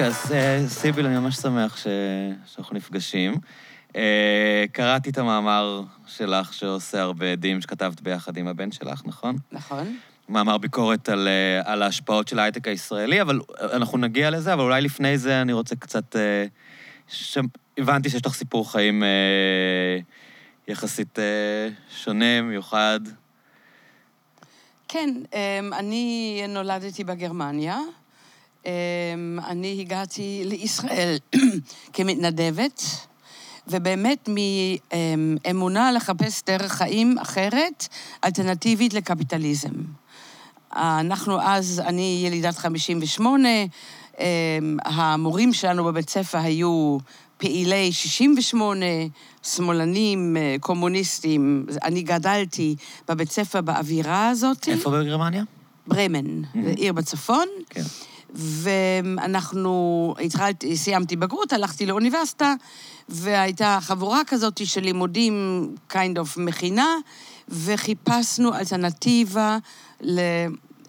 אוקיי, אז אה, סיביל, אני ממש שמח ש... שאנחנו נפגשים. אה, קראתי את המאמר שלך שעושה הרבה עדים שכתבת ביחד עם הבן שלך, נכון? נכון. מאמר ביקורת על, אה, על ההשפעות של ההייטק הישראלי, אבל אנחנו נגיע לזה, אבל אולי לפני זה אני רוצה קצת... ש... הבנתי שיש לך סיפור חיים יחסית שונה, מיוחד. כן, אמ, אני נולדתי בגרמניה. אמ, אני הגעתי לישראל כמתנדבת, ובאמת מאמונה לחפש דרך חיים אחרת, אלטרנטיבית לקפיטליזם. אנחנו אז, אני ילידת 58, אמ, המורים שלנו בבית ספר היו פעילי 68, שמאלנים, אה, קומוניסטים. אני גדלתי בבית ספר באווירה הזאת. איפה בגרמניה? ברמן, זו עיר בצפון. כן. ואנחנו, התחלתי, סיימתי בגרות, הלכתי לאוניברסיטה, והייתה חבורה כזאת של לימודים, kind of מכינה, וחיפשנו אלטרנטיבה ל...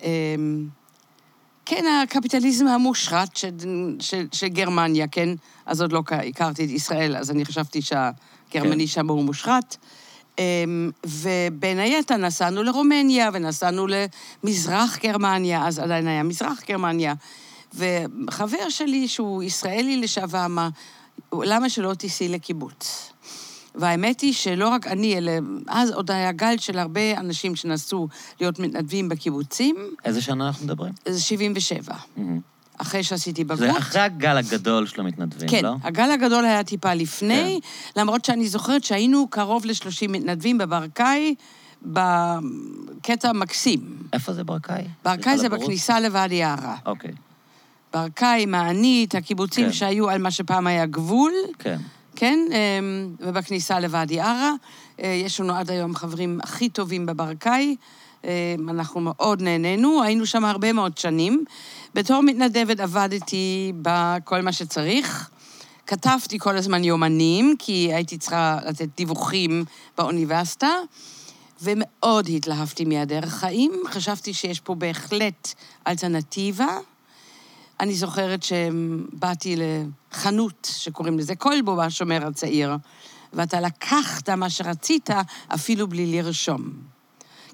אמ, כן, הקפיטליזם המושחת של, של, של גרמניה, כן? אז עוד לא הכרתי את ישראל, אז אני חשבתי שהגרמני כן. שם הוא מושחת. אמ, ובין היתר נסענו לרומניה ונסענו למזרח גרמניה, אז עדיין היה מזרח גרמניה. וחבר שלי, שהוא ישראלי לשעבר, אמר, למה שלא תיסעי לקיבוץ? והאמת היא שלא רק אני, אלא אז עוד היה גל של הרבה אנשים שנסעו להיות מתנדבים בקיבוצים. איזה שנה אנחנו מדברים? זה 77, מהמם. אחרי שעשיתי בגרות. זה אחרי הגל הגדול של המתנדבים, כן, לא? הגל הגדול היה טיפה לפני, למרות שאני זוכרת שהיינו קרוב ל-30 מתנדבים בברקאי, בקטע מקסים. איפה זה ברקאי? ברקאי זה הבורות. בכניסה לוואדי עארה. אוקיי, ברקאי, מענית, הקיבוצים כן. שהיו על מה שפעם היה גבול, כן. כן, אמ, ובכניסה לוואדי עארה. אה, יש לנו עד היום חברים הכי טובים בברקאי. אמ, אנחנו מאוד נהנינו, היינו שם הרבה מאוד שנים. בתור מתנדבת עבדתי בכל מה שצריך. כתבתי כל הזמן יומנים, כי הייתי צריכה לתת דיווחים באוניברסיטה, ומאוד התלהבתי מהדרך חיים. חשבתי שיש פה בהחלט אלטרנטיבה. אני זוכרת שבאתי לחנות שקוראים לזה כלבו בשומר הצעיר, ואתה לקחת מה שרצית אפילו בלי לרשום.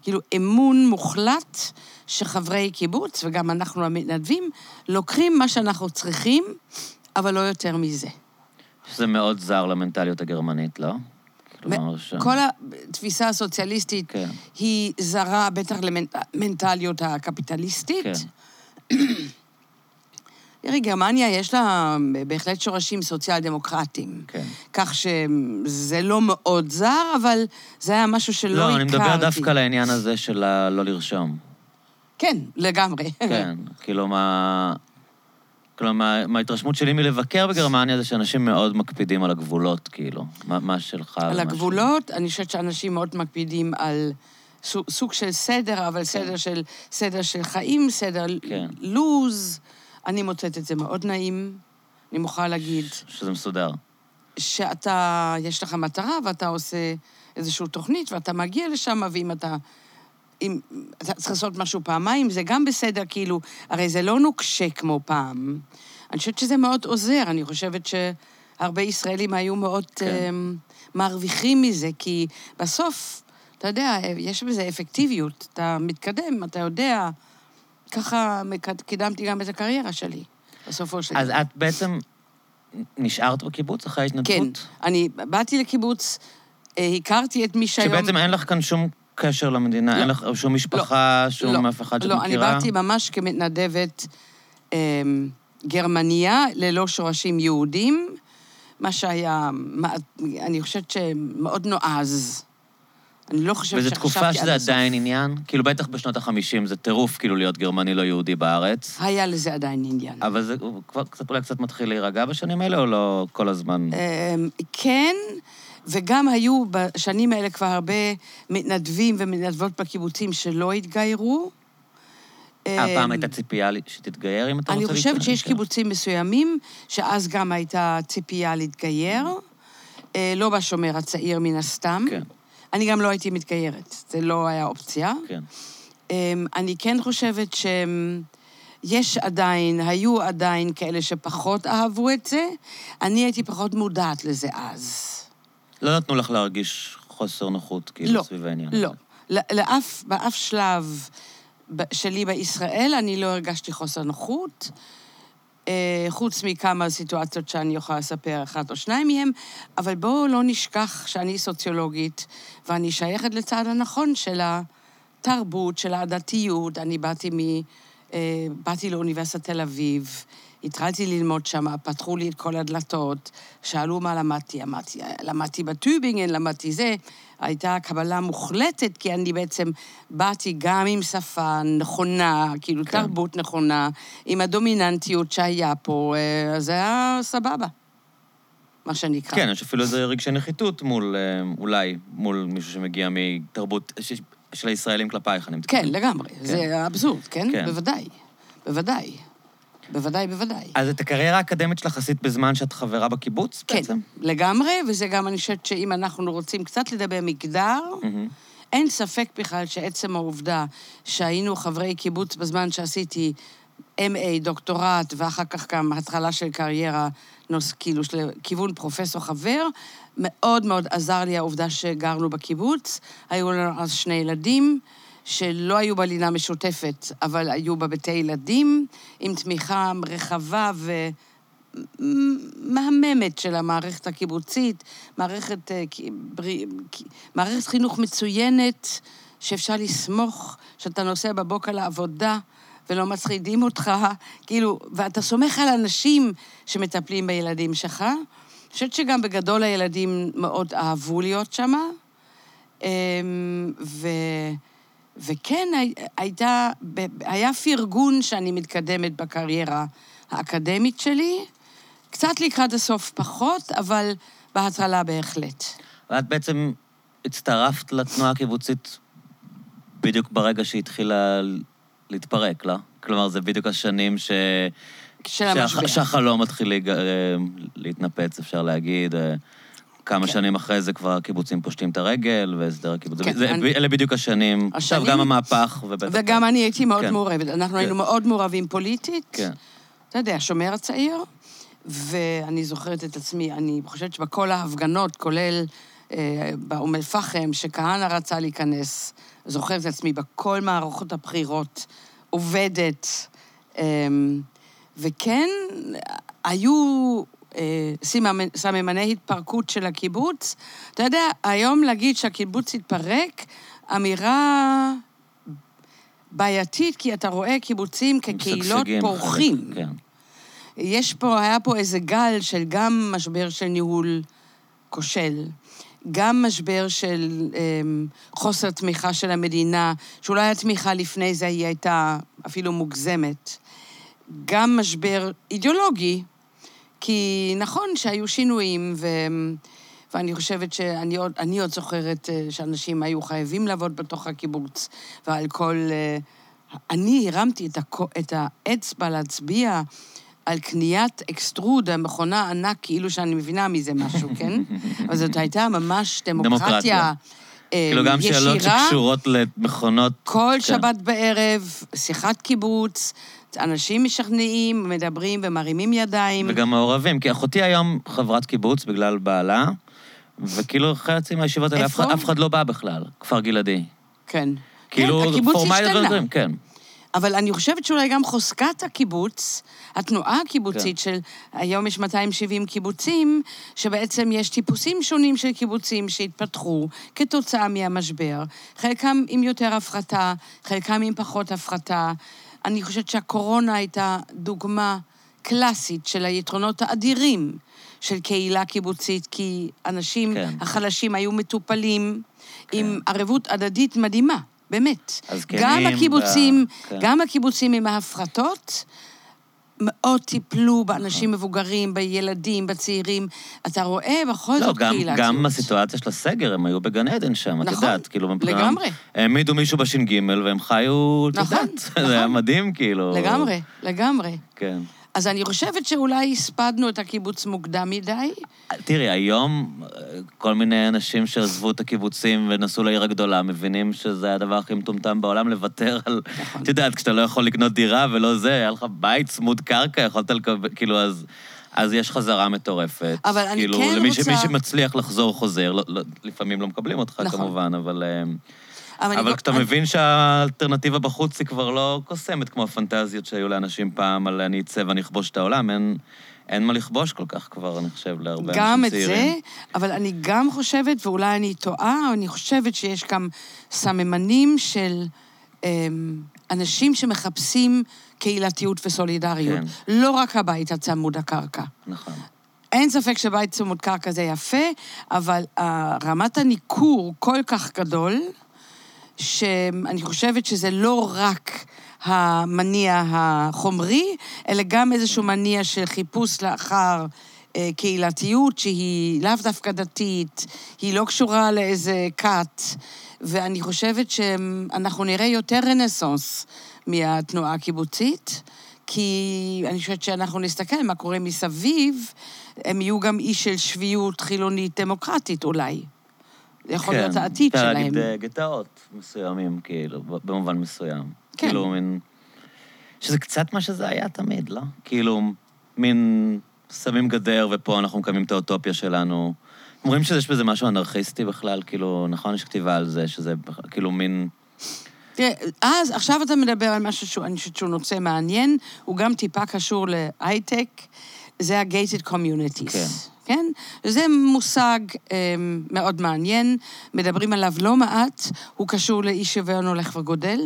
כאילו, אמון מוחלט שחברי קיבוץ, וגם אנחנו המתנדבים, לוקחים מה שאנחנו צריכים, אבל לא יותר מזה. שזה מאוד זר למנטליות הגרמנית, לא? ש... כל התפיסה הסוציאליסטית כן. היא זרה בטח למנטליות הקפיטליסטית. כן. תראי, גרמניה יש לה בהחלט שורשים סוציאל-דמוקרטיים. כן. כך שזה לא מאוד זר, אבל זה היה משהו שלא לא, הכרתי. אני מדבר דווקא על העניין הזה של ה- לא לרשום. כן, לגמרי. כן, כאילו מה... כלומר, מההתרשמות שלי מלבקר בגרמניה זה שאנשים מאוד מקפידים על הגבולות, כאילו. מה, מה שלך על הגבולות, אני חושבת שאנשים מאוד מקפידים על סוג, סוג של סדר, אבל סדר של, סדר של חיים, סדר כן. לוז. אני מוצאת את זה מאוד נעים. אני מוכרחה להגיד שלי. שזה מסודר. שאתה, יש לך מטרה ואתה עושה איזושהי תוכנית ואתה מגיע לשם, ואם אתה... אם אתה צריך לעשות משהו פעמיים, זה גם בסדר, כאילו, הרי זה לא נוקשה כמו פעם. אני חושבת שזה מאוד עוזר, אני חושבת שהרבה ישראלים היו מאוד כן. כן. מרוויחים מזה, כי בסוף, אתה יודע, יש בזה אפקטיביות, אתה מתקדם, אתה יודע, ככה קידמתי גם את הקריירה שלי, בסופו של אז דבר. את בעצם נשארת בקיבוץ אחרי ההתנדבות? כן, אני באתי לקיבוץ, אה, הכרתי את מי שהיום... שבעצם אין לך כאן שום קשר למדינה, לא. אין לך שום משפחה, שום לא, אף אחד שאת לא, אני מכירה? באתי ממש כמתנדבת אה, גרמניה, ללא שורשים יהודים, מה שהיה, מה- אני חושבת שמאוד נועז. אני לא חושבת וזו שחשבתי תקופה עד שזה הסוף. עדיין עניין? כאילו, בטח בשנות ה-50 זה טירוף כאילו להיות גרמני לא יהודי בארץ. היה לזה עדיין עניין. אבל זה כבר קצת, אולי קצת מתחיל להירגע בשנים האלה, או לא כל הזמן? אמ, כן, וגם היו בשנים האלה כבר הרבה מתנדבים ומתנדבות בקיבוצים שלא התגיירו. הפעם אמ, הייתה ציפייה שתתגייר, אם אתה אני רוצה חושבת להתגייר? שיש קיבוצים מסוימים, שאז גם הייתה ציפייה להתגייר, אה, לא בשומר הצעיר מן הסתם. כן. אני גם לא הייתי מתגיירת, זה לא היה אופציה. כן. אמ, אני כן חושבת יש עדיין, היו עדיין כאלה שפחות אהבו את זה. אני הייתי פחות מודעת לזה אז. לא נתנו לך להרגיש חוסר נוחות, כאילו, לא, סביב העניין לא. הזה. ל- לאף, באף שלב שלי בישראל אני לא הרגשתי חוסר נוחות, אה, חוץ מכמה סיטואציות שאני יכולה לספר אחת או שניים מהם, אבל בואו לא נשכח שאני סוציולוגית, ואני שייכת לצד הנכון של התרבות, של הדתיות. אני באתי מ... אה, באתי לאוניברסיטת תל אביב, התחלתי ללמוד שם, פתחו לי את כל הדלתות, שאלו מה למדתי, אמרתי, למדתי בטובינגן, למדתי זה. הייתה קבלה מוחלטת, כי אני בעצם באתי גם עם שפה נכונה, כאילו כן. תרבות נכונה, עם הדומיננטיות שהיה פה, אה, אז זה היה סבבה, מה שנקרא. כן, יש אפילו איזה רגשי נחיתות מול, אה, אולי, מול מישהו שמגיע מתרבות ש- של הישראלים כלפייך, אני מתכוון. כן, לגמרי. כן. זה אבסורד? כן. כן? בוודאי. בוודאי. בוודאי, בוודאי. אז את הקריירה האקדמית שלך עשית בזמן שאת חברה בקיבוץ כן, בעצם? לגמרי, וזה גם, אני חושבת שאם אנחנו רוצים קצת לדבר מגדר, מהמם. אין ספק בכלל שעצם העובדה שהיינו חברי קיבוץ בזמן שעשיתי MA, דוקטורט, ואחר כך גם התחלה של קריירה, נוס, כאילו, של כיוון פרופסור חבר, מאוד מאוד עזר לי העובדה שגרנו בקיבוץ. היו לנו אז שני ילדים, שלא היו בלינה משותפת, אבל היו בבתי ילדים, עם תמיכה רחבה ו... מהממת של המערכת הקיבוצית, מערכת, אה, מערכת חינוך מצוינת, שאפשר לסמוך שאתה נוסע בבוקר לעבודה ולא מצחידים אותך, כאילו, ואתה סומך על אנשים שמטפלים בילדים שלך. אני חושבת שגם בגדול הילדים מאוד אהבו להיות שם. ו... וכן, הי- הייתה, היה פרגון שאני מתקדמת בקריירה האקדמית שלי, קצת לקראת הסוף פחות, אבל בהתחלה בהחלט. ואת בעצם הצטרפת לתנועה הקיבוצית בדיוק ברגע שהיא התחילה להתפרק, לא? כלומר, זה בדיוק השנים ש... של המשבר. שהחלום מתחיל להיג... אה, להתנפץ, אפשר להגיד. כמה כן. שנים אחרי זה כבר הקיבוצים פושטים את הרגל, והסדר הקיבוץ. כן, זה- אני- אלה בדיוק השנים. עכשיו השנים- גם המהפך, ובטח... וגם אני הייתי מאוד כן. מעורבת. אנחנו כן. היינו מאוד מעורבים פוליטית. כן. אתה יודע, שומר הצעיר, ואני זוכרת את עצמי, אני חושבת שבכל ההפגנות, כולל אה, באום אל-פחם, שכהנא רצה להיכנס, זוכרת את עצמי בכל מערכות הבחירות, עובדת. אה, וכן, היו סממני התפרקות של הקיבוץ. אתה יודע, היום להגיד שהקיבוץ התפרק, אמירה בעייתית, כי אתה רואה קיבוצים כקהילות פורחים. כן. יש פה, היה פה איזה גל של גם משבר של ניהול כושל, גם משבר של אמ, חוסר תמיכה של המדינה, שאולי התמיכה לפני זה היא הייתה אפילו מוגזמת. גם משבר אידיאולוגי, כי נכון שהיו שינויים, ו... ואני חושבת שאני עוד, אני עוד זוכרת אה, שאנשים היו חייבים לעבוד בתוך הקיבוץ, ועל כל... אה, אני הרמתי את, הכ... את האצבע להצביע על קניית extruder, מכונה ענק, כאילו שאני מבינה מזה משהו, כן? אבל זאת הייתה ממש דמוקרטיה. דמוקרטיה אה, כאילו גם שאלות ישירה. שקשורות למכונות... כל כן. שבת בערב, שיחת קיבוץ, אנשים משכנעים, מדברים ומרימים ידיים. וגם מעורבים, כי אחותי היום חברת קיבוץ בגלל בעלה, וכאילו חצי מהישיבות האלה, אף? אף אחד לא בא בכלל, כפר גלעדי. כן. כאילו, כן, הקיבוץ פורמלית השתנה. ודברים, כן. אבל אני חושבת שאולי גם חוזקת הקיבוץ, התנועה הקיבוצית של, היום יש 270 קיבוצים, שבעצם יש טיפוסים שונים של קיבוצים שהתפתחו כתוצאה מהמשבר, חלקם עם יותר הפחתה, חלקם עם פחות הפחתה. אני חושבת שהקורונה הייתה דוגמה קלאסית של היתרונות האדירים של קהילה קיבוצית, כי אנשים כן. החלשים היו מטופלים עם ערבות הדדית מדהימה, באמת. הזקנים גם הקיבוצים, וה- כן. גם הקיבוצים עם ההפחתות, מאוד טיפלו באנשים מבוגרים, בילדים, בצעירים. אתה רואה בכל לא, זאת גם, קהילתיות. גם הסיטואציה של הסגר, הם היו בגן עדן שם, את נכון, יודעת, כאילו, מבחינה- לגמרי. העמידו מישהו בש"ג והם חיו, את נכון, יודעת, נכון. זה היה מדהים, כאילו. לגמרי, לגמרי. כן. אז אני חושבת שאולי הספדנו את הקיבוץ מוקדם מדי. תראי, היום אה, כל מיני אנשים שעזבו את הקיבוצים ונסעו לעיר הגדולה, מבינים שזה הדבר הכי מטומטם בעולם לוותר על... נכון. את יודעת, כשאתה לא יכול לקנות דירה ולא זה, היה לך בית צמוד קרקע, יכולת לקבל, כאילו, אז... אז יש חזרה מטורפת. אבל אני כאילו, כן למי רוצה- ש- מי שמצליח לחזור חוזר, לא, לא, לפעמים לא מקבלים אותך נכון. כמובן, אבל... אבל, אבל כשאתה אני- מבין שהאלטרנטיבה בחוץ היא כבר לא קוסמת כמו הפנטזיות שהיו לאנשים פעם על אני אצא ואני אכבוש את העולם, אין, אין מה לכבוש כל כך כבר, אני חושב, להרבה גם אנשים את צעירים. זה, אבל אני גם חושבת, ואולי אני טועה, אני חושבת שיש גם סממנים של אמ, אנשים שמחפשים קהילתיות וסולידריות. כן. לא רק הבית הצמוד הקרקע. נכון. אין ספק שבית צמוד קרקע זה יפה, אבל אה, רמת הניכור כל כך גדול, שאני חושבת שזה לא רק המניע החומרי, אלא גם איזשהו מניע של חיפוש לאחר אה, קהילתיות שהיא לאו דווקא דתית, היא לא קשורה לאיזה כת, ואני חושבת שאנחנו נראה יותר רנסאנס מהתנועה הקיבוצית. כי אני חושבת שאנחנו נסתכל מה קורה מסביב, הם יהיו גם אי של שפיות חילונית דמוקרטית אולי. זה יכול להיות העתיד שלהם. כן. להגיד אה, גטאות מסוימים, כאילו, במובן מסוים. כן. כאילו, מין... שזה קצת מה שזה היה תמיד, לא? כאילו, מין שמים גדר, ופה אנחנו מקיימים את האוטופיה שלנו. אומרים שיש בזה משהו אנרכיסטי בכלל, כאילו, נכון, יש כתיבה על זה, שזה כאילו מין... תראה, אז, עכשיו אתה מדבר על משהו שאני חושבת שהוא נושא מעניין, הוא גם טיפה קשור להייטק, זה ה-gated communities. כן. כן? וזה מושג אה, מאוד מעניין, מדברים עליו לא מעט, הוא קשור לאי שוויון הולך וגודל,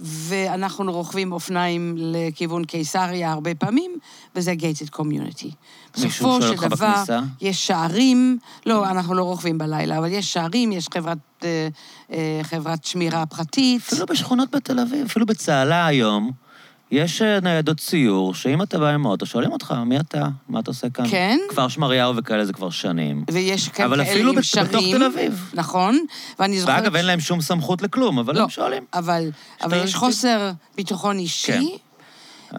ואנחנו רוכבים אופניים לכיוון קיסריה הרבה פעמים, וזה gated community. מישהו בסופו של דבר, בכניסה? יש שערים, לא, אנחנו לא רוכבים בלילה, אבל יש שערים, יש חברת, אה, אה, חברת שמירה פרטית. אפילו בשכונות בתל אביב, אפילו בצהלה היום, יש אה, ניידות ציור, שאם אתה בא עם אוטו, שואלים אותך, מי אתה? מה אתה עושה כאן? כן. כפר שמריהו וכאלה זה כבר שנים. ויש כאן אבל כאלה אפילו עם שרים. בתוך תל אביב. נכון, ואני זוכרת... ואגב, אין להם שום סמכות לכלום, אבל לא, הם שואלים. אבל, אבל יש חוסר ביטחון אישי. כן.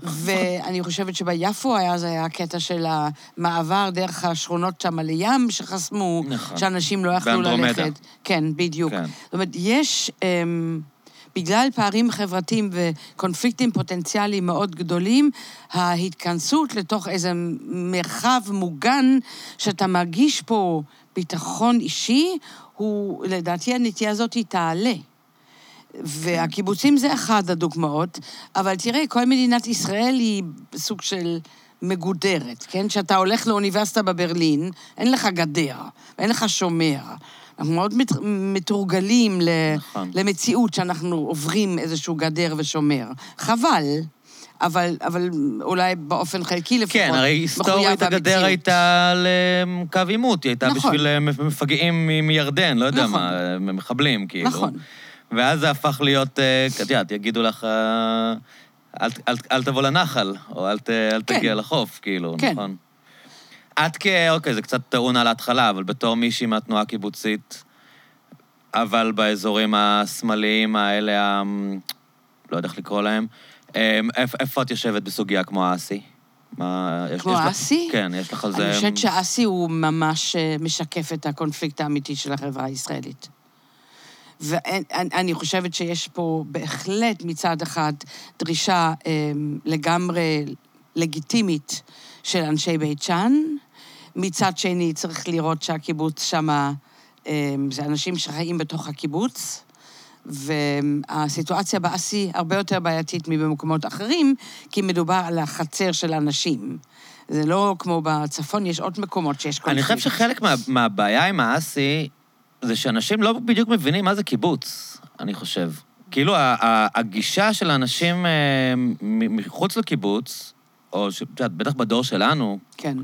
ואני חושבת שביפו היה, זה היה הקטע של המעבר דרך השכונות שם לים, שחסמו, נכון. שאנשים לא יכלו באנדרומדה. ללכת. כן, בדיוק. כן. זאת אומרת, יש, אמ, בגלל פערים חברתיים וקונפליקטים פוטנציאליים מאוד גדולים, ההתכנסות לתוך איזה מרחב מוגן, שאתה מרגיש פה ביטחון אישי, הוא, לדעתי הנטייה הזאת היא תעלה. והקיבוצים זה אחד הדוגמאות, אבל תראה, כל מדינת ישראל היא סוג של מגודרת, כן? כשאתה הולך לאוניברסיטה בברלין, אין לך גדר, אין לך שומר. אנחנו מאוד מת, מתורגלים ל, נכון. למציאות שאנחנו עוברים איזשהו גדר ושומר. חבל, אבל, אבל אולי באופן חלקי לפחות. כן, הרי היסטורית הגדר. הייתה לקו עימות, היא הייתה נכון. בשביל אה, מפגעים מירדן, לא יודע נכון. מה, אה, מחבלים, כאילו. נכון. ואז זה הפך להיות, אה, את יודעת, יגידו לך, אה, אל, אל, אל תבוא לנחל, או אל, אל כן. תגיע לחוף, כאילו, כן. נכון? את כ... אוקיי, זה קצת טעון על ההתחלה, אבל בתור מישהי מהתנועה הקיבוצית, אבל באזורים השמאליים האלה, ה... לא יודע איך לקרוא להם, אה, איפה, איפה את יושבת בסוגיה כמו אסי? מה, כמו אסי? כן, יש לך על זה... אני חושבת שאסי הוא ממש אה, משקף את הקונפליקט האמיתי של החברה הישראלית. ואני חושבת שיש פה בהחלט מצד אחד דרישה אה, לגמרי לגיטימית של אנשי בית שאן, מצד שני צריך לראות שהקיבוץ שמה, אה, זה אנשים שחיים בתוך הקיבוץ, והסיטואציה באסי הרבה יותר בעייתית מבמקומות אחרים, כי מדובר על החצר של אנשים. זה לא כמו בצפון, יש עוד מקומות שיש אני קונפליקט. חושב שחלק מה, מהבעיה עם האסי, זה שאנשים לא בדיוק מבינים מה זה קיבוץ, אני חושב. כאילו, הגישה של האנשים אה, מחוץ לקיבוץ, או ש- את יודעת, בטח בדור שלנו, כן.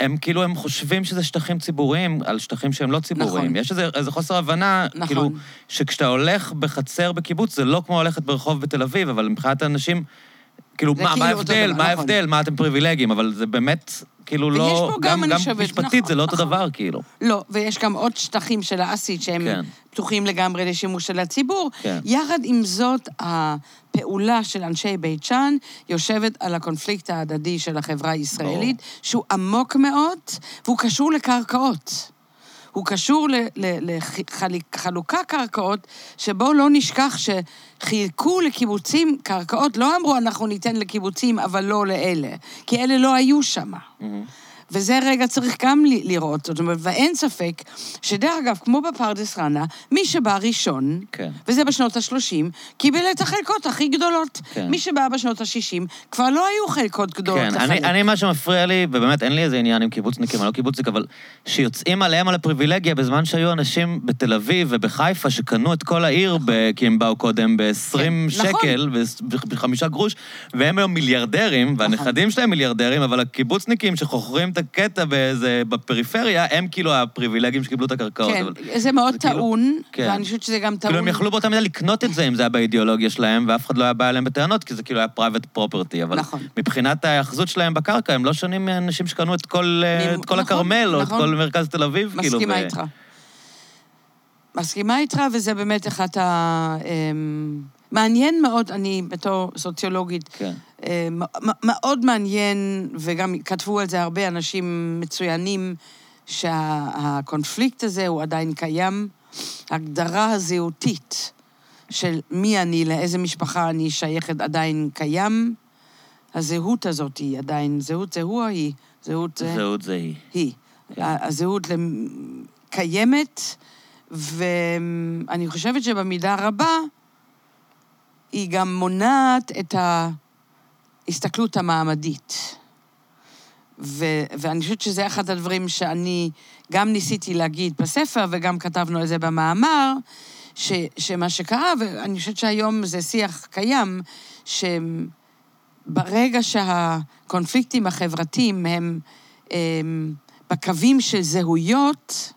הם כאילו, הם חושבים שזה שטחים ציבוריים על שטחים שהם לא ציבוריים. נכון. יש איזה, איזה חוסר הבנה, נכון. כאילו, שכשאתה הולך בחצר בקיבוץ, זה לא כמו ללכת ברחוב בתל אביב, אבל מבחינת האנשים, כאילו, זה מה כאילו ההבדל? מה נכון. ההבדל? מה אתם פריבילגים? אבל זה באמת, כאילו, ויש לא... פה גם, אני גם חושבת, משפטית נכון, זה לא אותו נכון. דבר, כאילו. לא, ויש גם עוד שטחים של האסית שהם כן. פתוחים לגמרי לשימוש של הציבור. כן. יחד עם זאת, הפעולה של אנשי בית שאן יושבת על הקונפליקט ההדדי של החברה הישראלית, שהוא עמוק מאוד, והוא קשור לקרקעות. הוא קשור לחלוקה קרקעות, שבו לא נשכח שחילקו לקיבוצים קרקעות, לא אמרו אנחנו ניתן לקיבוצים, אבל לא לאלה, כי אלה לא היו שם. וזה רגע צריך גם ל- לראות, זאת אומרת, ואין ספק שדרך אגב, כמו בפרדס חנה, מי שבא ראשון, כן. וזה בשנות ה-30, קיבל את החלקות הכי גדולות. כן. מי שבא בשנות ה-60, כבר לא היו חלקות גדולות כן, לחלק. אני, אני, מה שמפריע לי, ובאמת אין לי איזה עניין עם קיבוצניקים, אני לא קיבוצניק, אבל שיוצאים עליהם על הפריבילגיה בזמן שהיו אנשים בתל אביב ובחיפה שקנו את כל העיר, ב, כי הם באו קודם ב-20 כן, נכון. שקל, בחמישה גרוש, והם היום מיליארדרים, והנכדים שלהם מיליארדרים, אבל הקיבוצניקים שחוכרים את הקטע באיזה, בפריפריה, הם כאילו הפריבילגים שקיבלו את הקרקעות. כן, אבל... זה מאוד זה כאילו- טעון, כן. ואני חושבת שזה גם טעון. כאילו, הם יכלו באותה מידה לקנות את זה, אם זה היה באידיאולוגיה שלהם, ואף אחד לא היה בא אליהם בטענות, כי זה כאילו היה private property. אבל נכון. מבחינת ההאחזות שלהם בקרקע, הם לא שונים מאנשים שקנו את כל, אה, אני- את כל נכון, הכרמל, או את נכון. כל מרכז תל אביב, כאילו. מסכימה ו- איתך. מסכימה איתך, וזה באמת אחת ה... אמ, מעניין מאוד, אני בתור סוציולוגית, כן. אה, מאוד מעניין, וגם כתבו על זה הרבה אנשים מצוינים, שהקונפליקט הזה הוא עדיין קיים. ההגדרה הזהותית של מי אני, לאיזה משפחה אני שייכת, עדיין קיים. הזהות הזאת היא עדיין, זהות זה הוא או היא? זהות זה... זהות זה היא. היא. כן. הזהות קיימת, ואני חושבת שבמידה רבה היא גם מונעת את ההסתכלות המעמדית. ו- ואני חושבת שזה אחד הדברים שאני גם ניסיתי להגיד בספר, וגם כתבנו על זה במאמר, ש- שמה שקרה, ואני חושבת שהיום זה שיח קיים, שברגע שהקונפליקטים החברתיים הם, הם בקווים של זהויות,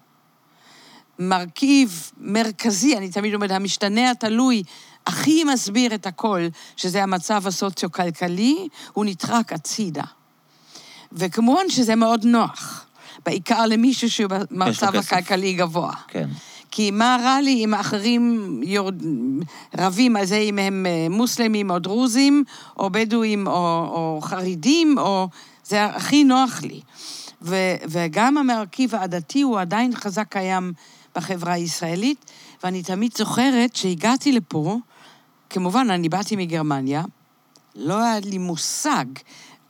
מרכיב מרכזי, אני תמיד אומרת, המשתנה התלוי הכי מסביר את הכל, שזה המצב הסוציו-כלכלי, הוא נטרק הצידה. וכמובן שזה מאוד נוח, בעיקר למישהו שהוא במצב. הכלכלי גבוה. כן. כי מה רע לי אם האחרים יורד... רבים על זה אם הם אה, מוסלמים או דרוזים, או בדואים או, או חרדים, או... זה הכי נוח לי. ו, וגם המרכיב העדתי הוא עדיין חזק קיים בחברה הישראלית, ואני תמיד זוכרת שהגעתי לפה, כמובן, אני באתי מגרמניה, לא היה לי מושג,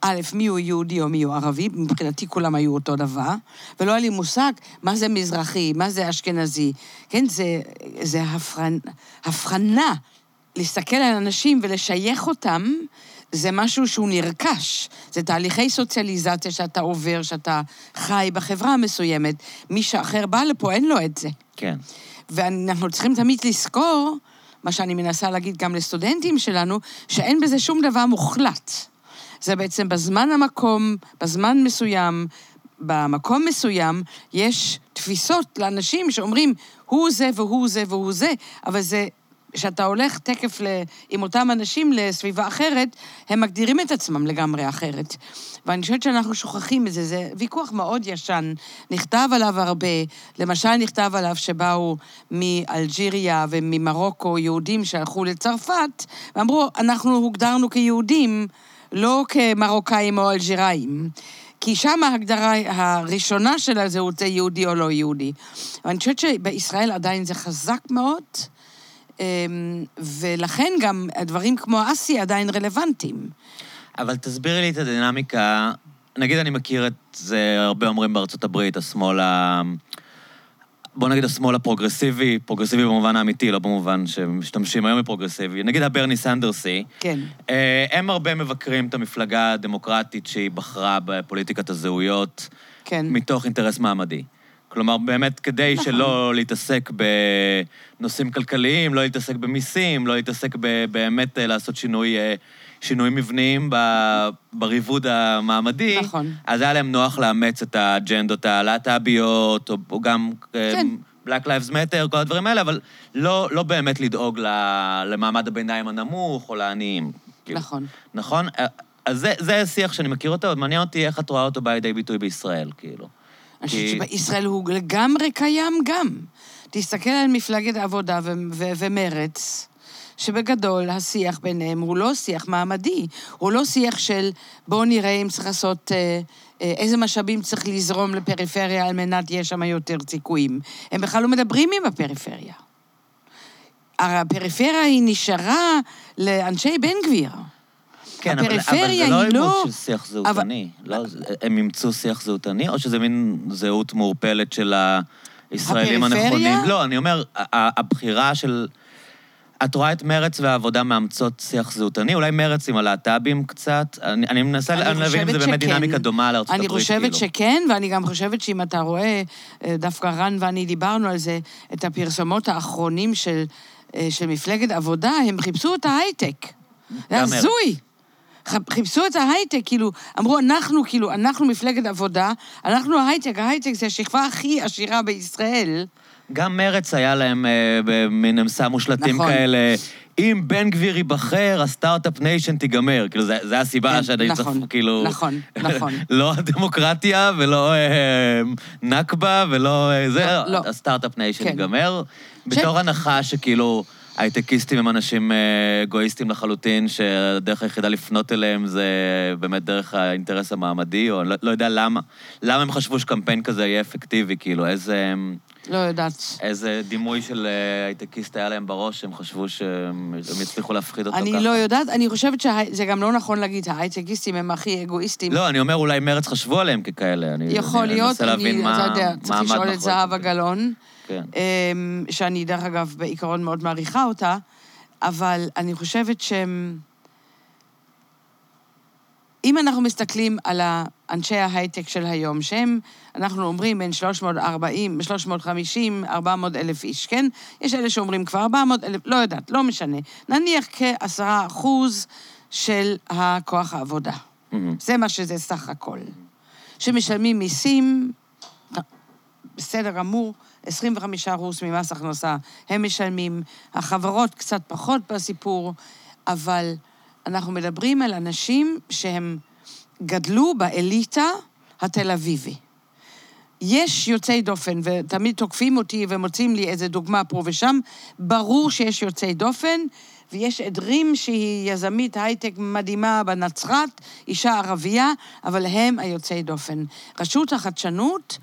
א', מי הוא יהודי או מי הוא ערבי, מבחינתי כולם היו אותו דבר, ולא היה לי מושג מה זה מזרחי, מה זה אשכנזי. כן, זה, זה הפרנ, הבחנה. להסתכל על אנשים ולשייך אותם, זה משהו שהוא נרכש. זה תהליכי סוציאליזציה שאתה עובר, שאתה חי בחברה מסוימת. מי שאחר בא לפה, אין לו את זה. כן. ואנחנו צריכים תמיד לזכור, מה שאני מנסה להגיד גם לסטודנטים שלנו, שאין בזה שום דבר מוחלט. זה בעצם בזמן המקום, בזמן מסוים, במקום מסוים, יש תפיסות לאנשים שאומרים, הוא זה והוא זה והוא זה, אבל זה, כשאתה הולך תקף ל, עם אותם אנשים לסביבה אחרת, הם מגדירים את עצמם לגמרי אחרת. ואני חושבת שאנחנו שוכחים את זה, זה ויכוח מאוד ישן, נכתב עליו הרבה. למשל, נכתב עליו שבאו מאלג'יריה וממרוקו יהודים שהלכו לצרפת, ואמרו, אנחנו הוגדרנו כיהודים, לא כמרוקאים או אלג'יראים. כי שם ההגדרה הראשונה של הזהות זה יהודי או לא יהודי. ואני חושבת שבישראל עדיין זה חזק מאוד, ולכן גם הדברים כמו אסי עדיין רלוונטיים. אבל תסבירי לי את הדינמיקה. נגיד אני מכיר את זה, הרבה אומרים בארצות הברית, השמאל ה... בוא נגיד השמאל הפרוגרסיבי, פרוגרסיבי במובן האמיתי, לא במובן שמשתמשים היום בפרוגרסיבי. נגיד הברני סנדרסים, כן. אה, הם הרבה מבקרים את המפלגה הדמוקרטית שהיא בחרה בפוליטיקת הזהויות, כן. מתוך אינטרס מעמדי. כלומר, באמת, כדי נכון. שלא להתעסק בנושאים כלכליים, לא להתעסק במיסים, לא להתעסק ב- באמת אה, לעשות שינוי, אה, שינויים מבניים ב- בריבוד המעמדי, נכון. אז היה להם נוח לאמץ את האג'נדות הלהט"ביות, או, או גם... אה, כן. Black Lives Matter, כל הדברים האלה, אבל לא, לא באמת לדאוג למעמד הביניים הנמוך או לעניים. נכון. נכון? אז זה, זה שיח שאני מכיר אותו, מעניין אותי איך את רואה אותו בא לידי ביטוי בישראל, כאילו. אני חושבת שבישראל הוא לגמרי קיים גם. תסתכל על מפלגת העבודה ומרץ, שבגדול השיח ביניהם הוא לא שיח מעמדי, הוא לא שיח של בואו נראה אם צריך לעשות, אה, אה, איזה משאבים צריך לזרום לפריפריה על מנת יהיה שם יותר סיכויים. הם בכלל לא מדברים עם הפריפריה. הפריפריה היא נשארה לאנשי בן גביר. כן, אבל, אבל זה לא היא לא- של שיח זהותני. לא, זה- הם אימצו שיח זהותני, או שזה מין זהות מעורפלת של הישראלים הפריפריה? הנכונים? לא, אני אומר, הבחירה של... את רואה את מרץ והעבודה מאמצות שיח זהותני? אולי מרץ עם הלהט"בים קצת? אני, אני מנסה אני להבין אם זה חושבת באמת שכן. דינמיקה דומה לארצות אני הברית, חושבת כאילו. שכן, ואני גם חושבת שאם אתה רואה, אה, דווקא רן ואני דיברנו על זה, את הפרסומות האחרונים של, אה, של מפלגת עבודה, הם חיפשו את ההייטק. זה. הזוי. חיפשו את ההייטק, כאילו, אמרו, אנחנו, כאילו, אנחנו מפלגת עבודה, אנחנו ההייטק, ההייטק זה השכבה הכי עשירה בישראל. גם מרץ היה להם אה, במין, הם שמו שלטים נכון. כאלה, אם בן גביר ייבחר, ה start-up nation תיגמר. כאילו, זה, זה הסיבה כן, שאני צריך, נכון, כאילו... נכון, נכון. לא דמוקרטיה ולא אה, נכבה ולא... אה, זה, לא, לא. ה start-up nation כן. ייגמר. בתור הנחה שכאילו... הייטקיסטים הם אנשים אה, אגואיסטים לחלוטין, שהדרך היחידה לפנות אליהם זה באמת דרך האינטרס המעמדי, או לא, לא יודע למה. למה הם חשבו שקמפיין כזה יהיה אפקטיבי, כאילו, איזה... לא יודעת. איזה דימוי של אה, הייטקיסט היה להם בראש, הם חשבו שהם הם יצליחו להפחיד אותו אני ככה. לא יודעת, אני חושבת שזה גם לא נכון להגיד, ההייטקיסטים הם הכי אגואיסטים. לא, אני אומר, אולי מרץ חשבו עליהם ככאלה. אני, יכול אני להיות, אני, אתה יודע, צריך לשאול את זהבה זה. גלאון, כן. אמ, שאני דרך אגב בעיקרון מאוד מעריכה אותה, אבל אני חושבת שהם... אם אנחנו מסתכלים על אנשי ההייטק של היום, שהם, אנחנו אומרים, בין 340, 350, 400 אלף איש, כן? יש אלה שאומרים כבר 400 אלף, לא יודעת, לא משנה. נניח כעשרה אחוז של הכוח העבודה. מהמם. זה מה שזה סך הכל. שמשלמים מיסים, בסדר גמור, 25 אחוז ממס הכנסה הם משלמים, החברות קצת פחות בסיפור, אבל אנחנו מדברים על אנשים שהם גדלו באליטה התל אביבי. יש יוצאי דופן, ותמיד תוקפים אותי ומוצאים לי איזה דוגמה פה ושם, ברור שיש יוצאי דופן, ויש עדרים שהיא יזמית הייטק מדהימה בנצרת, אישה ערבייה, אבל הם היוצאי דופן. רשות החדשנות,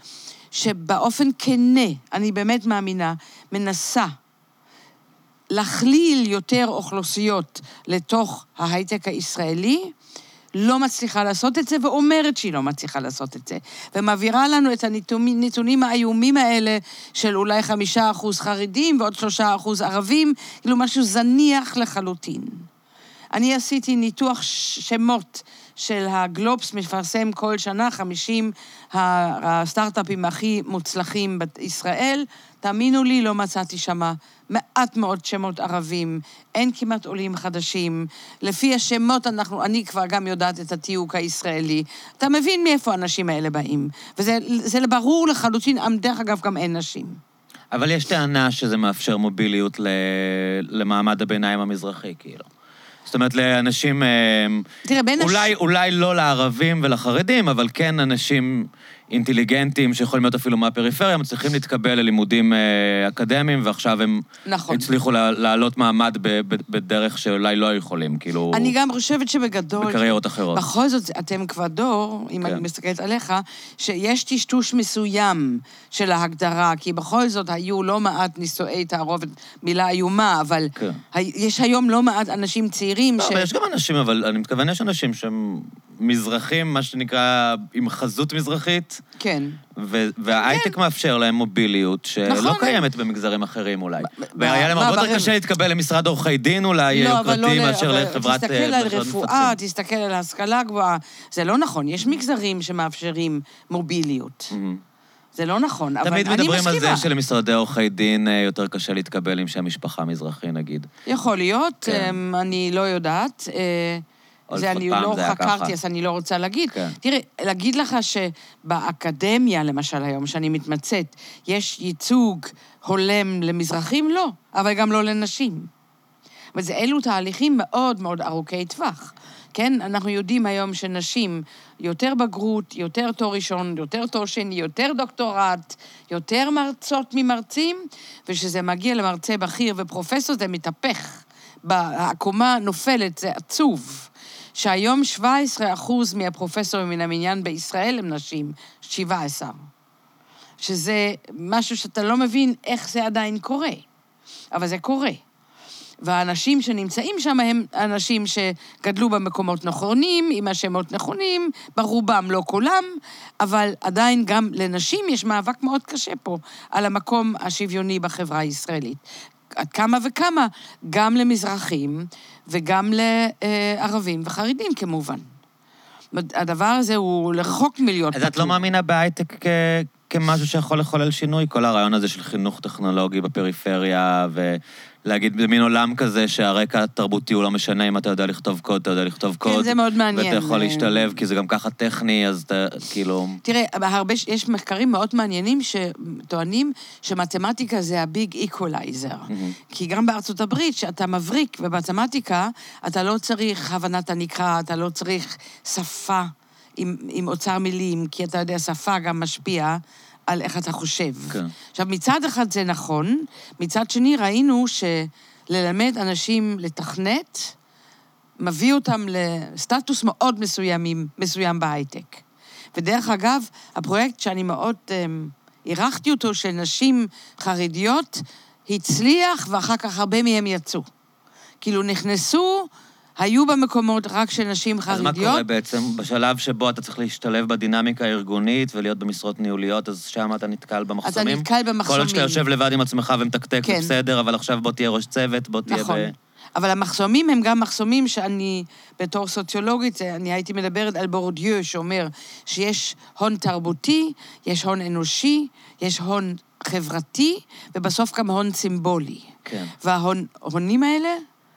שבאופן כנה, אני באמת מאמינה, מנסה להכליל יותר אוכלוסיות לתוך ההייטק הישראלי, לא מצליחה לעשות את זה, ואומרת שהיא לא מצליחה לעשות את זה. ומעבירה לנו את הנתונים, האיומים האלה של אולי חמישה אחוז חרדים ועוד שלושה אחוז ערבים, כאילו משהו זניח לחלוטין. אני עשיתי ניתוח שמות של הגלובס, מפרסם כל שנה 50 ה- הסטארט-אפים הכי מוצלחים בישראל. תאמינו לי, לא מצאתי שם מעט מאוד שמות ערבים, אין כמעט עולים חדשים. לפי השמות אנחנו, אני כבר גם יודעת את התיוג הישראלי. אתה מבין מאיפה האנשים האלה באים. וזה זה ברור לחלוטין, דרך אגב, גם אין נשים. אבל יש טענה שזה מאפשר מוביליות ל... למעמד הביניים המזרחי, כאילו. זאת אומרת, לאנשים... אה, תראה, בין הש- אולי, אולי לא לערבים ולחרדים, אבל כן אנשים אינטליגנטים שיכולים להיות אפילו מהפריפריה, מצליחים להתקבל ללימודים אה, אקדמיים, ועכשיו הם נכון. הצליחו לעלות מעמד בדרך שאולי לא יכולים, כאילו, אני גם חושבת שבגדול... בקריירות אחרות. בכל זאת, אתם כבר דור, אם כן. אני מסתכלת עליך, שיש טשטוש מסוים של ההגדרה, כי בכל זאת היו לא מעט נישואי תערובת, מילה איומה, אבל כן. יש היום לא מעט אנשים צעירים לא, ש... אבל יש גם אנשים, אבל אני מתכוון, יש אנשים שהם מזרחים, מה שנקרא, עם חזות מזרחית, כן. ו- וההייטק מאפשר להם מוביליות שלא נכון. קיימת במגזרים אחרים אולי. והיה להם הרבה יותר קשה להתקבל למשרד עורכי דין אולי, לא, לא... יוקרתי, ל- מאשר אבל לחברת... תסתכל אה, על רפואה, מפצים. תסתכל על השכלה גבוהה. זה לא נכון, יש מגזרים שמאפשרים מוביליות. מהמם. זה לא נכון, אבל אני תמיד מסכימה. מדברים על זה שלמשרדי עורכי דין אה, יותר קשה להתקבל עם שם משפחה מזרחי, נגיד. יכול להיות, כן. אמ, אני לא יודעת. זה אני לא זה חקרתי. אז אני לא רוצה להגיד. כן. תראה, להגיד לך שבאקדמיה, למשל היום, שאני מתמצאת, יש ייצוג הולם למזרחים? לא, אבל גם לא לנשים. אומרת, אלו תהליכים מאוד מאוד ארוכי טווח. כן, אנחנו יודעים היום שנשים, יותר בגרות, יותר תואר ראשון, יותר תואר שני, יותר דוקטורט, יותר מרצות ממרצים, וכשזה מגיע למרצה בכיר ופרופסור זה מתהפך. העקומה נופלת, זה עצוב. שהיום 17 אחוז מהפרופסורים מן המניין בישראל הם נשים, 17. שזה משהו שאתה לא מבין איך זה עדיין קורה, אבל זה קורה. והאנשים שנמצאים שם הם אנשים שגדלו במקומות נכונים, עם השמות נכונים, ברובם, לא כולם, אבל עדיין גם לנשים יש מאבק מאוד קשה פה על המקום השוויוני בחברה הישראלית. עד כמה וכמה, גם למזרחים וגם לערבים וחרדים כמובן. הדבר הזה הוא רחוק מלהיות פתור. אז את לא מאמינה בהייטק כמשהו שיכול לחולל שינוי? כל הרעיון הזה של חינוך טכנולוגי בפריפריה, ולהגיד במין עולם כזה שהרקע התרבותי הוא לא משנה אם אתה יודע לכתוב קוד, אתה יודע לכתוב קוד. כן, זה מאוד מעניין. ואתה יכול להשתלב, כי זה גם ככה טכני, אז אתה כאילו... תראה, הרבה, יש מחקרים מאוד מעניינים שטוענים שמתמטיקה זה הביג איקולייזר. Mm-hmm. כי גם בארצות הברית, כשאתה מבריק במתמטיקה, אתה לא צריך הבנת הנקרא, אתה לא צריך שפה. עם, עם אוצר מילים, כי אתה יודע, שפה גם משפיעה על איך אתה חושב. כן. עכשיו, מצד אחד זה נכון, מצד שני ראינו שללמד אנשים לתכנת, מביא אותם לסטטוס מאוד מסוים, מסוים בהייטק. ודרך אגב, הפרויקט שאני מאוד אירחתי אותו, של נשים חרדיות, הצליח, ואחר כך הרבה מהם יצאו. כאילו, נכנסו היו במקומות רק של נשים חרדיות. אז מה קורה בעצם? בשלב שבו אתה צריך להשתלב בדינמיקה הארגונית ולהיות במשרות ניהוליות, אז שם אתה נתקל במחסומים? אתה נתקל במחסומים. כל עוד שאתה יושב לבד עם עצמך ומתקתק, כן. בסדר, אבל עכשיו בוא תהיה ראש צוות, בוא תהיה נכון. ב... אבל המחסומים הם גם מחסומים שאני, בתור סוציולוגית, אני הייתי מדברת על בורדיו, שאומר שיש הון תרבותי, יש הון אנושי, יש הון חברתי, ובסוף גם הון סימבולי. כן. וההונים האלה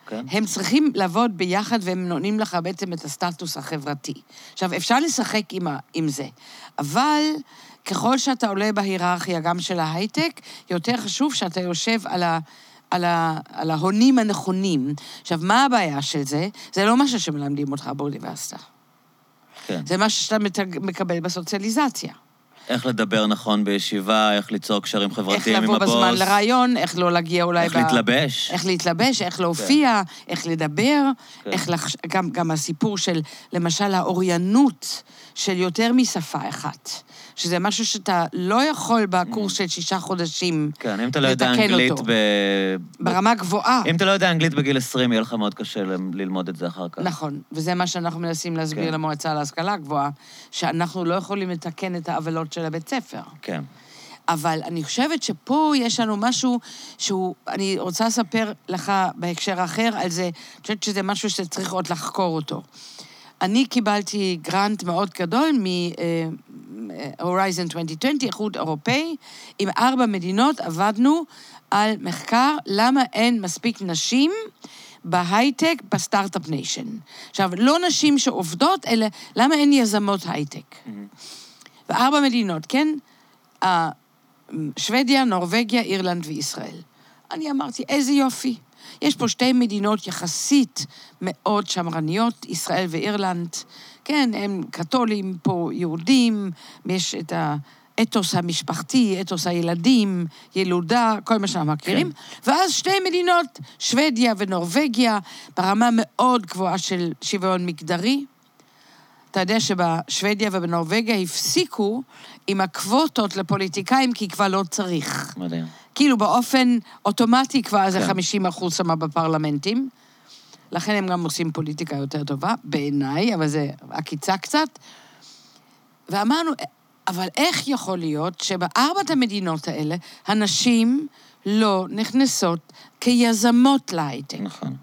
כן. הם צריכים לעבוד ביחד והם נותנים לך בעצם את הסטטוס החברתי. עכשיו, אפשר לשחק עם, ה, עם זה, אבל ככל שאתה עולה בהיררכיה גם של ההייטק, יותר חשוב שאתה יושב על ה... על, ה, על ההונים הנכונים. עכשיו, מה הבעיה של זה? זה לא משהו שמלמדים אותך באוניברסיטה. כן. זה משהו שאתה מקבל בסוציאליזציה. איך לדבר נכון בישיבה, איך ליצור קשרים חברתיים עם הבוס. איך לבוא בזמן לרעיון, איך לא להגיע אולי... איך ב... להתלבש. איך להתלבש, איך להופיע, כן. איך לדבר, כן. איך לח... גם, גם הסיפור של, למשל, האוריינות של יותר משפה אחת. שזה משהו שאתה לא יכול בקורס של שישה חודשים לתקן אותו. כן, אם אתה לא יודע אנגלית ב... ברמה גבוהה. אם אתה לא יודע אנגלית בגיל 20, יהיה לך מאוד קשה ללמוד את זה אחר כך. נכון, וזה מה שאנחנו מנסים להסביר כן. למועצה להשכלה גבוהה, שאנחנו לא יכולים לתקן את העוולות של הבית ספר. כן. אבל אני חושבת שפה יש לנו משהו שהוא, אני רוצה לספר לך בהקשר אחר על זה, אני חושבת שזה משהו שצריך עוד לחקור אותו. אני קיבלתי גרנט מאוד גדול מ-Horizon 2020, איחוד אירופאי, עם ארבע מדינות עבדנו על מחקר למה אין מספיק נשים בהייטק ב start-up nation. עכשיו, לא נשים שעובדות, אלא למה אין יזמות הייטק. Mm-hmm. וארבע מדינות, כן? שוודיה, נורבגיה, אירלנד וישראל. אני אמרתי, איזה יופי. יש פה שתי מדינות יחסית מאוד שמרניות, ישראל ואירלנד. כן, הם קתולים, פה יהודים, יש את האתוס המשפחתי, אתוס הילדים, ילודה, כל מה שאנחנו מכירים. כן. ואז שתי מדינות, שוודיה ונורבגיה, ברמה מאוד גבוהה של שוויון מגדרי. אתה יודע שבשוודיה ובנורבגיה הפסיקו עם הקווטות לפוליטיקאים, כי כבר לא צריך. מדהים. כאילו באופן אוטומטי כבר כן. זה 50 אחוז שם בפרלמנטים. לכן הם גם עושים פוליטיקה יותר טובה, בעיניי, אבל זה עקיצה קצת. ואמרנו, אבל איך יכול להיות שבארבעת המדינות האלה הנשים לא נכנסות כיזמות להייטק? נכון.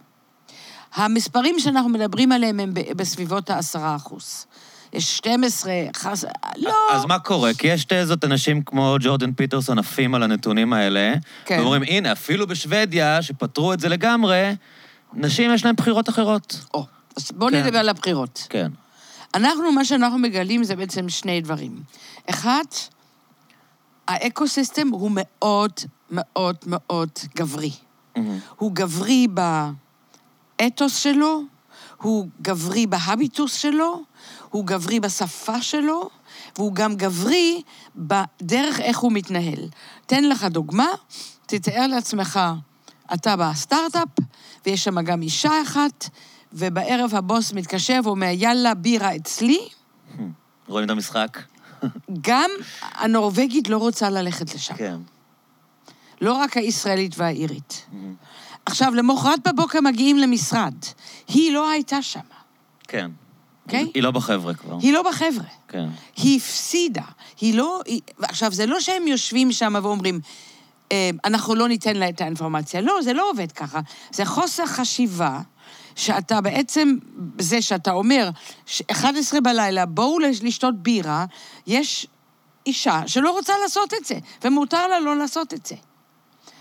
המספרים שאנחנו מדברים עליהם הם בסביבות העשרה אחוז. יש 12, חס... לא. אז מה קורה? כי יש תזות אנשים כמו ג'ורדן פיטרסון עפים על הנתונים האלה, כן. ואומרים, הנה, אפילו בשוודיה, שפתרו את זה לגמרי, נשים יש להן בחירות אחרות. או, אז בואו כן. נדבר על הבחירות. כן. אנחנו, מה שאנחנו מגלים זה בעצם שני דברים. אחד, האקו-סיסטם הוא מאוד מאוד מאוד גברי. Mm-hmm. הוא גברי. באתוס שלו, הוא גברי בהביטוס שלו, הוא גברי בשפה שלו, והוא גם גברי בדרך איך הוא מתנהל. תן לך דוגמה, תתאר לעצמך, אתה בסטארט-אפ, ויש שם גם אישה אחת, ובערב הבוס מתקשר ואומר, יאללה, בירה אצלי. רואים את המשחק? גם הנורבגית לא רוצה ללכת לשם. כן. לא רק הישראלית והאירית. עכשיו, למחרת בבוקר מגיעים למשרד. היא לא הייתה שם, כן. אוקיי? היא לא בחבר'ה כבר. היא לא בחבר'ה. כן. היא הפסידה. היא לא... היא... עכשיו, זה לא שהם יושבים שם ואומרים, "אה, אנחנו לא ניתן לה את האינפורמציה. לא, זה לא עובד ככה. זה חוסר חשיבה. שאתה בעצם, זה שאתה אומר, ש- 11 בלילה, בואו לש- לשתות בירה, יש אישה שלא רוצה לעשות את זה, ומותר לה לא לעשות את זה.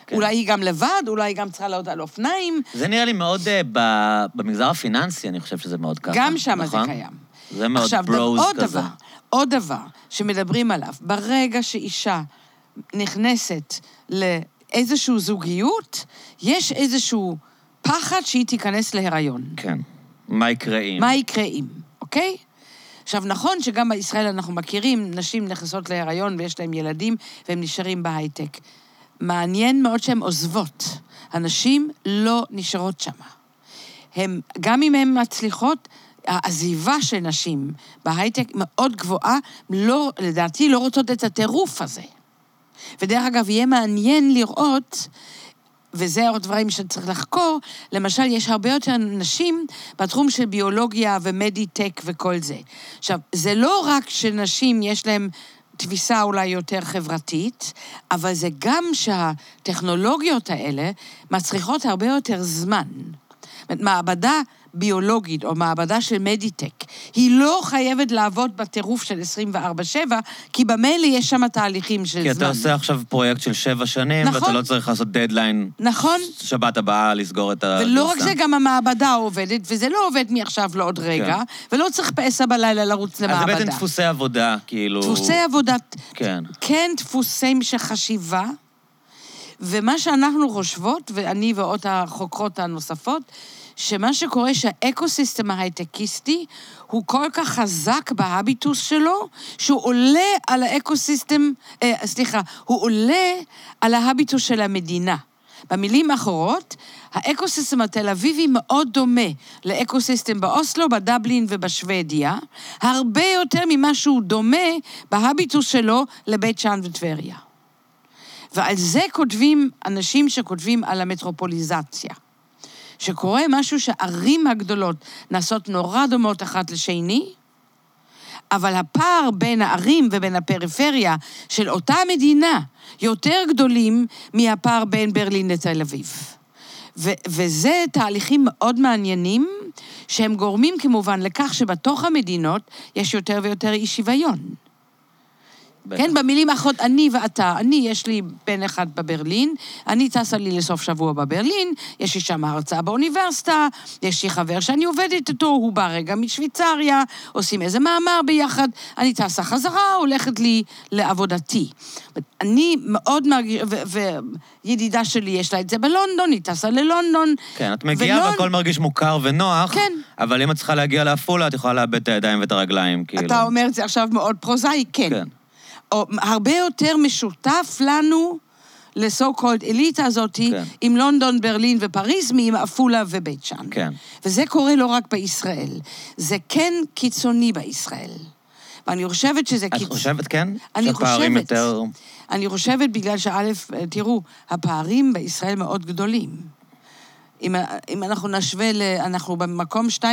כן. אולי היא גם לבד, אולי היא גם צריכה לעלות על אופניים, זה נראה לי מאוד, אה, ב- במגזר הפיננסי, אני חושב שזה מאוד ככה. גם שם נכון? זה קיים. זה מאוד עכשיו, ברוז עוד כזה. דבר, עוד דבר שמדברים עליו, ברגע שאישה נכנסת לאיזושהי זוגיות, יש איזשהו פחד שהיא תיכנס להיריון. כן. מה יקרה אם? מה יקרה אם, אוקיי? עכשיו, נכון שגם בישראל אנחנו מכירים, נשים נכנסות להיריון ויש להן ילדים והם נשארים בהייטק. מעניין מאוד שהן עוזבות. הנשים לא נשארות שם. הם, גם אם הן מצליחות, העזיבה של נשים בהייטק מאוד גבוהה, לא, לדעתי לא רוצות את הטירוף הזה. ודרך אגב, יהיה מעניין לראות, וזה עוד דברים שצריך לחקור, למשל, יש הרבה יותר נשים בתחום של ביולוגיה ומדיטק וכל זה. עכשיו, זה לא רק שנשים יש להן תפיסה אולי יותר חברתית, אבל זה גם שהטכנולוגיות האלה מצריכות הרבה יותר זמן. זאת אומרת, מעבדה ביולוגית או מעבדה של מדיטק, היא לא חייבת לעבוד בטירוף של 24-7, כי במילא יש שם תהליכים של כי זמן. אתה עושה עכשיו פרויקט של שבע שנים, נכון. ואתה לא צריך לעשות דדליין נכון? שבת הבאה לסגור את הגרסה. ולא רק זה, גם המעבדה עובדת, וזה לא עובד מעכשיו לעוד רגע, ולא צריך בעשר בלילה לרוץ כן. אז זה למעבדה. בעצם דפוסי עבודה, כאילו... דפוסי עבודת... כן. כן, דפוסים של חשיבה, ומה שאנחנו חושבות, ואני ועוד החוקרות הנוספות, שמה שקורה שהאקוסיסטם ההייטקיסטי הוא כל כך חזק בהביטוס שלו, שהוא עולה על האקוסיסטם, אה, סליחה, הוא עולה על ההביטוס של המדינה. במילים אחרות, האקוסיסטם התל אביבי מאוד דומה לאקוסיסטם באוסלו, בדבלין ובשוודיה, הרבה יותר ממה שהוא דומה בהביטוס שלו לבית שאן וטבריה. ועל זה כותבים אנשים שכותבים על המטרופוליזציה. שקורה משהו שהערים הגדולות נעשות נורא דומות אחת לשני, אבל הפער בין הערים ובין הפריפריה של אותה מדינה יותר גדולים מהפער בין ברלין לתל אביב. ו- וזה תהליכים מאוד מעניינים, שהם גורמים כמובן לכך שבתוך המדינות יש יותר ויותר אי שוויון. בטח. כן, במילים האחרות, אני ואתה, אני, יש לי בן אחד בברלין, אני טסה לי לסוף שבוע בברלין, יש לי שם הרצאה באוניברסיטה, יש לי חבר שאני עובדת איתו, הוא בא רגע משוויצריה, עושים איזה מאמר ביחד, אני טסה חזרה, הולכת לי לעבודתי. אני מאוד מרגיש, וידידה שלי יש לה את זה בלונדון, היא טסה ללונדון. כן, את מגיעה ולא- והכל מרגיש מוכר ונוח, כן. אבל אם את צריכה להגיע לעפולה, את יכולה לאבד את הידיים ואת הרגליים, כאילו. אתה אומר את זה עכשיו מאוד פרוזאי, כן. כן. או הרבה יותר משותף לנו, לסו קולד אליטה הזאת, כן. עם לונדון, ברלין ופריז, מעם עפולה ובית שאן. כן. וזה קורה לא רק בישראל, זה כן קיצוני בישראל. ואני חושבת שזה את קיצוני. חושבת, כן? אני שהפערים חושבת. יותר... אני חושבת בגלל שא', תראו, הפערים בישראל מאוד גדולים. אם, אם אנחנו נשווה, ל, אנחנו במקום 2-3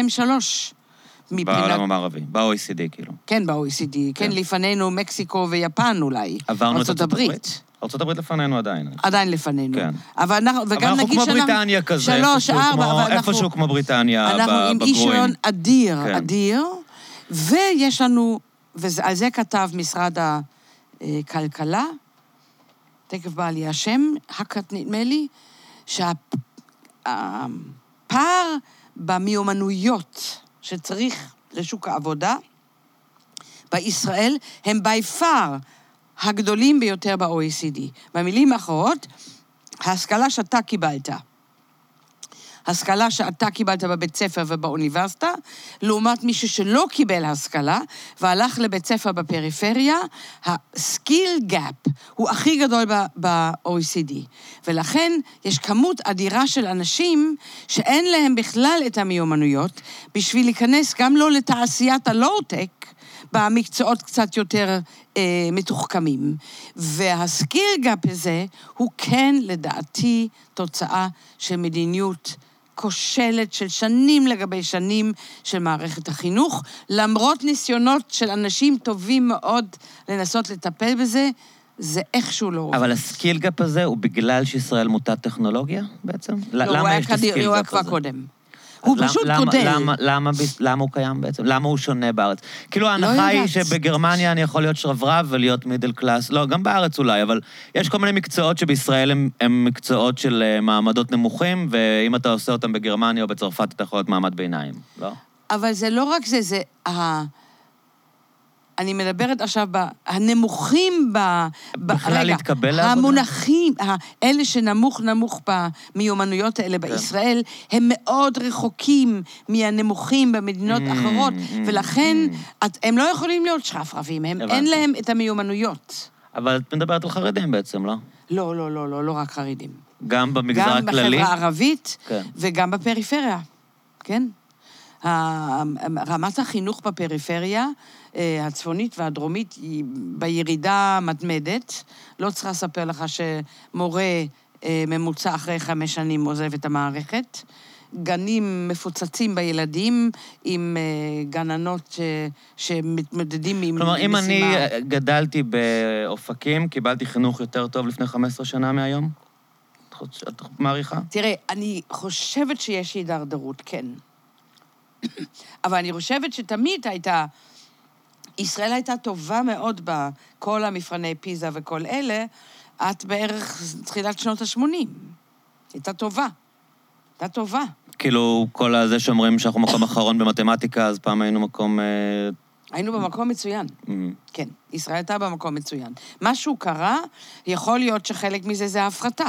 מבחינת... בעולם המערבי, ב-OECD, כאילו. כן, ב-OECD. כן, כן. לפנינו מקסיקו ויפן אולי. עברנו את ארצות הברית. ארצות הברית לפנינו עדיין. עדיין לפנינו. כן. אבל אנחנו, אבל וגם אנחנו נגיד כמו שאנחנו... בריטניה כזה. שלוש, ארבע, כמו- אבל אנחנו... איפשהו כמו בריטניה, אנחנו עם אי בגרועים. שוויון אדיר, כן. אדיר, ויש לנו, ועל זה כתב משרד הכלכלה, תכף בא לי השם, הקט נדמה לי, שהפער במיומנויות שצריך לשוק העבודה בישראל הם בי פאר הגדולים ביותר ב-OECD. במילים האחרות, ההשכלה שאתה קיבלת, השכלה שאתה קיבלת בבית ספר ובאוניברסיטה, לעומת מישהו שלא קיבל השכלה והלך לבית ספר בפריפריה, ה-skill gap הוא הכי גדול ב-OECD. ולכן יש כמות אדירה של אנשים שאין להם בכלל את המיומנויות בשביל להיכנס גם לא לתעשיית הלואו-טק, במקצועות קצת יותר אה, מתוחכמים. וה skill gap הזה הוא כן, לדעתי, תוצאה של מדיניות כושלת של שנים לגבי שנים של מערכת החינוך, למרות ניסיונות של אנשים טובים מאוד לנסות לטפל בזה, זה איכשהו לא עובד. אבל ה skill gap הזה הוא בגלל שישראל מוטת טכנולוגיה בעצם? לא, למה יש את ה skill הוא היה gap כבר הזה? קודם. הוא אז פשוט למה- גודל. למה, למה, למה הוא קיים בעצם? למה הוא שונה בארץ? כאילו ההנחה היא יודעת. שבגרמניה אני יכול להיות שרברב ולהיות middle class, לא, גם בארץ אולי, אבל יש כל מיני מקצועות שבישראל הם, הם מקצועות של אה, מעמדות נמוכים, ואם אתה עושה אותם בגרמניה או בצרפת, אתה יכול להיות מעמד ביניים, לא? אבל זה לא רק זה, זה. אני מדברת עכשיו ב... הנמוכים ב... ב- בכלל רגע, להתקבל לעבודה? המונחים, ה- אלה שנמוך נמוך במיומנויות האלה כן. בישראל, הם מאוד רחוקים מהנמוכים במדינות Mm, אחרות, mm, ולכן mm. את, הם לא יכולים להיות שרפרפים, הם. אין להם את המיומנויות. אבל את מדברת על חרדים בעצם, לא? לא, לא, לא, לא, לא רק חרדים. גם במגזר גם הכללי? בחברה הערבית כן. וגם בפריפריה, כן? רמת החינוך בפריפריה הצפונית והדרומית היא בירידה מתמדת. לא צריכה לספר לך שמורה אה, ממוצע אחרי חמש שנים עוזב את המערכת. גנים מפוצצים בילדים עם אה, גננות ש, שמתמודדים עם כלומר, אם אני משימה. אה, גדלתי באופקים, קיבלתי חינוך יותר טוב לפני 15 שנה מהיום? את מעריכה? תראה, אני חושבת שיש הידרדרות, כן. אבל אני חושבת שתמיד הייתה... ישראל הייתה טובה מאוד בכל המבחני פיזה וכל אלה, עד בערך תחילת שנות ה-80. הייתה טובה. הייתה טובה. כאילו, כל הזה שאומרים שאנחנו מקום אחרון במתמטיקה, אז פעם היינו מקום... אה, היינו במקום מצוין. כן, ישראל הייתה במקום מצוין. משהו קרה, יכול להיות שחלק מזה זה הפחתה.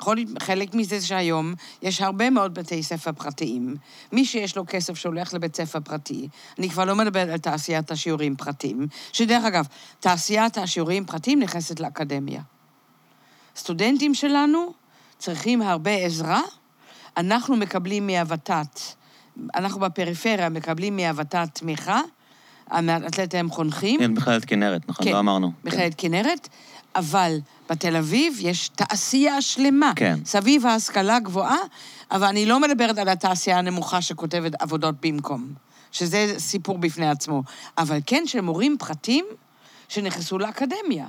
יכול להיות חלק מזה שהיום יש הרבה מאוד בתי ספר פרטיים. מי שיש לו כסף שהולך לבית ספר פרטי, אני כבר לא מדברת על תעשיית השיעורים פרטיים, שדרך אגב, תעשיית השיעורים פרטיים נכנסת לאקדמיה. סטודנטים שלנו צריכים הרבה עזרה, אנחנו מקבלים מהוות"ת, אנחנו בפריפריה מקבלים מהוות"ת תמיכה, המאתלט הם חונכים. כן, מכללת כנרת, נכון? כן, לא אמרנו. מכללת כנרת, אבל בתל אביב יש תעשייה שלמה. כן. סביב ההשכלה הגבוהה, אבל אני לא מדברת על התעשייה הנמוכה שכותבת עבודות במקום, שזה סיפור בפני עצמו. אבל כן של מורים פרטיים שנכנסו לאקדמיה.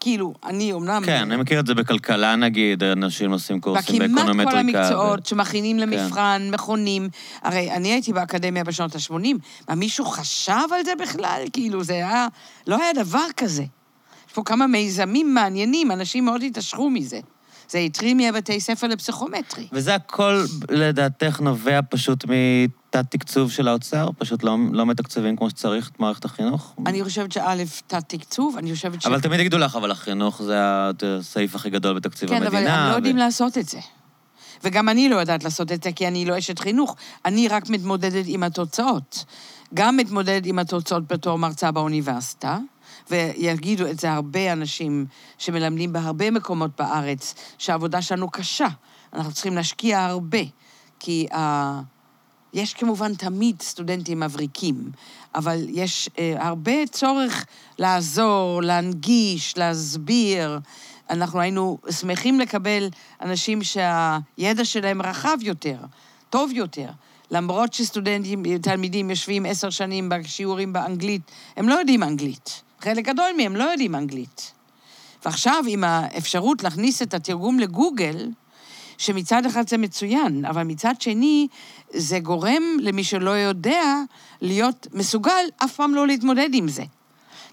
כאילו, אני אומנם... כן, אני מכיר את זה בכלכלה נגיד, אנשים עושים קורסים בכמעט באקונומטריקה. כל ו- המקצועות שמכינים למבחן, מכונים. הרי אני הייתי באקדמיה בשנות ה-80, מה, מישהו חשב על זה בכלל? כאילו, זה היה... לא היה דבר כזה. יש פה כמה מיזמים מעניינים, אנשים מאוד התעשרו מזה. זה התחיל מהבתי ספר לפסיכומטרי. וזה הכל, לדעתך, נובע פשוט מתת-תקצוב של האוצר? פשוט לא, לא מתקצבים כמו שצריך את מערכת החינוך? אני חושבת שא', תת-תקצוב, אני חושבת ש... אבל תמיד יגידו לך, אבל החינוך זה הסעיף הכי גדול בתקציב כן, המדינה. אבל הם לא ו- יודעים לעשות את זה. וגם אני לא יודעת לעשות את זה, כי אני לא אשת חינוך. אני רק מתמודדת עם התוצאות. גם מתמודדת עם התוצאות בתור מרצה באוניברסיטה, ויגידו את זה הרבה אנשים שמלמדים בהרבה מקומות בארץ, שהעבודה שלנו קשה. אנחנו צריכים להשקיע הרבה, כי uh, יש כמובן תמיד סטודנטים מבריקים, אבל יש uh, הרבה צורך לעזור, להנגיש, להסביר. אנחנו היינו שמחים לקבל אנשים שהידע שלהם רחב יותר, טוב יותר. למרות שסטודנטים, תלמידים יושבים עשר שנים בשיעורים באנגלית, הם לא יודעים אנגלית. חלק גדול מהם לא יודעים אנגלית. ועכשיו, עם האפשרות להכניס את התרגום לגוגל, שמצד אחד זה מצוין, אבל מצד שני, זה גורם למי שלא יודע להיות מסוגל אף פעם לא להתמודד עם זה.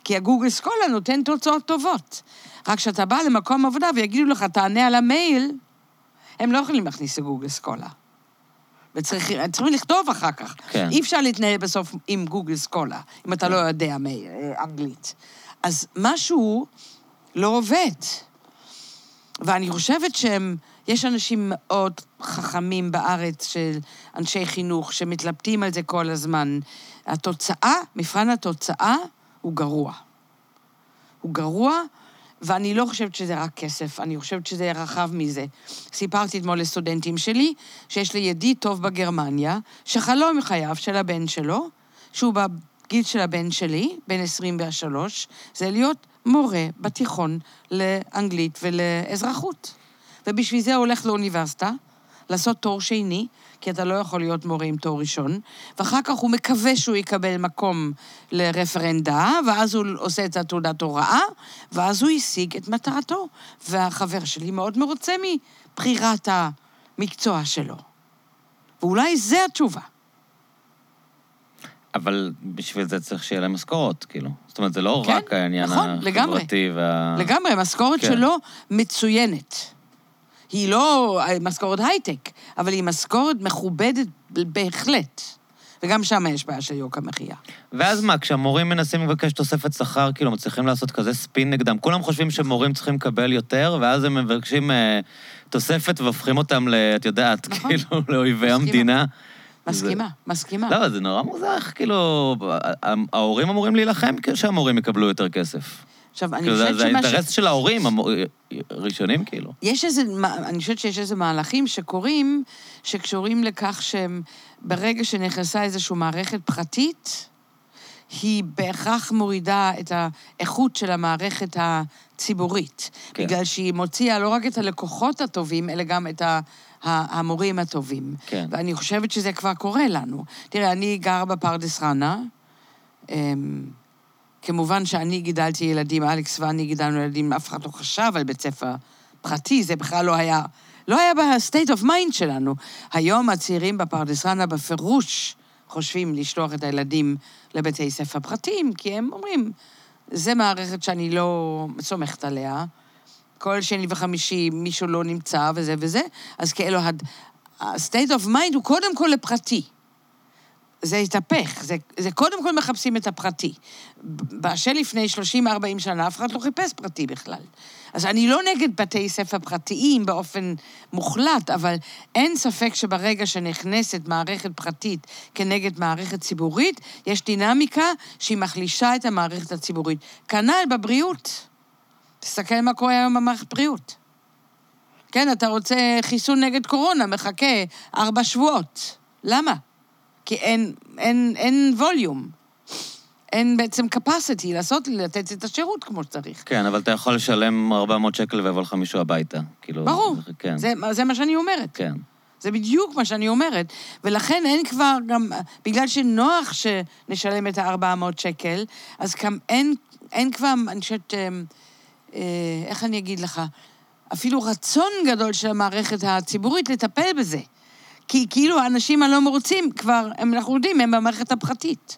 כי הגוגל סקולה נותן תוצאות טובות. רק כשאתה בא למקום עבודה ויגידו לך, תענה על המייל, הם לא יכולים להכניס לגוגל סקולה. וצריכים לכתוב אחר כך. כן. אי אפשר להתנהל בסוף עם גוגל סקולה, אם אתה לא יודע מי- אה, אנגלית. אז משהו לא עובד. ואני חושבת שהם, יש אנשים מאוד חכמים בארץ של אנשי חינוך שמתלבטים על זה כל הזמן. התוצאה, מבחן התוצאה, הוא גרוע. הוא גרוע, ואני לא חושבת שזה רק כסף, אני חושבת שזה רחב מזה. סיפרתי אתמול לסטודנטים שלי, שיש לי ידיד טוב בגרמניה, שחלום מחייו של הבן שלו, שהוא בגיל של הבן שלי, בן 23, זה להיות מורה בתיכון לאנגלית ולאזרחות. ובשביל זה הוא הולך לאוניברסיטה, לעשות תואר שני, כי אתה לא יכול להיות מורה עם תואר ראשון, ואחר כך הוא מקווה שהוא יקבל מקום לרפרנדה, ואז הוא עושה את התעודת הוראה, ואז הוא השיג את מטרתו. והחבר שלי מאוד מרוצה מבחירת המקצוע שלו. ואולי זה התשובה. אבל בשביל זה צריך שיהיה להם משכורות, כאילו. זאת אומרת, זה לא כן, רק העניין נכון, לגמרי. החברתי וה... לגמרי, המשכורת כן. שלו מצוינת. היא לא משכורת הייטק, אבל היא משכורת מכובדת בהחלט. וגם שם יש בעיה של יוקר מחיה. ואז מה, כשהמורים מנסים לבקש תוספת שכר, כאילו, מצליחים לעשות כזה ספין נגדם. כולם חושבים שמורים צריכים לקבל יותר, ואז הם מבקשים אה, תוספת והופכים אותם, ל, את יודעת, נכון. כאילו, לאויבי מסכימה. המדינה. מסכימה, מסכימה. לא, זה נורא מוזר, כאילו, ההורים אמורים להילחם שהמורים יקבלו יותר כסף. עכשיו, אני כאילו, זה חושבת זה שמה האינטרס ש... של ההורים, המו- ראשונים, כאילו. יש איזה, אני חושבת שיש איזה מהלכים שקורים, שקשורים לכך שהם, ברגע שנכנסה איזושהי מערכת פרטית, היא בהכרח מורידה את האיכות של המערכת הציבורית. כן. בגלל שהיא מוציאה לא רק את הלקוחות הטובים, אלא גם את ה... ה- המורים הטובים. כן. ואני חושבת שזה כבר קורה לנו. תראה, אני גרה בפרדס חנה. כמובן שאני גידלתי ילדים, אלכס ואני גידלנו ילדים, אף אחד לא חשב על בית ספר פרטי, זה בכלל לא היה, לא היה ב-state of mind שלנו. היום הצעירים בפרדס חנה בפירוש חושבים לשלוח את הילדים לבתי ספר פרטיים, כי הם אומרים, זה מערכת שאני לא סומכת עליה. כל שני וחמישי מישהו לא נמצא וזה וזה, אז כאילו, ה-state of mind הוא קודם כל לפרטי. זה התהפך, זה, זה קודם כל מחפשים את הפרטי. באשר לפני 30-40 שנה, אף אחד לא חיפש פרטי בכלל. אז אני לא נגד בתי ספר פרטיים באופן מוחלט, אבל אין ספק שברגע שנכנסת מערכת פרטית כנגד מערכת ציבורית, יש דינמיקה שהיא מחלישה את המערכת הציבורית. כנ"ל בבריאות. תסתכל מה קורה היום במערכת בריאות. כן, אתה רוצה חיסון נגד קורונה, מחכה ארבע שבועות. למה? כי אין, אין, אין ווליום. אין בעצם capacity לעשות, לתת את השירות כמו שצריך. כן, אבל אתה יכול לשלם 400 שקל ויבוא לך מישהו הביתה. כאילו... ברור. זה- כן. זה, זה מה שאני אומרת. כן. זה בדיוק מה שאני אומרת. ולכן אין כבר גם, בגלל שנוח שנשלם את ה-400 שקל, אז גם אין, אין כבר, אני חושבת, אה, אה, איך אני אגיד לך, אפילו רצון גדול של המערכת הציבורית לטפל בזה. כי כאילו האנשים הלא מרוצים כבר, הם, אנחנו יודעים, הם במערכת הפרטית.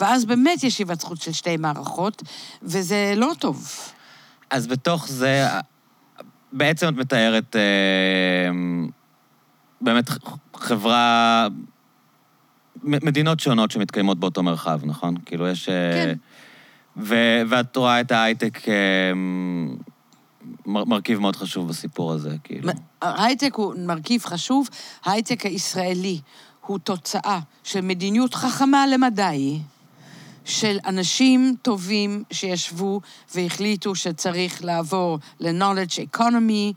ואז באמת יש היווצרות של שתי מערכות, וזה לא טוב. אז בתוך זה, בעצם את מתארת אה, באמת חברה, מדינות שונות שמתקיימות באותו מרחב, נכון? כאילו יש... אה, כן. ו- ואת רואה את ההייטק אה, מר- מרכיב מאוד חשוב בסיפור הזה, כאילו. ההייטק הוא מרכיב חשוב, ההייטק הישראלי הוא תוצאה של מדיניות חכמה למדי, של אנשים טובים שישבו והחליטו שצריך לעבור ל-knowledge economy,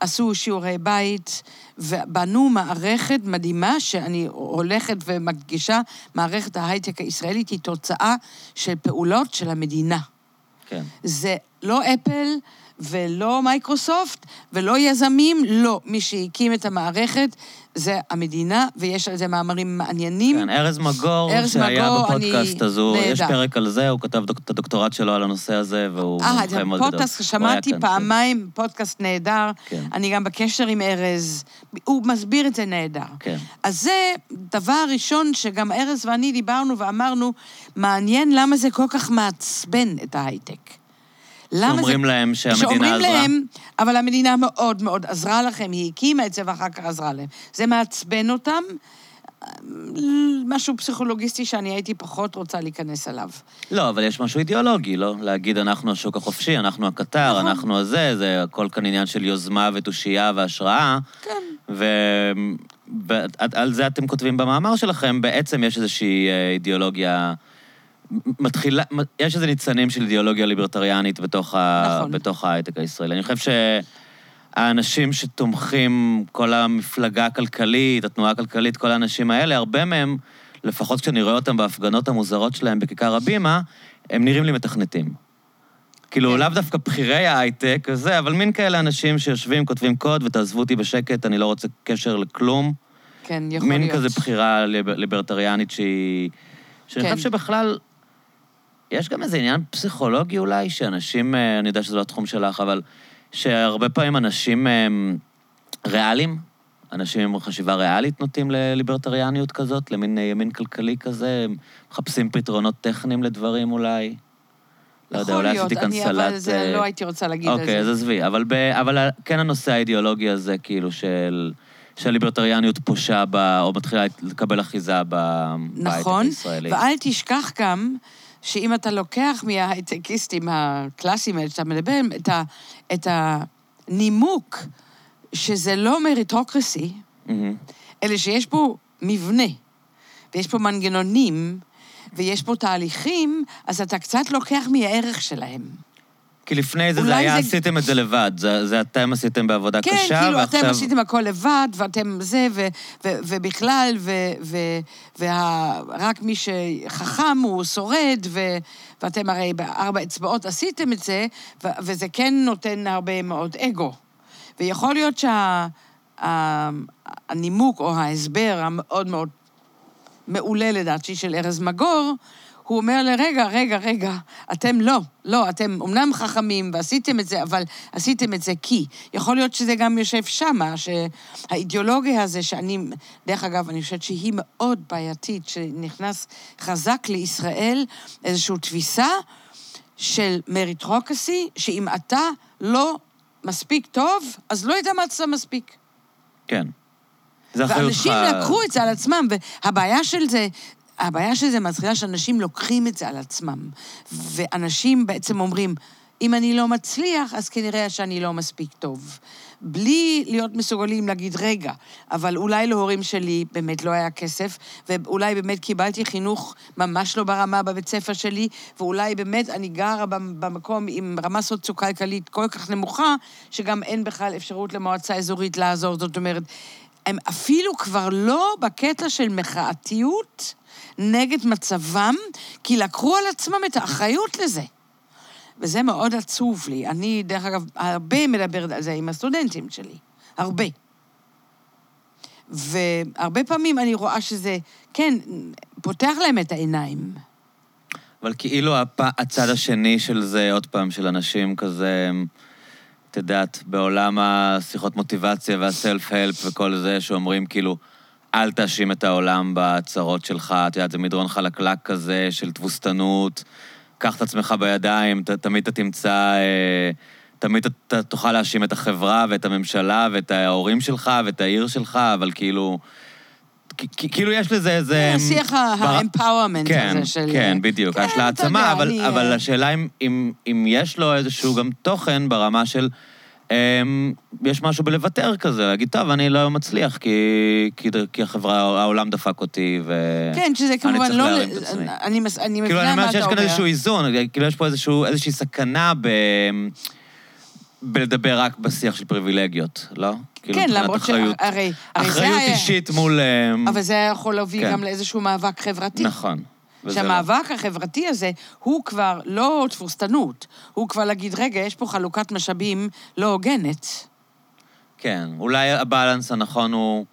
עשו שיעורי בית, ובנו מערכת מדהימה שאני הולכת ומדגישה, מערכת ההייטק הישראלית היא תוצאה של פעולות של המדינה. כן. זה לא אפל ולא מייקרוסופט ולא יזמים, לא. מי שהקים את המערכת זה המדינה, ויש על זה מאמרים מעניינים. כן, ארז מגור, ארז שהיה מגור, בפודקאסט אני- הזו, יש נהדר. פרק על זה, הוא כתב דוק- את הדוקטורט שלו על הנושא הזה, והוא אה, מומחה מאוד גדול. פודקאסט, הוא שמעתי פעמיים, פודקאסט נהדר. כן. אני גם בקשר עם ארז, הוא מסביר את זה נהדר. כן. אז זה דבר ראשון שגם ארז ואני דיברנו ואמרנו, מעניין למה זה כל כך מעצבן את ההייטק. למה זה... שאומרים להם שהמדינה שאומרים עזרה. להם, אבל המדינה מאוד מאוד עזרה לכם, היא הקימה את זה ואחר כך עזרה להם. זה מעצבן אותם. משהו פסיכולוגיסטי שאני הייתי פחות רוצה להיכנס אליו. לא, אבל יש משהו אידיאולוגי, לא? להגיד, אנחנו השוק החופשי, אנחנו הקטר, נכון. אנחנו הזה, זה הכל כאן עניין של יוזמה ותושייה והשראה. כן. ועל זה אתם כותבים במאמר שלכם, בעצם יש איזושהי אה, אידיאולוגיה... מתחילה, יש איזה ניצנים של אידיאולוגיה ליברטריאנית בתוך, ה, נכון. בתוך ההייטק הישראלי. אני חושב שהאנשים שתומכים, כל המפלגה הכלכלית, התנועה הכלכלית, כל האנשים האלה, הרבה מהם, לפחות כשאני רואה אותם בהפגנות המוזרות שלהם בכיכר הבימה, הם נראים לי מתכנתים. כאילו, כן. לאו דווקא בכירי ההייטק וזה, אבל מין כאלה אנשים שיושבים, כותבים קוד, ותעזבו אותי בשקט, אני לא רוצה קשר לכלום. כן, יכול מין להיות. כזה בחירה ליב- ליברטריאנית שהיא... שאני כן. חושב שבכלל, יש גם איזה עניין פסיכולוגי אולי, שאנשים, אה, אני יודע שזה לא התחום שלך, אבל שהרבה פעמים אנשים אה, ריאליים, אנשים עם חשיבה ריאלית נוטים לליברטריאניות כזאת, למין אה, ימין כלכלי כזה, הם מחפשים פתרונות טכניים לדברים אולי. לא יודע, יכול אולי להיות, עשיתי כאן אני- סלט... אבל זה לא הייתי רוצה להגיד על אוקיי, אז זה. עזבי. אבל, ב, אבל כן הנושא האידיאולוגי הזה, כאילו, של... שהליברטריאניות פושה ב... או מתחילה לקבל אחיזה ב... בהייטק נכון, הישראלי. ואל תשכח גם שאם אתה לוקח מההייטקיסטים הקלאסיים האלה שאתה מדבר, את, ה, את הנימוק שזה לא מריטוקרסי, מהמם. אלא שיש פה מבנה, ויש פה מנגנונים, ויש פה תהליכים, אז אתה קצת לוקח מהערך שלהם. כי לפני זה, זה היה, זה- עשיתם את זה לבד. זה, זה אתם עשיתם בעבודה כן, קשה, כאילו, ועכשיו... אתם עשיתם הכל לבד, ואתם זה, ו, ו, ובכלל, ו, ו, ורק מי שחכם הוא שורד, ו, ואתם הרי בארבע אצבעות עשיתם את זה, ו, וזה כן נותן הרבה מאוד אגו. ויכול להיות שהנימוק או ההסבר המאוד מאוד מעולה לדעתי של ארז מגור, הוא אומר לי, רגע, רגע, רגע, אתם לא, לא, אתם אומנם חכמים ועשיתם את זה, אבל עשיתם את זה כי. יכול להיות שזה גם יושב שמה, שהאידיאולוגיה הזה שאני, דרך אגב, אני חושבת שהיא מאוד בעייתית, שנכנס חזק לישראל איזושהי תפיסה של מריטרוקסי, שאם אתה לא מספיק טוב, אז לא יודע מה אתה מספיק. כן. זה אחריותך... ואנשים לקחו את זה על עצמם, והבעיה של זה, הבעיה של זה מתחילה שאנשים לוקחים את זה על עצמם. ואנשים בעצם אומרים, אם אני לא מצליח, אז כנראה שאני לא מספיק טוב. בלי להיות מסוגלים להגיד, רגע, אבל אולי להורים שלי באמת לא היה כסף, ואולי באמת קיבלתי חינוך ממש לא ברמה בבית ספר שלי, ואולי באמת אני גרה במ- במקום עם רמה סוציו-כלכלית כל כך נמוכה, שגם אין בכלל אפשרות למועצה אזורית לעזור. זאת אומרת, הם אפילו כבר לא בקטע של מחאתיות נגד מצבם, כי לקחו על עצמם את האחריות לזה. וזה מאוד עצוב לי. אני, דרך אגב, הרבה מדברת על זה עם הסטודנטים שלי. הרבה. והרבה פעמים אני רואה שזה, כן, פותח להם את העיניים. אבל כאילו הפ... הצד השני של זה, עוד פעם, של אנשים כזה, את יודעת, בעולם השיחות מוטיבציה והסלף-הלפ וכל זה, שאומרים כאילו, אל תאשים את העולם בצרות שלך, את יודעת, זה מדרון חלקלק כזה של תבוסתנות, קח את עצמך בידיים, ת, תמיד אתה תמצא... אה, תמיד אתה תוכל להאשים את החברה ואת הממשלה ואת ההורים שלך ואת העיר שלך, אבל כאילו... כאילו יש לזה איזה... השיח בר- האמפאורמנט כן, הזה של... כן, בדיוק, כן, יש אתה לה העצמה, אבל, אה, השאלה אם, אם, אם יש לו איזשהו גם תוכן ברמה של... אמ, יש משהו בלוותר כזה, להגיד, טוב, אני לא מצליח, כי, כי, כי החברה, העולם דפק אותי, ו... כן, שזה כמובן צריך לא... להרים את עצמי. אני מס- אני כאילו, אני מבינה אומר מה אתה שיש כאן אומר. איזשהו איזון, כאילו, יש פה איזשהו, איזושהי סכנה ב... בלדבר רק בשיח של פריבילגיות, לא? כאילו, כן, מבחינת למרות אחריות- שהרי... הרי זה אחריות היה- אישית מול... אמ, אבל זה יכול להוביל כן. גם לאיזשהו מאבק חברתי. נכון. שהמאבק החברתי הזה הוא כבר לא תבוסתנות, הוא כבר להגיד, רגע, יש פה חלוקת משאבים לא הוגנת. כן, אולי הבאלנס הנכון הוא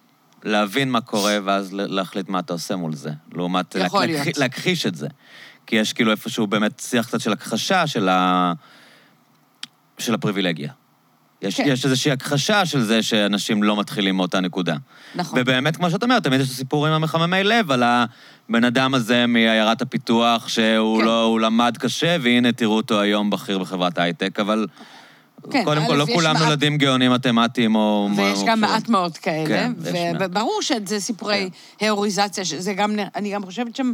להבין מה קורה ואז להחליט מה אתה עושה מול זה, לעומת להכ- להיות. להכ- להכחיש את זה. כי יש כאילו איפשהו באמת שיח קצת של הכחשה של, ה... של הפריבילגיה. יש, כן. יש איזושהי הכחשה של זה שאנשים לא מתחילים מאותה נקודה. נכון. ובאמת, כמו שאת אומרת, תמיד יש את הסיפורים המחממי לב על הבן אדם הזה מעיירת הפיתוח, שהוא כן. לא, למד קשה, והנה, תראו אותו היום בכיר בחברת הייטק, אבל כן, קודם כל, לא כולם מעט- נולדים גאונים מתמטיים או... ויש גם מעט מאוד כאלה, כן, מעט. וברור שזה סיפורי היאוריזציה, שזה גם, אני גם חושבת שזה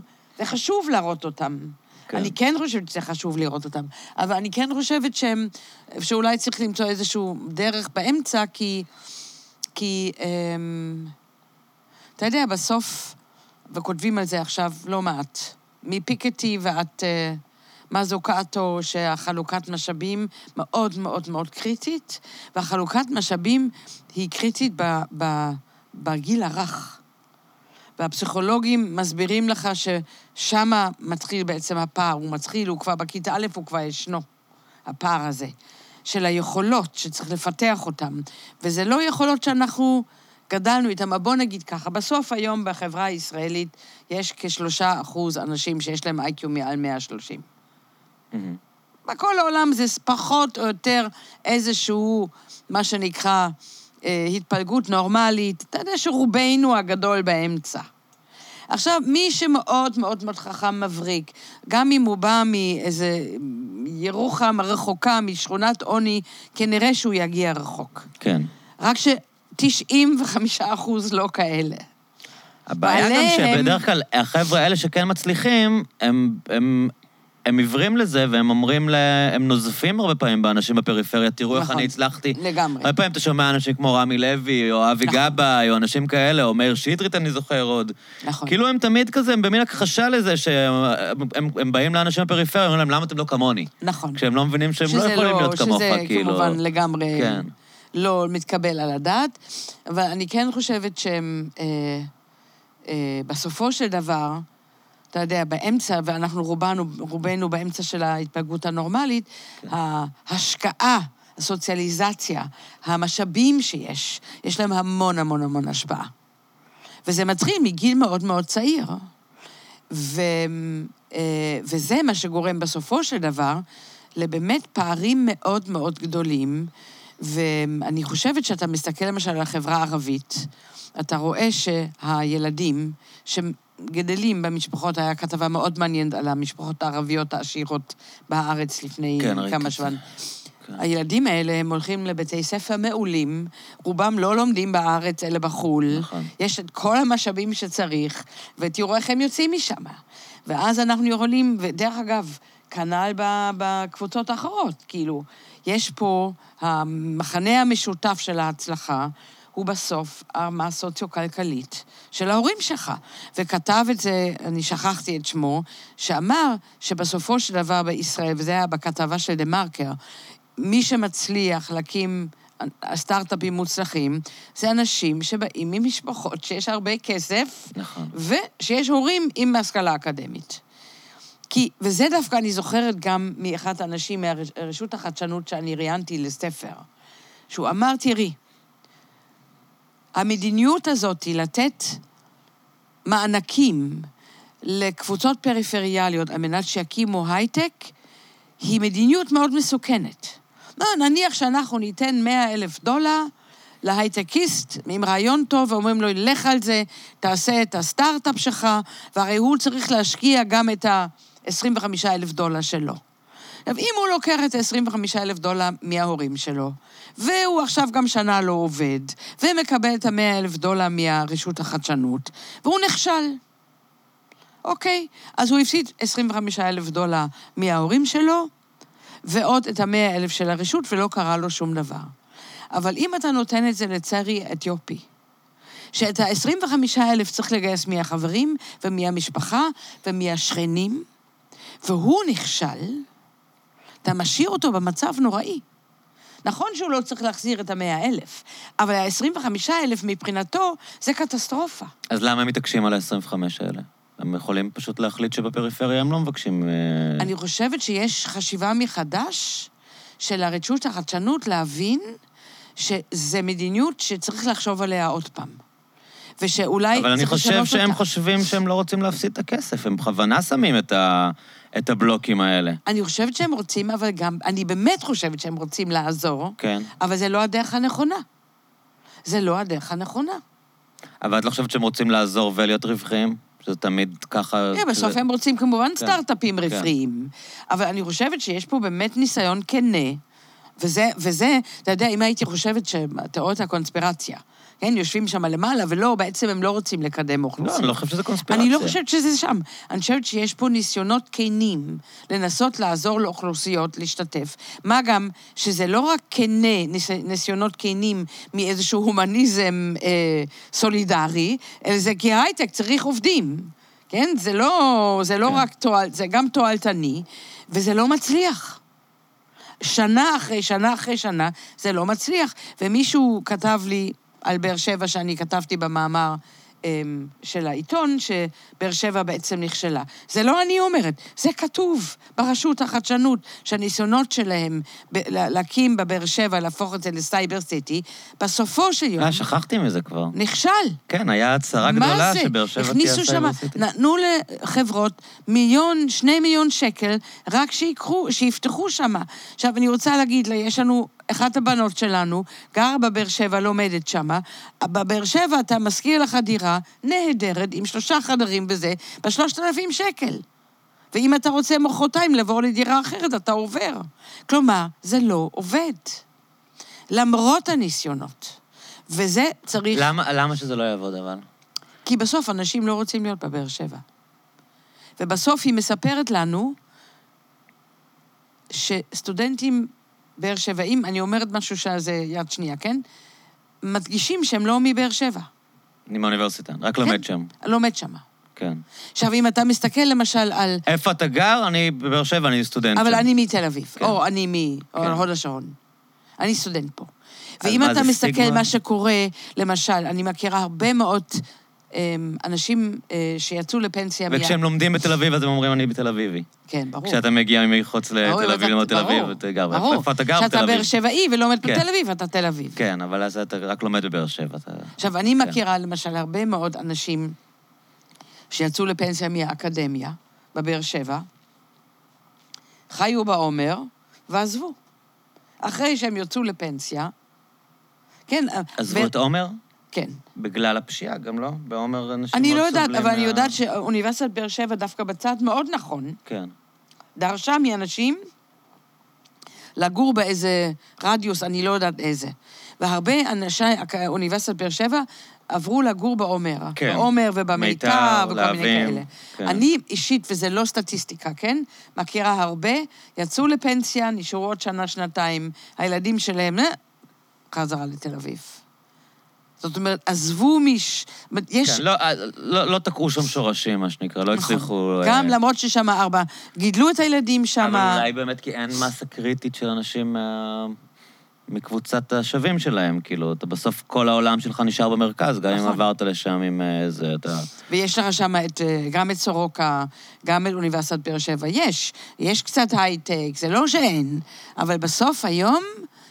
חשוב להראות אותם. כן. אני כן חושבת שזה חשוב לראות אותם, אבל אני כן חושבת שהם, שאולי צריך למצוא איזשהו דרך באמצע, כי, כי, אמ, אתה יודע, בסוף, וכותבים על זה עכשיו לא מעט, מפיקטי ועד אה, מזוקטו, שהחלוקת משאבים מאוד מאוד מאוד קריטית, והחלוקת משאבים היא קריטית ב, ב, בגיל הרך. והפסיכולוגים מסבירים לך ששם מתחיל בעצם הפער, הוא מתחיל, הוא כבר בכיתה א', הוא כבר ישנו, הפער הזה, של היכולות שצריך לפתח אותן. וזה לא יכולות שאנחנו גדלנו איתן, אבל בוא נגיד ככה, בסוף היום בחברה הישראלית יש כשלושה אחוז אנשים שיש להם איי-קיו מעל 130. מהמם. בכל העולם זה פחות או יותר איזשהו, מה שנקרא, אה, התפלגות נורמלית. אתה יודע שרובנו הגדול באמצע. עכשיו, מי שמאוד מאוד מאוד חכם מבריק, גם אם הוא בא מאיזה ירוחם רחוקה, משכונת עוני, כנראה שהוא יגיע רחוק. כן. רק ש-95 אחוז לא כאלה. הבעיה גם שבדרך כלל החבר'ה האלה שכן מצליחים, הם, הם, הם עיוורים לזה, והם אומרים, ל... הם נוזפים הרבה פעמים באנשים בפריפריה, תראו איך נכון. אני הצלחתי. לגמרי. הרבה פעמים אתה שומע אנשים כמו רמי לוי, או אבי נכון. גבאי, או אנשים כאלה, או מאיר שטרית, אני זוכר עוד. נכון. כאילו הם תמיד כזה, הם במין הכחשה לזה, שהם הם, הם באים לאנשים בפריפריה, אומרים להם, למה אתם לא כמוני? נכון. כשהם לא מבינים שהם לא שזה יכולים להיות כמוך, שזה כאילו. כמובן לגמרי כן. לא מתקבל על הדעת, אבל אני כן חושבת שהם, אה, אה, בסופו של דבר, אתה יודע, באמצע, ואנחנו רובנו, רובנו באמצע של ההתפלגות הנורמלית, כן. ההשקעה, הסוציאליזציה, המשאבים שיש, יש להם המון המון המון השפעה. וזה מתחיל מגיל מאוד מאוד צעיר. ו, אה, וזה מה שגורם בסופו של דבר לבאמת פערים מאוד מאוד גדולים. ואני חושבת שאתה מסתכל למשל על החברה הערבית, אתה רואה שהילדים שגדלים במשפחות, היה כתבה מאוד מעניינת על המשפחות הערביות העשירות בארץ לפני כן, כמה. שבועות. כן. הילדים האלה, הם הולכים לבתי ספר מעולים, רובם לא לומדים בארץ אלא בחו"ל. נכון. יש את כל המשאבים שצריך, ותראו איך הם יוצאים משם. ואז אנחנו יכולים, ודרך אגב, כנ"ל בקבוצות האחרות, כאילו, יש פה, המחנה המשותף של ההצלחה הוא בסוף הרמה הסוציו-כלכלית של ההורים שלך. וכתב את זה, אני שכחתי את שמו, שאמר שבסופו של דבר בישראל, וזה היה בכתבה של דה מרקר, מי שמצליח להקים סטארט-אפים מוצלחים, זה אנשים שבאים ממשפחות שיש הרבה כסף, נכון. ושיש הורים עם השכלה אקדמית. כי, וזה דווקא אני זוכרת גם מאחד האנשים מהרשות החדשנות שאני ראיינתי לספר, שהוא אמר, תראי, המדיניות הזאת היא לתת מענקים לקבוצות פריפריאליות על מנת שיקימו הייטק, היא מדיניות מאוד מסוכנת. לא, נניח שאנחנו ניתן 100 אלף דולר להייטקיסט עם רעיון טוב, ואומרים לו, לך על זה, תעשה את הסטארט-אפ שלך, והרי הוא צריך להשקיע גם את ה-25 אלף דולר שלו. עכשיו, אם הוא לוקח את ה-25 אלף דולר מההורים שלו, והוא עכשיו גם שנה לא עובד, ומקבל את ה-100 אלף דולר מהרשות החדשנות, והוא נכשל. אוקיי, אז הוא הפסיד 25 אלף דולר מההורים שלו, ועוד את המאה אלף של הרשות, ולא קרה לו שום דבר. אבל אם אתה נותן את זה לצערי אתיופי, שאת ה-25 אלף צריך לגייס מהחברים ומהמשפחה ומהשכנים, והוא נכשל, אתה משאיר אותו במצב נוראי. נכון שהוא לא צריך להחזיר את המאה אלף, אבל ה-25 אלף מבחינתו זה קטסטרופה. אז למה הם מתעקשים על ה-25 האלה? הם יכולים פשוט להחליט שבפריפריה הם לא מבקשים... אה, אני חושבת שיש חשיבה מחדש של הרשות החדשנות להבין שזה מדיניות שצריך לחשוב עליה עוד פעם. ושאולי אבל אני חושב שהם אותה. חושבים שהם לא רוצים להפסיד את הכסף, הם בכוונה שמים את, ה... את הבלוקים האלה. אני חושבת שהם רוצים, אבל גם, אני באמת חושבת שהם רוצים לעזור, כן. אבל זה לא הדרך הנכונה. זה לא הדרך הנכונה. אבל את לא חושבת שהם רוצים לעזור ולהיות רווחיים? שזה תמיד ככה... כן, בסוף כזה- הם רוצים כמובן כן, סטארט-אפים כן. רווחיים. אבל אני חושבת שיש פה באמת ניסיון כנה וזה, וזה, אתה יודע, אם הייתי חושבת שתיאוריות הקונספירציה, כן, יושבים שם למעלה, ולא, בעצם הם לא רוצים לקדם לא, אוכלוסייה. אני לא חושב שזה קונספירציה. אני לא חושבת שזה שם. אני חושבת שיש פה ניסיונות כנים לנסות לעזור לאוכלוסיות להשתתף. מה גם שזה לא רק כנה, ניס, ניסיונות כנים מאיזשהו הומניזם אה, סולידרי, אלא זה כי ההייטק צריך עובדים. כן? זה לא, זה לא כן. רק תועל, זה גם תועלתני, וזה לא מצליח. שנה אחרי שנה אחרי שנה, זה לא מצליח. ומישהו כתב לי על באר שבע, שאני כתבתי במאמר אמ, של העיתון, שבאר שבע בעצם נכשלה. זה לא אני אומרת, זה כתוב ברשות החדשנות, שהניסיונות שלהם להקים בבאר שבע, להפוך את זה לסייבר סיטי, בסופו של יום אה, שכחתי מזה כבר. נכשל. כן, היה הצהרה גדולה? שבאר שבע תהיה סייבר סיטי. נתנו לחברות מיליון, שני מיליון שקל, רק שיקחו, שיפתחו שם. עכשיו, אני רוצה להגיד לה, יש לנו, אחת הבנות שלנו, גרה בבאר שבע, לומדת שם. בבאר שבע אתה משכיר לך דירה נהדרת, עם שלושה חדרים וזה, בשלושת אלפים שקל. ואם אתה רוצה מחרתיים לעבור לדירה אחרת, אתה עובר. כלומר, זה לא עובד. למרות הניסיונות. וזה צריך... למה למה שזה לא יעבוד, אבל? כי בסוף אנשים לא רוצים להיות בבאר שבע. ובסוף היא מספרת לנו שסטודנטים באר שבעים, אני אומרת משהו שזה יד שנייה, כן? מדגישים שהם לא מבאר שבע. אני מהאוניברסיטה, רק לומד שם. לומד שם. כן. עכשיו, אם אתה מסתכל למשל על... איפה אתה גר? אני בבאר שבע, אני סטודנט שם. אבל אני מתל אביב, כן. או אני כן. מהוד השרון. אני סטודנט פה. ואם אתה מסתכל סטיגמה? מה שקורה, למשל, אני מכירה הרבה מאוד אנשים אה, שיצאו לפנסיה מיד. וכשהם לומדים בתל אביב, אז הם אומרים, אני בתל אביבי. כן, ברור. כשאתה מגיע מחוץ ברור, לתל אביב, ללמוד תל אביב, ברור, אתה גר. ברור. איפה אתה גר בתל כשאתה אביב? באר שבעי ולומד כן. בתל אביב, אתה תל אביב. כן, אבל אז אתה רק לומד בבאר שבע. עכשיו, אני כן. מכירה למשל הרבה מאוד אנשים שיצאו לפנסיה מהאקדמיה בבאר שבע, חיו בעומר ועזבו. אחרי שהם יצאו לפנסיה, כן, עזבו ו- את עומר? כן. בגלל הפשיעה, גם לא? בעומר אנשים אני לא יודעת, אבל אני מה- יודעת שאוניברסיטת באר שבע דווקא בצד מאוד נכון, כן. דרשה מאנשים לגור באיזה רדיוס, אני לא יודעת איזה. והרבה אנשי אוניברסיטת באר שבע עברו לגור בעומר. כן. בעומר ובמיתר מיתר, וכל מיני כאלה. כן. אני אישית, וזה לא סטטיסטיקה, כן? מכירה הרבה, יצאו לפנסיה, נשארו עוד שנה, שנתיים, הילדים שלהם, אה, חזרה לתל אביב. זאת אומרת, עזבו מש... אומרת, יש... כן, לא, אה, לא לא תקעו שם שורשים, מה שנקרא, לא נכון. הצליחו... גם אה, למרות ששם ארבע, גידלו את הילדים שם. אבל אולי באמת כי אין מסה קריטית של אנשים מה- מקבוצת השווים שלהם. כאילו, אתה בסוף, כל העולם שלך נשאר במרכז, גם אם נכון. עברת לשם עם איזה, אתה... ויש לך שם את, אה, גם את סורוקה, גם את אוניברסיטת באר שבע. יש, יש קצת הייטק, זה לא שאין, אבל בסוף היום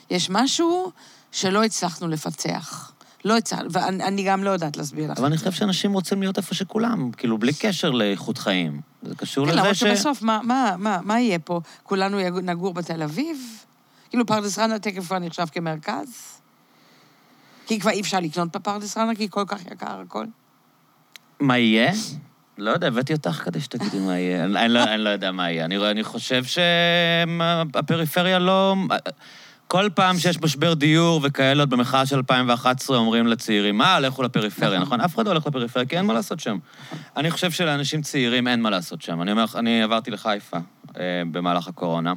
יש משהו שלא הצלחנו לפצח. לא הצלחנו, ואני אני גם לא יודעת להסביר לך. אבל אני חושב שאנשים רוצים להיות איפה שכולם, כאילו, בלי קשר לאיכות חיים. זה קשור כן, לזה למרות ש... שבסוף, מה, מה, מה, מה יהיה פה? כולנו נגור בתל אביב? כאילו פרדס חנה תכף כבר נחשב כמרכז? כי כבר אי אפשר לקנות בפרדס חנה, כי כל כך יקר הכל. מה יהיה? לא יודע, הבאתי אותך כדי שתגידי מה יהיה. אני, אני, לא, אני לא יודע מה יהיה. אני, אני חושב שהפריפריה לא... כל פעם שיש משבר דיור וכאלה, עוד במחאה של 2011 אומרים לצעירים, מה, לכו לפריפריה, נכון. נכון? אף אחד לא הולך לפריפריה, כי אין מה לעשות שם. אני חושב שלאנשים צעירים אין מה לעשות שם. אני אומר אני עברתי לחיפה אה, במהלך הקורונה.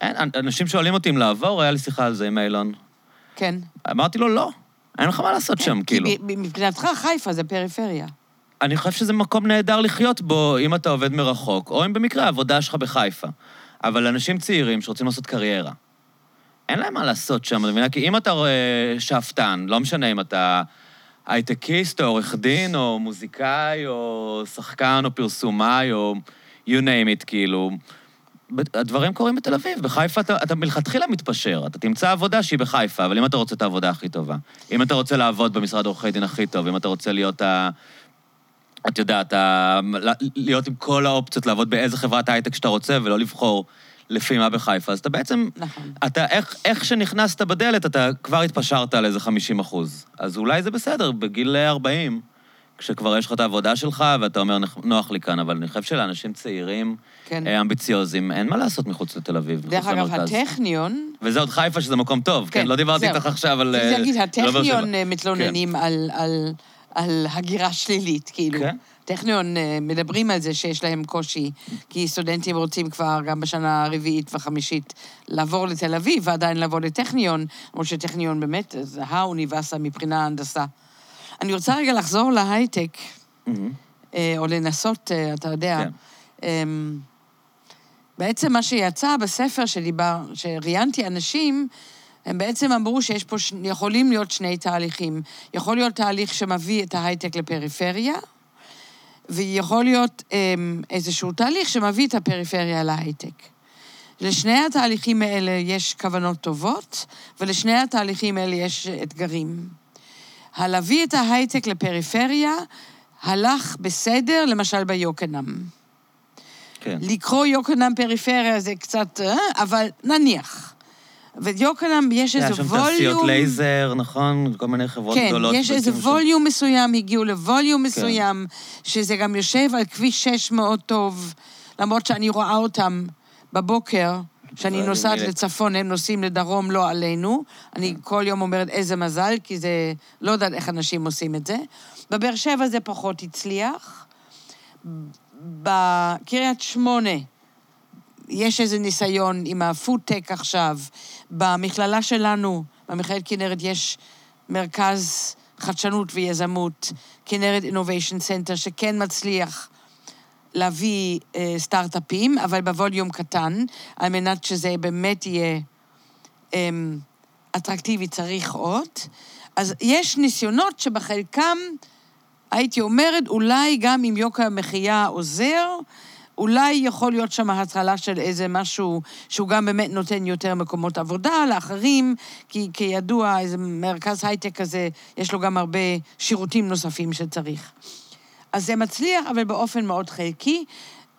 אין, אנשים שואלים אותי אם לעבור, היה לי שיחה על זה עם אילון. כן. אמרתי לו, לא, אין לך מה לעשות שם, כי כאילו. מבחינתך חיפה זה פריפריה. אני חושב שזה מקום נהדר לחיות בו, אם אתה עובד מרחוק, או אם במקרה העבודה שלך בחיפה. אבל אנשים צעירים שרוצים לעשות קריירה, אין להם מה לעשות שם, את מבינה? כי אם אתה רואה שאפתן, לא משנה אם אתה הייטקיסט, או עורך דין, או מוזיקאי, או שחקן, או פרסומאי, או you name it, כאילו... הדברים קורים בתל אביב. בחיפה אתה, אתה מלכתחילה מתפשר. אתה תמצא עבודה שהיא בחיפה, אבל אם אתה רוצה את העבודה הכי טובה, אם אתה רוצה לעבוד במשרד עורכי דין הכי טוב, אם אתה רוצה להיות ה... את יודעת, ה... להיות עם כל האופציות, לעבוד באיזה חברת הייטק שאתה רוצה, ולא לבחור לפי מה בחיפה, אז אתה בעצם... נכון. אתה, איך, איך שנכנסת בדלת, אתה כבר התפשרת על איזה 50 אחוז. אז אולי זה בסדר, בגיל 40, כשכבר יש לך את העבודה שלך, ואתה אומר, "נח- נוח לי כאן, אבל אני חושב שלאנשים צעירים, כן. אה, אמביציוזים, אין מה לעשות מחוץ לתל אביב, דרך אגב. הטכניון... וזה עוד חיפה, שזה מקום טוב, כן? לא דיברתי. איתך עכשיו על... רציתי אה, להגיד, לא. הטכניון אה, מתלוננים על, על, על הגירה שלילית, כאילו. כן? טכניון אה, מדברים על זה שיש להם קושי, כי סטודנטים רוצים כבר גם בשנה הרביעית והחמישית לעבור לתל אביב, ועדיין לבוא לטכניון, למרות שטכניון באמת זה האוניברסיטה מבחינה הנדסה. אני רוצה רגע לחזור להייטק. אה, או לנסות, אה, אתה יודע. כן. אמ, בעצם מה שיצא בספר שדיבר, שראיינתי אנשים, הם בעצם אמרו שיש פה, ש- יכולים להיות שני תהליכים. יכול להיות תהליך שמביא את ההייטק לפריפריה, ויכול להיות אמ, איזשהו תהליך שמביא את הפריפריה להייטק. לשני התהליכים האלה יש כוונות טובות, ולשני התהליכים האלה יש אתגרים. הלהביא את ההייטק לפריפריה הלך בסדר, למשל ביוקנעם. כן. לקרוא יוקנעם פריפריה זה קצת, אה, אבל נניח. ויוקנעם יש היה איזה שם ווליום... תעשיות לייזר, נכון? כל מיני חברות כן, גדולות. יש איזה בעצם שם. ווליום מסוים, הגיעו לווליום כן. מסוים, שזה גם יושב על כביש 6 מאוד טוב, למרות שאני רואה אותם בבוקר, כשאני נוסעת מילא- לצפון, הם נוסעים לדרום, לא עלינו. אני כל יום אומרת איזה מזל, כי זה... לא יודעת איך אנשים עושים את זה. בבאר שבע זה פחות הצליח. בקריית שמונה יש איזה ניסיון עם הפודטק עכשיו. במכללה שלנו, במכללת כנרת, יש מרכז חדשנות ויזמות, כנרת Innovation Center, שכן מצליח להביא אה, סטארט-אפים, אבל בווליום קטן, על מנת שזה באמת יהיה אה, אטרקטיבי, צריך עוד. אז יש ניסיונות שבחלקם, הייתי אומרת, אולי גם אם יוקר המחיה עוזר, אולי יכול להיות שם התחלה של איזה משהו שהוא גם באמת נותן יותר מקומות עבודה לאחרים, כי כידוע, איזה מרכז הייטק כזה, יש לו גם הרבה שירותים נוספים שצריך. אז זה מצליח, אבל באופן מאוד חלקי.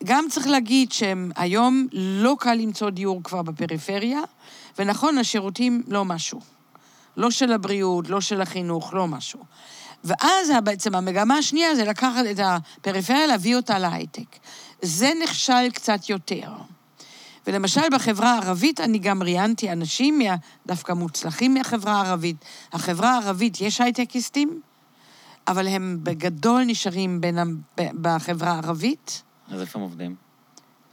גם צריך להגיד שהיום לא קל למצוא דיור כבר בפריפריה, ונכון, השירותים לא משהו. לא של הבריאות, לא של החינוך, לא משהו. ואז בעצם המגמה השנייה זה לקחת את הפריפריה, להביא אותה להייטק. זה נכשל קצת יותר. ולמשל בחברה הערבית, אני גם ראיינתי אנשים מה, דווקא מוצלחים מהחברה הערבית. החברה הערבית, יש הייטקיסטים, אבל הם בגדול נשארים בין, בחברה הערבית. אז איפה הם עובדים?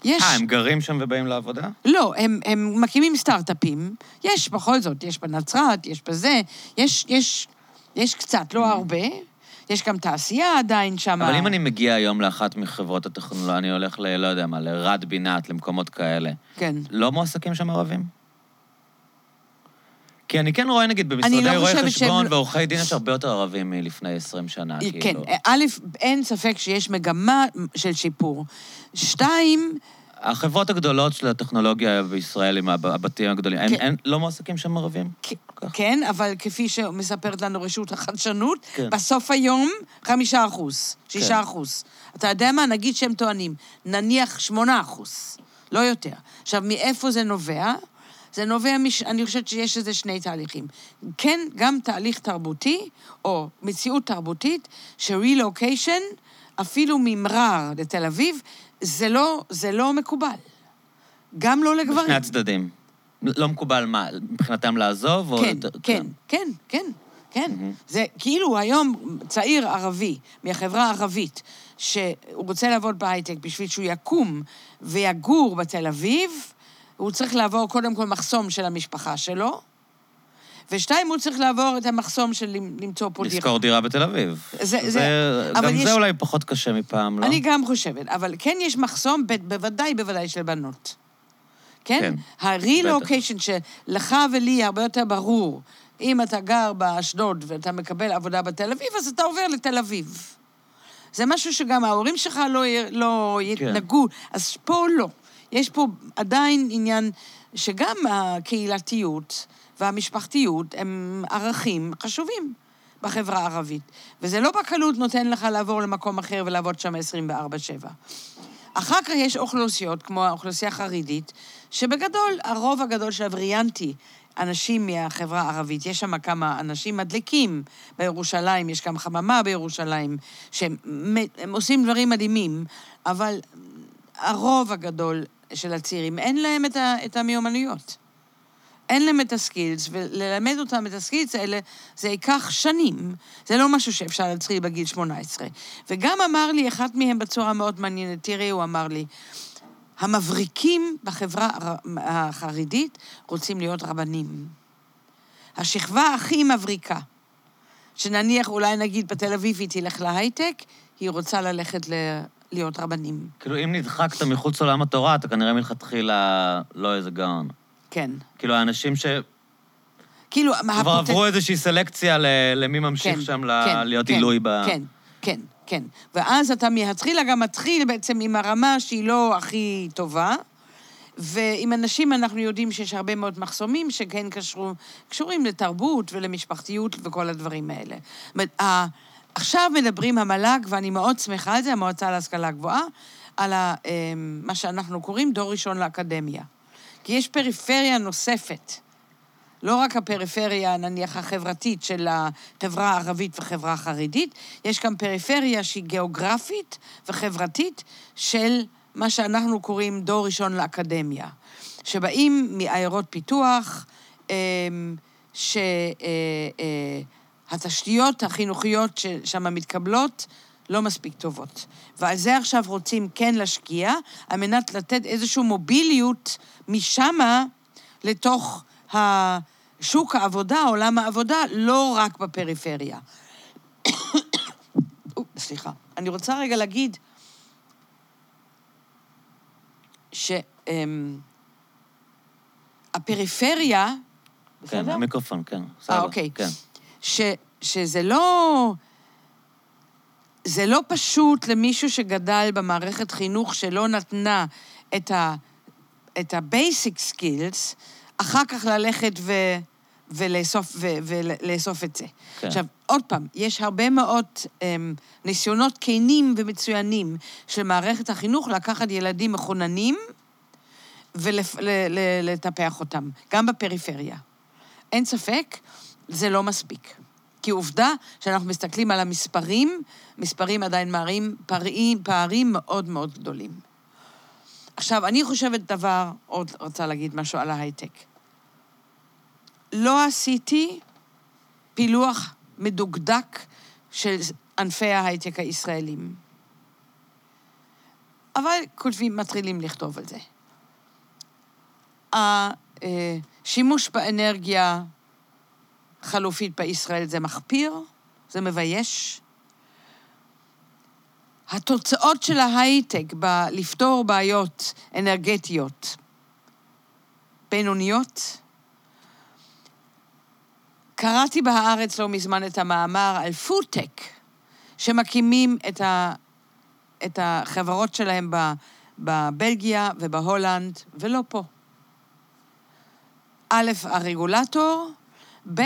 יש... אה, הם גרים שם ובאים לעבודה? לא, הם, הם מקימים סטארט-אפים. יש בכל זאת, יש בנצרת, יש בזה, יש, יש, יש קצת, לא הרבה. יש גם תעשייה עדיין שם. אבל אם אני מגיע היום לאחת מחברות הטכנולוגיה, אני הולך ל... לא יודע מה, לרד בינת, למקומות כאלה, כן. לא מועסקים שם ערבים? כי אני כן רואה, נגיד, במשרדי לא רואי חשבון שהם- ועורכי דין יש הרבה יותר ערבים מלפני 20 שנה, כן, כאילו. א', אין ספק שיש מגמה של שיפור. שתיים, החברות הגדולות של הטכנולוגיה בישראל, עם הב- הבתים הגדולים, הם- כן. אין- לא מועסקים שם ערבים? כ-. כן, אבל כפי שמספרת לנו רשות החדשנות, כן. בסוף היום, חמישה אחוז, שישה אחוז. אתה יודע מה? נגיד שהם טוענים, נניח שמונה אחוז, לא יותר. עכשיו, מאיפה זה נובע? זה נובע, מש... אני חושבת שיש לזה שני תהליכים. כן, גם תהליך תרבותי, או מציאות תרבותית, שרילוקיישן, אפילו ממרר לתל אביב, זה לא, זה לא מקובל. גם לא לגברים. בשני הצדדים. לא מקובל מה, מבחינתם לעזוב? או כן, כן, כן, כן, כן. זה כאילו היום צעיר ערבי מהחברה הערבית, שהוא רוצה לעבוד בהייטק בשביל שהוא יקום ויגור בתל אביב, הוא צריך לעבור קודם כל מחסום של המשפחה שלו, ושתיים, הוא צריך לעבור את המחסום של למ- למצוא פה דירה. לשכור דירה בתל אביב. זה- זה- זה- גם יש- זה אולי פחות קשה מפעם, לא? אני גם חושבת, אבל כן יש מחסום, ב- בוודאי, בוודאי של בנות. כן? כן, הרילוקיישן שלך ולי הרבה יותר ברור. אם אתה גר באשדוד ואתה מקבל עבודה בתל אביב, אז אתה עובר לתל אביב. זה משהו שגם ההורים שלך לא, י- לא כן. יתנגעו, אז פה לא. יש פה עדיין עניין שגם הקהילתיות והמשפחתיות הם ערכים חשובים בחברה הערבית. וזה לא בקלות נותן לך לעבור למקום אחר ולעבוד שם 24-7. אחר כך יש אוכלוסיות, כמו האוכלוסייה החרדית, שבגדול, הרוב הגדול של הווריאנטי, אנשים מהחברה הערבית. יש שם כמה אנשים מדליקים בירושלים, יש גם חממה בירושלים, שהם הם עושים דברים מדהימים, אבל הרוב הגדול של הצעירים, אין להם את, ה, את המיומנויות. אין להם את הסקילס, וללמד אותם את הסקילס האלה, זה ייקח שנים. זה לא משהו שאפשר להתחיל בגיל 18. וגם אמר לי אחד מהם בצורה מאוד מעניינת, תראי, הוא אמר לי, המבריקים בחברה החרדית רוצים להיות רבנים. השכבה הכי מבריקה, שנניח, אולי נגיד בתל אביב היא תלך להייטק, היא רוצה ללכת ל... להיות רבנים. כאילו, אם נדחקת מחוץ לעולם התורה, אתה כנראה מלכתחילה לא איזה גאון. כן. כאילו, האנשים ש... כאילו, כבר הפוט... עברו איזושהי סלקציה למי ממשיך כן, שם כן, להיות כן, עילוי ב... כן, כן, כן. ואז אתה מהתחילה גם מתחיל בעצם עם הרמה שהיא לא הכי טובה, ועם אנשים אנחנו יודעים שיש הרבה מאוד מחסומים שכן קשרו, קשורים לתרבות ולמשפחתיות וכל הדברים האלה. עכשיו מדברים המל"ג, ואני מאוד שמחה על זה, המועצה להשכלה גבוהה, על ה, אמ, מה שאנחנו קוראים דור ראשון לאקדמיה. כי יש פריפריה נוספת. לא רק הפריפריה, נניח, החברתית של החברה הערבית וחברה החרדית, יש גם פריפריה שהיא גיאוגרפית וחברתית של מה שאנחנו קוראים דור ראשון לאקדמיה, שבאים מעיירות פיתוח, אמ, שהתשתיות החינוכיות ששם מתקבלות לא מספיק טובות. ועל זה עכשיו רוצים כן להשקיע, על מנת לתת איזושהי מוביליות משמה לתוך שוק העבודה, עולם העבודה, לא רק בפריפריה. סליחה. אני רוצה רגע להגיד שהפריפריה... אמ, כן, המיקרופון, כן. אה, אוקיי. כן. ש, שזה לא... זה לא פשוט למישהו שגדל במערכת חינוך שלא נתנה את ה... את ה-basic skills, אחר כך ללכת ו... ולאסוף, ו, ולאסוף את זה. כן. עכשיו, עוד פעם, יש הרבה מאוד um, ניסיונות כנים ומצוינים של מערכת החינוך לקחת ילדים מחוננים ולטפח אותם, גם בפריפריה. אין ספק, זה לא מספיק. כי עובדה שאנחנו מסתכלים על המספרים, מספרים עדיין מראים פערים, פערים מאוד מאוד גדולים. עכשיו, אני חושבת דבר, עוד רוצה להגיד משהו על ההייטק. לא עשיתי פילוח מדוקדק של ענפי ההייטק הישראלים. אבל כותבים, מתחילים לכתוב על זה. השימוש באנרגיה חלופית בישראל זה מחפיר, זה מבייש. התוצאות של ההייטק בלפתור בעיות אנרגטיות בינוניות, קראתי בהארץ לא מזמן את המאמר על פודטק, שמקימים את, ה, את החברות שלהם בבלגיה ובהולנד, ולא פה. א', הרגולטור, ב',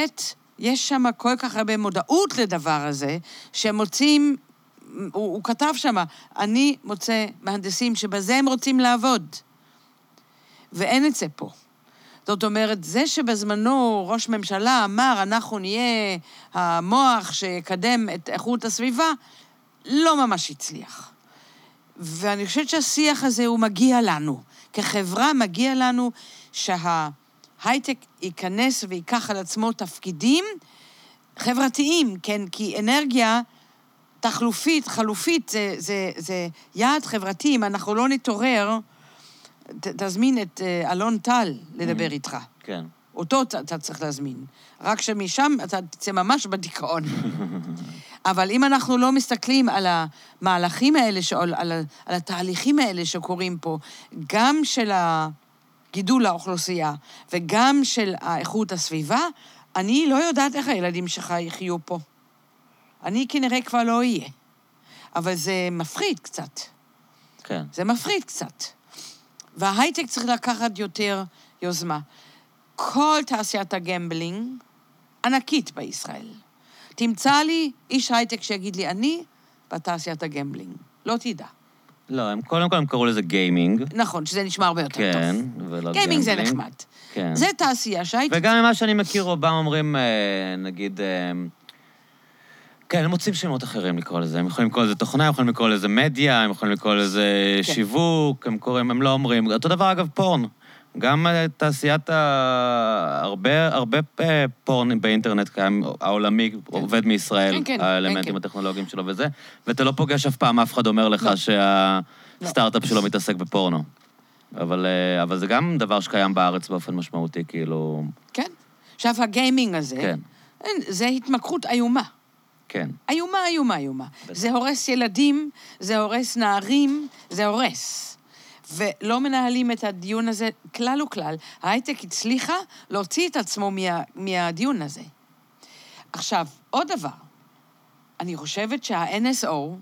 יש שם כל כך הרבה מודעות לדבר הזה, שהם מוצאים, הוא, הוא כתב שם, אני מוצא מהנדסים שבזה הם רוצים לעבוד. ואין את זה פה. זאת אומרת, זה שבזמנו ראש ממשלה אמר, אנחנו נהיה המוח שיקדם את איכות הסביבה, לא ממש הצליח. ואני חושבת שהשיח הזה הוא מגיע לנו. כחברה מגיע לנו שההייטק ייכנס וייקח על עצמו תפקידים חברתיים, כן? כי אנרגיה תחלופית, חלופית, זה, זה, זה יעד חברתי. אם אנחנו לא נתעורר, ת, תזמין את uh, אלון טל לדבר mm-hmm. איתך. כן. אותו אתה צריך להזמין. רק שמשם אתה תצא ממש בדיכאון. אבל אם אנחנו לא מסתכלים על המהלכים האלה, על, על, על התהליכים האלה שקורים פה, גם של גידול האוכלוסייה וגם של איכות הסביבה, אני לא יודעת איך הילדים שלך יחיו פה. אני כנראה כבר לא אהיה. אבל זה מפחיד קצת. כן. זה מפחיד קצת. וההייטק צריך לקחת יותר יוזמה. כל תעשיית ה gambling ענקית בישראל. תמצא לי איש הייטק שיגיד לי, אני בתעשיית ה gambling. לא תדע. לא, הם קודם כל הם קראו לזה גיימינג. נכון, שזה נשמע הרבה יותר טוב. כן, ולא גיימינג זה gambling. נחמד. כן. זה תעשייה שהייתי... וגם ממה שאני מכיר, רובם אומרים, אה, נגיד... אה, כן, הם מוצאים שמות אחרים לקרוא לזה. הם יכולים לקרוא לזה תוכנה, הם יכולים לקרוא לזה מדיה, הם יכולים לקרוא לזה כן. שיווק, הם קוראים, הם לא אומרים. אותו דבר, אגב, פורן. גם אה, תעשיית ה... הרבה, הרבה אה, פורן באינטרנט קיים, העולמי עובד מישראל, כן, כן, האלמנטים כן, כן. הטכנולוגיים שלו וזה, ואתה לא פוגש אף פעם, אף אחד אומר לך לא. שהסטארט-אפ שלו מתעסק בפורנו. אבל, אה, אבל זה גם דבר שקיים בארץ באופן משמעותי, כאילו... כן. עכשיו, הגיימינג הזה, כן, זה התמכרות איומה. כן. איומה, איומה, איומה. בטח. זה הורס ילדים, זה הורס נערים, זה הורס. ולא מנהלים את הדיון הזה כלל וכלל. ההייטק הצליחה להוציא את עצמו מה, מהדיון הזה. עכשיו, עוד דבר, אני חושבת שה-NSO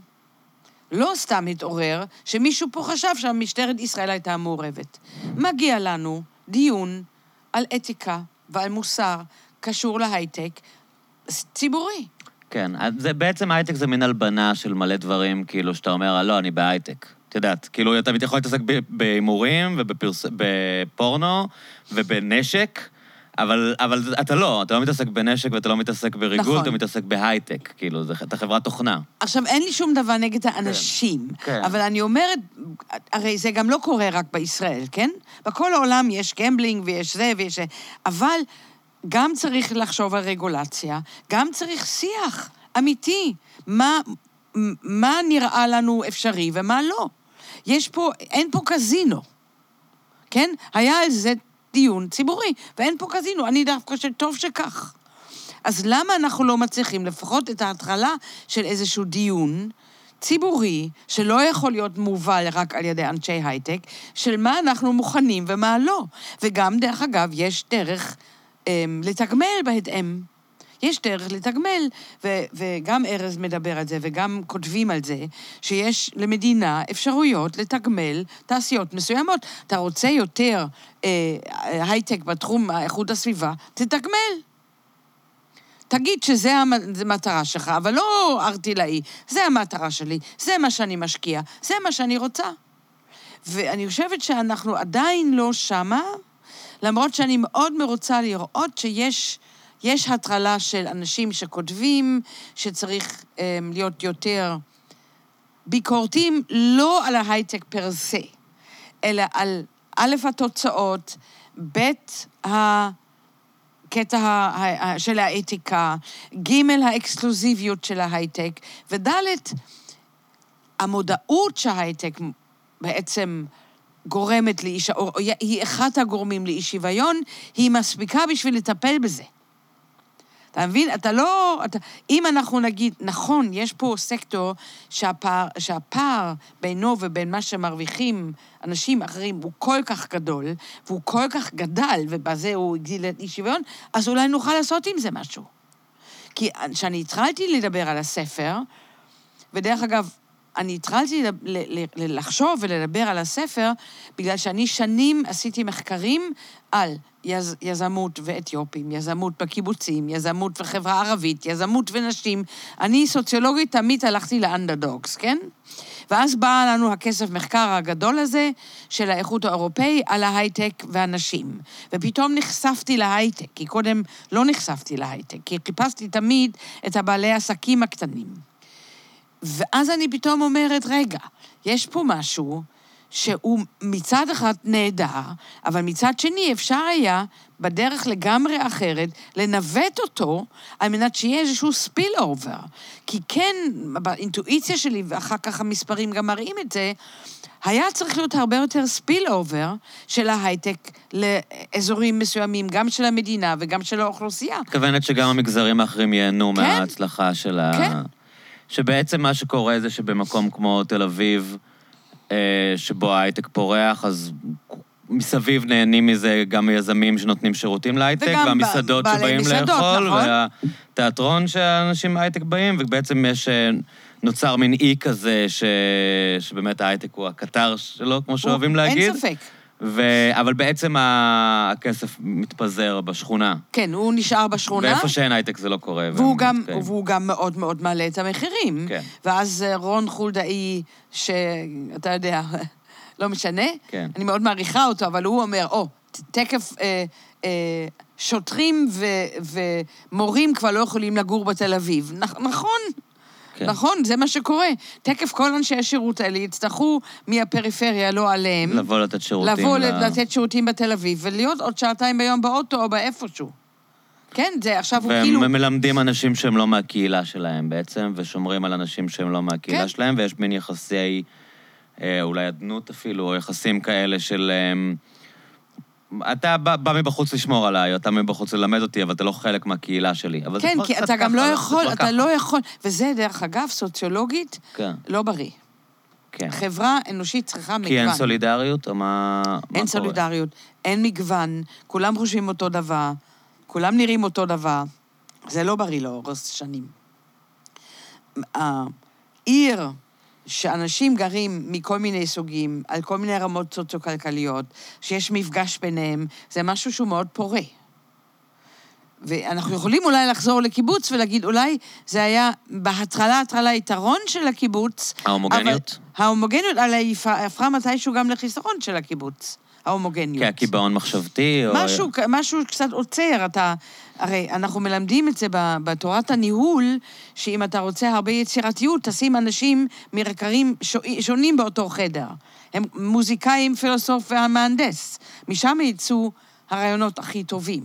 לא סתם התעורר, שמישהו פה חשב שמשטרת ישראל הייתה מעורבת. מגיע לנו דיון על אתיקה ועל מוסר קשור להייטק ציבורי. כן, זה בעצם הייטק זה מין הלבנה של מלא דברים, כאילו, שאתה אומר, לא, אני בהייטק. את יודעת, כאילו, אתה יכול להתעסק בהימורים ובפורנו ובנשק, אבל, אבל אתה לא, אתה לא מתעסק בנשק ואתה לא מתעסק בריגול, נכון. אתה מתעסק בהייטק, כאילו, זה- אתה חברת תוכנה. עכשיו, אין לי שום דבר נגד האנשים, כן. אבל אני אומרת, הרי זה גם לא קורה רק בישראל, כן? בכל העולם יש gambling ויש זה ויש זה, אבל גם צריך לחשוב על רגולציה, גם צריך שיח אמיתי. מה, מה נראה לנו אפשרי ומה לא. יש פה, אין פה קזינו, כן? היה על זה דיון ציבורי, ואין פה קזינו. אני דווקא שטוב שכך. אז למה אנחנו לא מצליחים לפחות את ההתחלה של איזשהו דיון ציבורי, שלא יכול להיות מובל רק על ידי אנשי הייטק, של מה אנחנו מוכנים ומה לא. וגם, דרך אגב, יש דרך אמ, לתגמל בהתאם. יש דרך לתגמל, ו- וגם ארז מדבר על זה, וגם כותבים על זה, שיש למדינה אפשרויות לתגמל תעשיות מסוימות. אתה רוצה יותר אה, הייטק בתחום איכות הסביבה, תתגמל. תגיד שזה המ- זה המטרה שלך, אבל לא ארטילאי, זה המטרה שלי, זה מה שאני משקיע, זה מה שאני רוצה. ואני חושבת שאנחנו עדיין לא שמה, למרות שאני מאוד מרוצה לראות שיש יש הטרלה של אנשים שכותבים שצריך אה, להיות יותר ביקורתיים, לא על ההייטק פר סה, אלא על א', התוצאות, ב', הקטע ה- ה- ה- של האתיקה, ג', האקסקלוסיביות של ההייטק, וד', המודעות שההייטק בעצם גורמת לאי... או היא אחד הגורמים לאי שוויון, היא מספיקה בשביל לטפל בזה. אתה מבין? אתה לא... אתה, אם אנחנו נגיד, נכון, יש פה סקטור שהפער, שהפער בינו ובין מה שמרוויחים אנשים אחרים הוא כל כך גדול, והוא כל כך גדל, ובזה הוא הגדיל את אי שוויון, אז אולי נוכל לעשות עם זה משהו. כי כשאני התחלתי לדבר על הספר, ודרך אגב, אני התחלתי לחשוב ולדבר על הספר, בגלל שאני שנים עשיתי מחקרים על יז, יזמות ואתיופים, יזמות בקיבוצים, יזמות וחברה ערבית, יזמות ונשים. אני סוציולוגית תמיד הלכתי לאנדרדוגס, כן? ואז בא לנו הכסף מחקר הגדול הזה של האיכות האירופאי על ההייטק והנשים. ופתאום נחשפתי להייטק, כי קודם לא נחשפתי להייטק, כי חיפשתי תמיד את הבעלי העסקים הקטנים. ואז אני פתאום אומרת, רגע, יש פה משהו שהוא מצד אחד נהדר, אבל מצד שני אפשר היה בדרך לגמרי אחרת לנווט אותו על מנת שיהיה איזשהו spillover. כי כן, באינטואיציה שלי, ואחר כך המספרים גם מראים את זה, היה צריך להיות הרבה יותר spillover של ההייטק לאזורים מסוימים, גם של המדינה וגם של האוכלוסייה. מתכוונת שגם המגזרים האחרים ייהנו כן. מההצלחה של ה... שבעצם מה שקורה זה שבמקום כמו תל אביב, אה, שבו ההייטק פורח, אז מסביב נהנים מזה גם יזמים שנותנים שירותים להייטק, והמסעדות שבאים מסעדות, לאכול, נכון. והתיאטרון שהאנשים מהייטק באים, ובעצם יש... אה, נוצר מין אי כזה, ש... שבאמת ההייטק הוא הקטר שלו, כמו שאוהבים להגיד. אין ספק. ו... אבל בעצם הכסף מתפזר בשכונה. כן, הוא נשאר בשכונה. ואיפה שאין הייטק זה לא קורה. והוא גם, נתקעים. והוא גם מאוד מאוד מעלה את המחירים. כן. ואז אה, רון חולדאי, שאתה יודע, לא משנה, כן. אני מאוד מעריכה אותו, אבל הוא אומר, או, ת- תכף אה, אה, שוטרים ו, ומורים כבר לא יכולים לגור בתל אביב. נכ, נכון, כן. נכון, זה מה שקורה. תכף כל אנשי השירות האלה יצטרכו מהפריפריה, לא עליהם, לבוא לתת שירותים. לבוא ל- לתת שירותים בתל אביב, ולהיות עוד שעתיים ביום באוטו או באיפשהו. כן, זה עכשיו הוא כאילו... והם מלמדים אנשים שהם לא מהקהילה שלהם בעצם, ושומרים על אנשים שהם לא מהקהילה כן. שלהם, ויש מין יחסי, אה, אולי אדנות אפילו, או יחסים כאלה של... אה, אתה בא, מבחוץ לשמור עליי, אתה מבחוץ ללמד אותי, אבל אתה לא חלק מהקהילה שלי. כן, כי אתה גם לא יכול, אתה. לא יכול, וזה, דרך אגב, סוציולוגית, כן, לא בריא. כן. חברה אנושית צריכה מגוון. כי אין סולידריות, או מה, מה קורה? אין סולידריות, אין מגוון, כולם חושבים אותו דבר, כולם נראים אותו דבר. זה לא בריא לאורך שנים. העיר שאנשים גרים מכל מיני סוגים, על כל מיני רמות סוציו-כלכליות, שיש מפגש ביניהם, זה משהו שהוא מאוד פורה. ואנחנו יכולים אולי לחזור לקיבוץ ולהגיד, אולי זה היה בהתחלה, התחלה יתרון של הקיבוץ. ההומוגניות? ההומוגניות, אבל היא הפ- הפכה מתישהו גם לחיסרון של הקיבוץ, ההומוגניות. כן, קיבעון מחשבתי, או... משהו, משהו קצת עוצר, אתה... הרי אנחנו מלמדים את זה בתורת הניהול, שאם אתה רוצה הרבה יצירתיות, תשים אנשים מרקעים שו- שונים באותו חדר. הם מוזיקאים, פילוסוף והמהנדס. משם יצאו הרעיונות הכי טובים.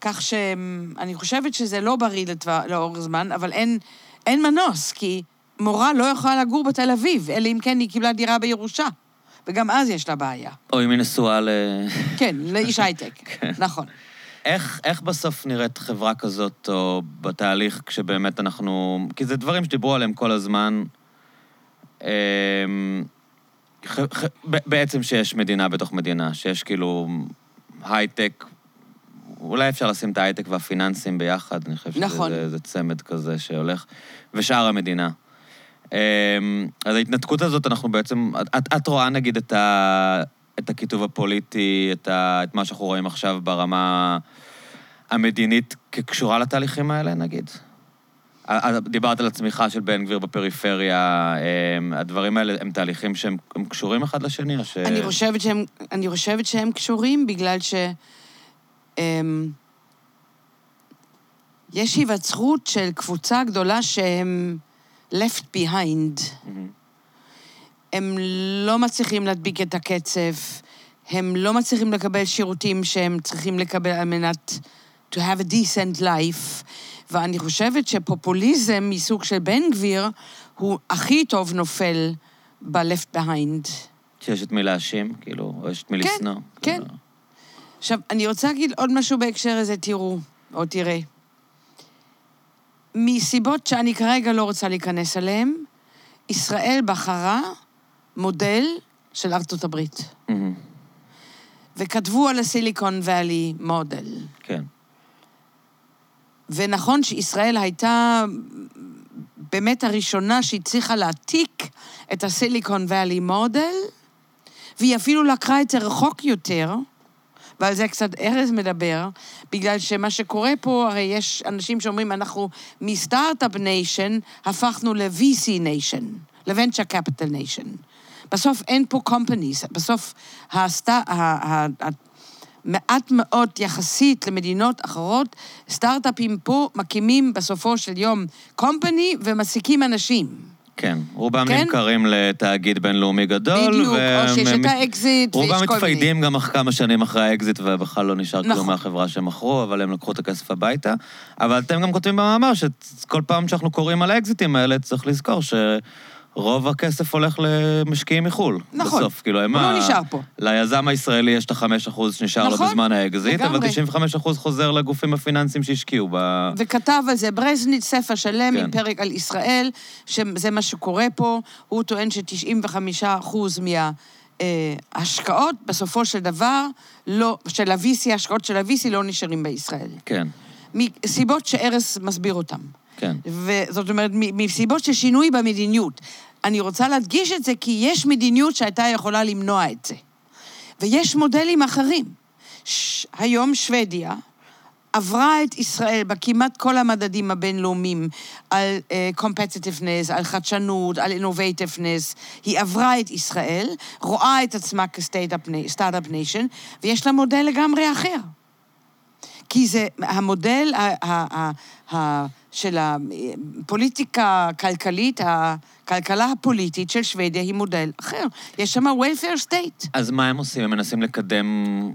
כך שאני חושבת שזה לא בריא לטווח, לאורך זמן, אבל אין, אין מנוס, כי מורה לא יכולה לגור בתל אביב, אלא אם כן היא קיבלה דירה בירושה. וגם אז יש לה בעיה. או אם היא נשואה ל... כן, לאיש הייטק. כן. נכון. איך, איך בסוף נראית חברה כזאת, או בתהליך, כשבאמת אנחנו... כי זה דברים שדיברו עליהם כל הזמן. אמ, ח, ח, ב- בעצם שיש מדינה בתוך מדינה, שיש כאילו הייטק, אולי אפשר לשים את ההייטק והפיננסים ביחד, אני חושב שזה נכון. זה, זה צמד כזה שהולך, ושאר המדינה. אמ, אז ההתנתקות הזאת, אנחנו בעצם... את, את רואה נגיד את, ה, את הכיתוב הפוליטי, את, ה, את מה שאנחנו רואים עכשיו ברמה המדינית כקשורה לתהליכים האלה, נגיד? דיברת על הצמיחה של בן גביר בפריפריה, אמ, הדברים האלה הם תהליכים שהם הם קשורים אחד לשני, או ש... אני חושבת שהם, אני חושבת שהם קשורים בגלל ש... אמ, יש היווצרות של קבוצה גדולה שהם left behind. מהמם. הם לא מצליחים להדביק את הקצב, הם לא מצליחים לקבל שירותים שהם צריכים לקבל על מנת to have a decent life, ואני חושבת שפופוליזם מסוג של בן גביר הוא הכי טוב נופל ב-left behind. שיש את מי להאשים, כאילו, או יש את מי כן, לשנוא. כן. זה- עכשיו, אני רוצה להגיד עוד משהו בהקשר הזה, תראו, או תראה. מסיבות שאני כרגע לא רוצה להיכנס אליהן, ישראל בחרה מודל של ארצות הברית. וכתבו על ה Silicon Valley model. כן. ונכון שישראל הייתה באמת הראשונה שהצליחה להעתיק את ה Silicon Valley model, והיא אפילו לקחה את זה רחוק יותר, ועל זה קצת ארז מדבר, בגלל שמה שקורה פה, הרי יש אנשים שאומרים, אנחנו מ Startup Nation, הפכנו ל-VC Nation, ל-Venture Capital Nation. בסוף אין פה companies, בסוף הסט... מעט מאוד יחסית למדינות אחרות, סטארט-אפים פה מקימים בסופו של יום company ומעסיקים אנשים. כן, רובם כן? נמכרים לתאגיד בינלאומי גדול. בדיוק, או שיש את האקזיט, ויש כל רובם מיני. מתfade-ים גם כמה שנים אחרי האקזיט, ובכלל לא נשאר כלום נכון. מהחברה שהם מכרו, אבל הם לקחו את הכסף הביתה. אבל אתם גם כותבים במאמר שכל פעם שאנחנו קוראים על האקזיטים האלה, צריך לזכור שרוב הכסף הולך למשקיעים מחו"ל. נכון. בסוף, כאילו, הם הוא לא נשאר פה. ליזם הישראלי יש את החמש אחוז שנשאר לו נכון, בזמן האקזיט, אבל לגמרי. 95 אחוז חוזר לגופים הפיננסיים שהשקיעו ב... וכתב על זה ברזניץ ספר שלם כן. עם פרק על ישראל, שזה מה שקורה פה. הוא טוען ש-95% מההשקעות, בסופו של דבר, לא, של ה-VC, ההשקעות של ה-VC לא נשארים בישראל. כן, מסיבות שארז מסביר אותן. כן. וזאת אומרת, מסיבות של שינוי במדיניות. אני רוצה להדגיש את זה כי יש מדיניות שהייתה יכולה למנוע את זה. ויש מודלים אחרים. ש... היום שוודיה עברה את ישראל בכמעט כל המדדים הבינלאומיים על uh, competitiveness, על חדשנות, על innovativeness. היא עברה את ישראל, רואה את עצמה כ Startup Nation, ויש לה מודל לגמרי אחר. כי זה המודל ה, ה, ה, ה, של הפוליטיקה הכלכלית, הכלכלה הפוליטית של שוודיה היא מודל אחר. יש שם welfare state. אז מה הם עושים? הם מנסים לקדם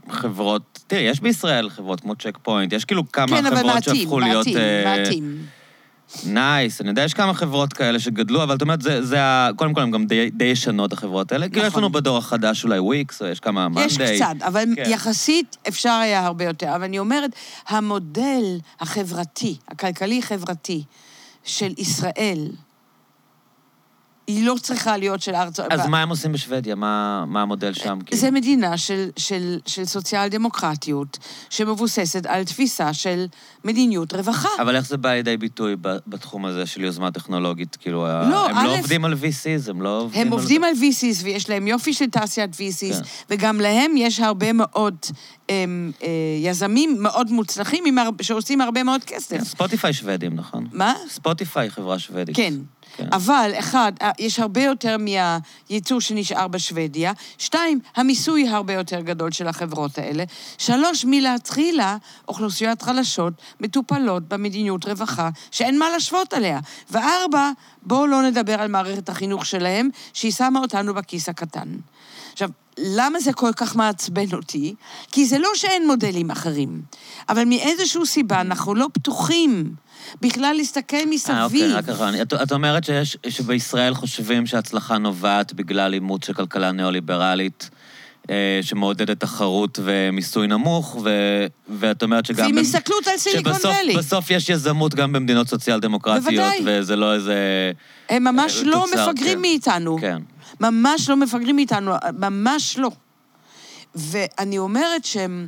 חברות... תראי, יש בישראל חברות כמו צ'ק פוינט, יש כאילו כמה כן, אבל חברות מעטים, שהפכו להיות... מעטים, אה, מעטים. נייס, אני יודע, יש כמה חברות כאלה שגדלו, אבל את אומרת, זה, זה ה... קודם כל, הן גם די, די ישנות, החברות האלה. כאילו, יש נכון. לנו בדור החדש אולי וויקס, או יש כמה מאנדיי. יש קצת, אבל כן. יחסית אפשר היה הרבה יותר. אבל אני אומרת, המודל החברתי, הכלכלי-חברתי של ישראל, היא לא צריכה להיות של ארצות... אז מה הם עושים בשוודיה? מה, מה המודל שם? כאילו? זה מדינה של, של, של סוציאל דמוקרטיות, שמבוססת על תפיסה של מדיניות רווחה. אבל איך זה בא לידי ביטוי בתחום הזה של יוזמה טכנולוגית? כאילו, לא, הם א', לא עובדים על VCs, הם לא עובדים הם על... עובדים על VCs ויש להם יופי של תעשיית VCs, כן. וגם להם יש הרבה מאוד הם, אה, יזמים מאוד מוצלחים עם הר... שעושים הרבה מאוד כסף. כן, ספוטיפיי שוודים, נכון? מה? ספוטיפיי חברה שוודית. כן. כן. אבל, אחד, יש הרבה יותר מהייצור שנשאר בשוודיה. שתיים, המיסוי הרבה יותר גדול של החברות האלה. שלוש, מלהתחילה, אוכלוסיות חלשות מטופלות במדיניות רווחה שאין מה להשוות עליה. וארבע, בואו לא נדבר על מערכת החינוך שלהם, שהיא שמה אותנו בכיס הקטן. עכשיו, למה זה כל כך מעצבן אותי? כי זה לא שאין מודלים אחרים, אבל מאיזושהי סיבה אנחנו לא פתוחים בכלל להסתכל מסביב. אה, אוקיי, רק ככה. את, את אומרת שיש, שבישראל חושבים שההצלחה נובעת בגלל אימוץ של כלכלה ניאו-ליברלית, אה, שמעודדת תחרות ומיסוי נמוך, ו, ואת אומרת שגם... ועם הסתכלות על סיליקון שבסוף ואלי. בסוף יש יזמות גם במדינות סוציאל-דמוקרטיות, בוודאי. וזה לא איזה... הם ממש אה, לא תוצר, מפגרים כן. מאיתנו. כן. ממש לא מפגרים מאיתנו, ממש לא. ואני אומרת שהם-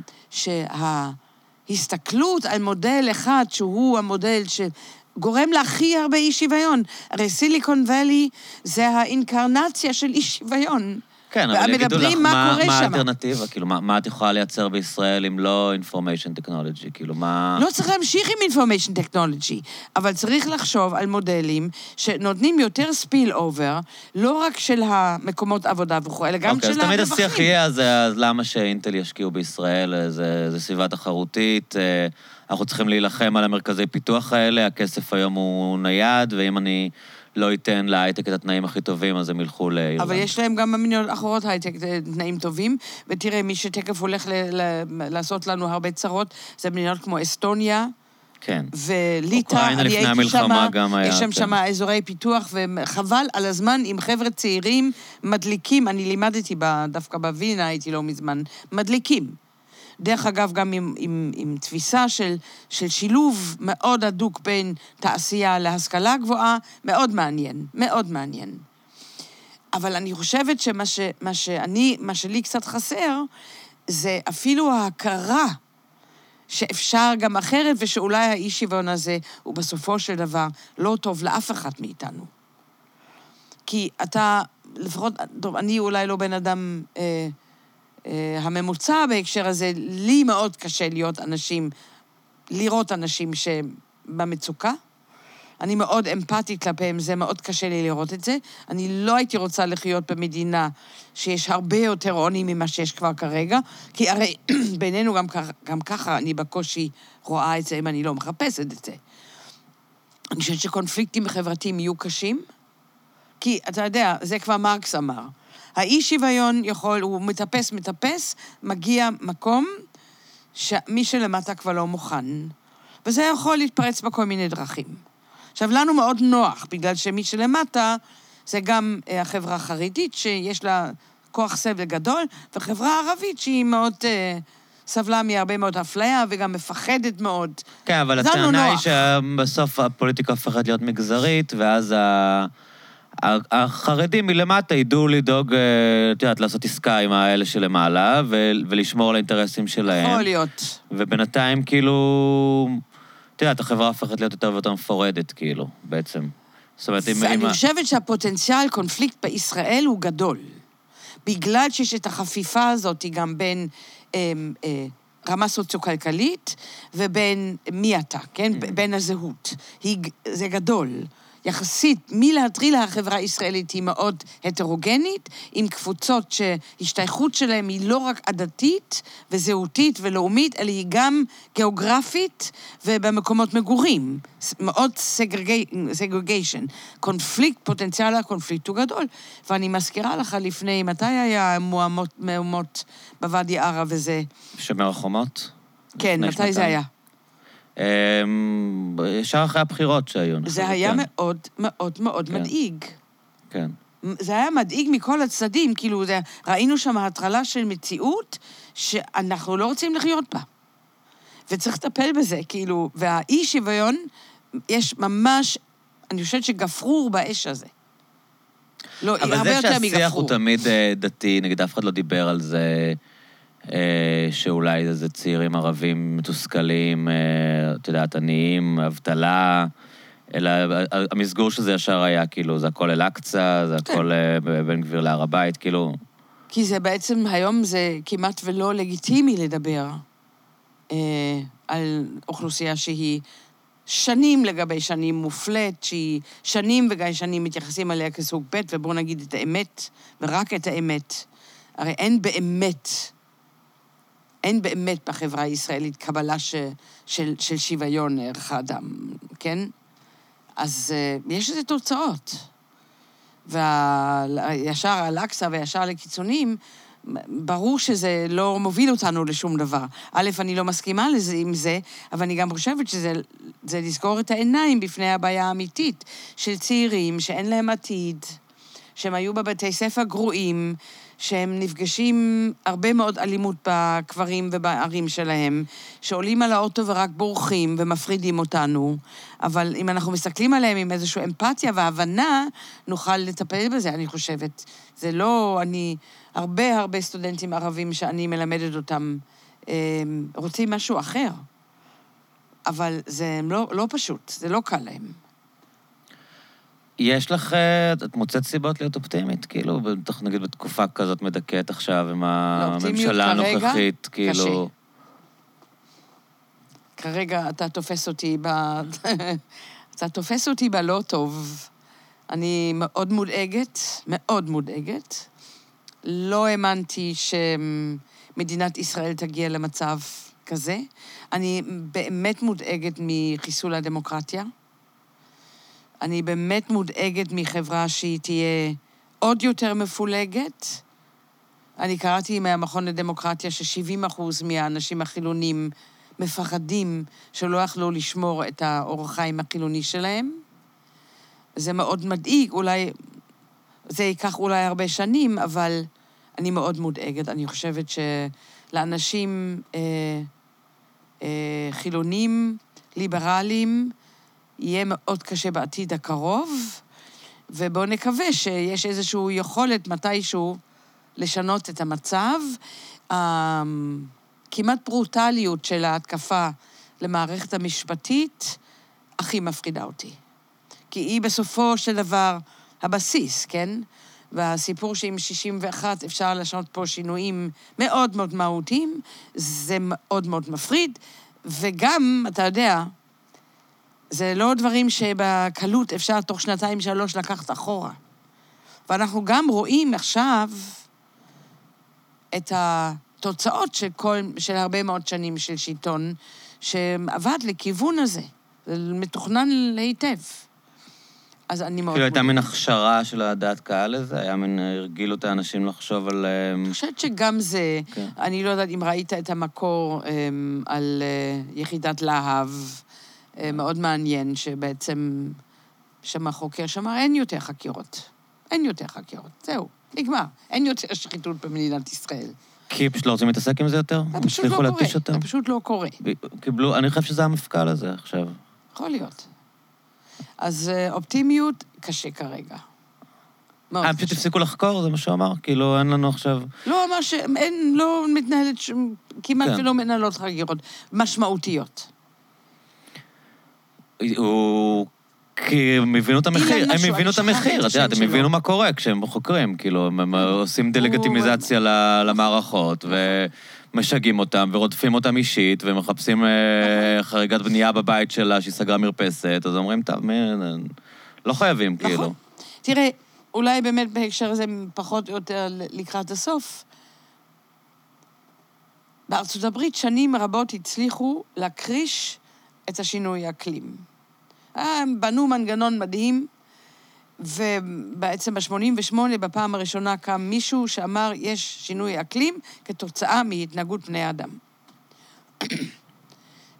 שההסתכלות על מודל אחד, שהוא המודל שגורם להכי הרבה אי-שוויון, הרי סיליקון ואלי זה האינקרנציה של אי-שוויון. כן, אבל יגידו לך, מה מה, מה. האלטרנטיבה? כאילו, מה, מה את יכולה לייצר בישראל אם לא information technology? כאילו, מה... לא צריך להמשיך עם information technology, אבל צריך לחשוב על מודלים שנותנים יותר spillover, לא רק של המקומות עבודה וכו', אלא גם אוקיי, של אז תמיד הרווחים. השיח יהיה, אז, אז למה שאינטל ישקיעו בישראל? זה, זה סביבה תחרותית, אה, אנחנו צריכים להילחם על המרכזי פיתוח האלה, הכסף היום הוא נייד, ואם אני לא אתן להייטק את התנאים הכי טובים, אז הם ילכו לאירלנד. אבל יש להם גם במדינות אחרות הייטק אה, תנאים טובים, ותראה, מי שתכף הולך ל- ל- לעשות לנו הרבה צרות, זה מדינות כמו אסטוניה כן. וליטא. אני הייתי שמה, יש שם כן. שם אזורי פיתוח, וחבל על הזמן עם חבר'ה צעירים מדליקים, אני לימדתי ב- דווקא בווינה, הייתי לא מזמן, מדליקים. דרך אגב, גם עם, עם, עם תפיסה של, של שילוב מאוד הדוק בין תעשייה להשכלה גבוהה, מאוד מעניין, מאוד מעניין. אבל אני חושבת שמה ש, מה שאני, מה שלי קצת חסר, זה אפילו ההכרה שאפשר גם אחרת, ושאולי האי-שוויון הזה הוא בסופו של דבר לא טוב לאף אחד מאיתנו. כי אתה, לפחות, טוב, אני אולי לא בן אדם אה, הממוצע בהקשר הזה, לי מאוד קשה להיות אנשים, לראות אנשים שבמצוקה. אני מאוד אמפתית כלפיהם, זה מאוד קשה לי לראות את זה. אני לא הייתי רוצה לחיות במדינה שיש הרבה יותר עוני ממה שיש כבר כרגע, כי הרי בינינו גם, כ- גם ככה אני בקושי רואה את זה אם אני לא מחפשת את זה. אני חושבת שקונפליקטים חברתיים יהיו קשים, כי אתה יודע, זה כבר מרקס אמר. האי-שוויון יכול, הוא מטפס, מטפס, מגיע מקום שמי שלמטה כבר לא מוכן. וזה יכול להתפרץ בכל מיני דרכים. עכשיו, לנו מאוד נוח, בגלל שמי שלמטה זה גם אה, החברה החרדית, שיש לה כוח סבל גדול, וחברה ערבית שהיא מאוד אה, סבלה מהרבה מאוד אפליה וגם מפחדת מאוד. כן, אבל הטענה היא. שבסוף הפוליטיקה הופכת להיות מגזרית, ואז ה... החרדים מלמטה ידעו לדאוג, אה, את יודעת, לעשות עסקה עם האלה שלמעלה, ו- ולשמור על האינטרסים שלהם. יכול להיות. ובינתיים, כאילו, את יודעת, החברה הופכת להיות יותר ויותר מפורדת, כאילו, בעצם. זאת אומרת, אם... ה- חושבת שהפוטנציאל קונפליקט בישראל הוא גדול. בגלל שיש את החפיפה הזאת גם בין אה, אה, רמה סוציו-כלכלית ובין מי אתה, כן? Mm. בין הזהות. היא, זה גדול. יחסית, מלהטרילה החברה הישראלית היא מאוד הטרוגנית, עם קבוצות שהשתייכות שלהן היא לא רק עדתית וזהותית ולאומית, אלא היא גם גיאוגרפית ובמקומות מגורים. מאוד סגרגיישן. קונפליקט, פוטנציאל הקונפליקט הוא גדול. ואני מזכירה לך לפני, מתי היה מהומות, בוואדי ערה וזה? שומר החומות? כן, מתי זה שנתיים? היה? אמ, ישר אחרי הבחירות שהיו. אני זה היה כן. מאוד מאוד מאוד כן. מדאיג. כן. זה היה מדאיג מכל הצדדים, כאילו, זה, ראינו שם הטרלה של מציאות שאנחנו לא רוצים לחיות בה. וצריך לטפל בזה, כאילו, והאי-שוויון, יש ממש, אני חושבת שגפרור באש הזה. לא, אבל הרבה זה יותר שהשיח מגפרור. הוא תמיד אה, דתי, נגיד אף אחד לא דיבר על זה, שאולי זה צעירים ערבים מתוסכלים, אה, את יודעת, עניים, אבטלה, אלא ה- המסגור של זה ישר היה כאילו, זה הכל אל-אקצא, זה כן. הכל אה, בן גביר להר הבית, כאילו... כי זה בעצם, היום זה כמעט ולא לגיטימי לדבר אה, על אוכלוסייה שהיא שנים לגבי שנים מופלית, שהיא שנים וגיא שנים מתייחסים אליה כסוג ב', ובואו נגיד את האמת, ורק את האמת. הרי אין באמת, אין באמת בחברה הישראלית קבלה ש, של, של שוויון ערך האדם, כן? אז אה, יש לזה תוצאות. וישר אל-אקצא וישר לקיצונים, ברור שזה לא מוביל אותנו לשום דבר. א', אני לא מסכימה לזה עם זה, אבל אני גם חושבת שזה זה לסגור את העיניים בפני הבעיה האמיתית של צעירים שאין להם עתיד, שהם היו בבתי ספר גרועים, שהם נפגשים הרבה מאוד אלימות בקברים ובערים שלהם, שעולים על האוטו ורק בורחים ומפרידים אותנו, אבל אם אנחנו מסתכלים עליהם עם איזושהי אמפתיה והבנה, נוכל לטפל בזה, אני חושבת. זה לא, אני, הרבה הרבה סטודנטים ערבים שאני מלמדת אותם, רוצים משהו אחר. אבל זה לא, לא פשוט, זה לא קל להם. יש לך, את מוצאת סיבות להיות אופטימית? כאילו, בטח נגיד בתקופה כזאת מדכאת עכשיו עם הממשלה הנוכחית, כאילו... קשה. כרגע אתה תופס אותי ב... אתה תופס אותי בלא טוב. אני מאוד מודאגת, מאוד מודאגת. לא האמנתי שמדינת ישראל תגיע למצב כזה. אני באמת מודאגת מחיסול הדמוקרטיה. אני באמת מודאגת מחברה שהיא תהיה עוד יותר מפולגת. אני קראתי מהמכון לדמוקרטיה ש-70 אחוז מהאנשים החילונים מפחדים שלא יכלו לשמור את האורח חיים החילוני שלהם. זה מאוד מדאיג, אולי... זה ייקח אולי הרבה שנים, אבל אני מאוד מודאגת. אני חושבת שלאנשים אה, אה, חילונים, ליברליים, יהיה מאוד קשה בעתיד הקרוב, ובואו נקווה שיש איזושהי יכולת מתישהו לשנות את המצב. הכמעט ברוטליות של ההתקפה למערכת המשפטית הכי מפחידה אותי. כי היא בסופו של דבר הבסיס, כן? והסיפור שעם 61 אפשר לשנות פה שינויים מאוד מאוד מהותיים, זה מאוד מאוד מפחיד, וגם, אתה יודע, זה לא דברים שבקלות אפשר תוך שנתיים, שלוש לקחת אחורה. ואנחנו גם רואים עכשיו את התוצאות של, כל, של הרבה מאוד שנים של שלטון, שעבד לכיוון הזה. זה מתוכנן היטב. אז אני מאוד... כאילו הייתה. מין הכשרה של הדעת קהל לזה? היה מין, הרגילו את האנשים לחשוב על... אמ, אני חושבת שגם זה, כן. אני לא יודעת אם ראית את המקור um, על uh, יחידת להב, מאוד מעניין, שבעצם שם החוקר שאמר, אין יותר חקירות. אין יותר חקירות, זהו, נגמר. אין יותר שחיתות במדינת ישראל. כי פשוט לא רוצים להתעסק עם זה יותר? זה פשוט לא קורה. זה פשוט לא קורה. קיבלו, אני חושב שזה המפכ"ל הזה עכשיו. יכול להיות. אז uh, אופטימיות, קשה כרגע. אה, פשוט. הפסיקו לחקור, זה מה שהוא אמר? כאילו, אין לנו עכשיו... לא אמר שאין, לא מתנהלת, שום- כמעט כן. ולא מנהלות חקירות משמעותיות. הוא כי הם הבינו את המחיר, הם הבינו את המחיר, את יודעת, הם. הבינו מה קורה כשהם חוקרים, כאילו, הם עושים דה-לגיטימיזציה למערכות, ומשגעים אותם, ורודפים אותם אישית, ומחפשים אה, חריגת בנייה בבית שלה, שהיא סגרה מרפסת, אז אומרים, טוב. לא חייבים, כאילו. נכון. תראה, אולי באמת בהקשר הזה, פחות או יותר לקראת הסוף, בארצות הברית שנים רבות הצליחו להקריש את השינוי האקלים. הם בנו מנגנון מדהים, ובעצם ב-88, בפעם הראשונה קם מישהו שאמר, יש שינוי אקלים כתוצאה מהתנהגות בני אדם.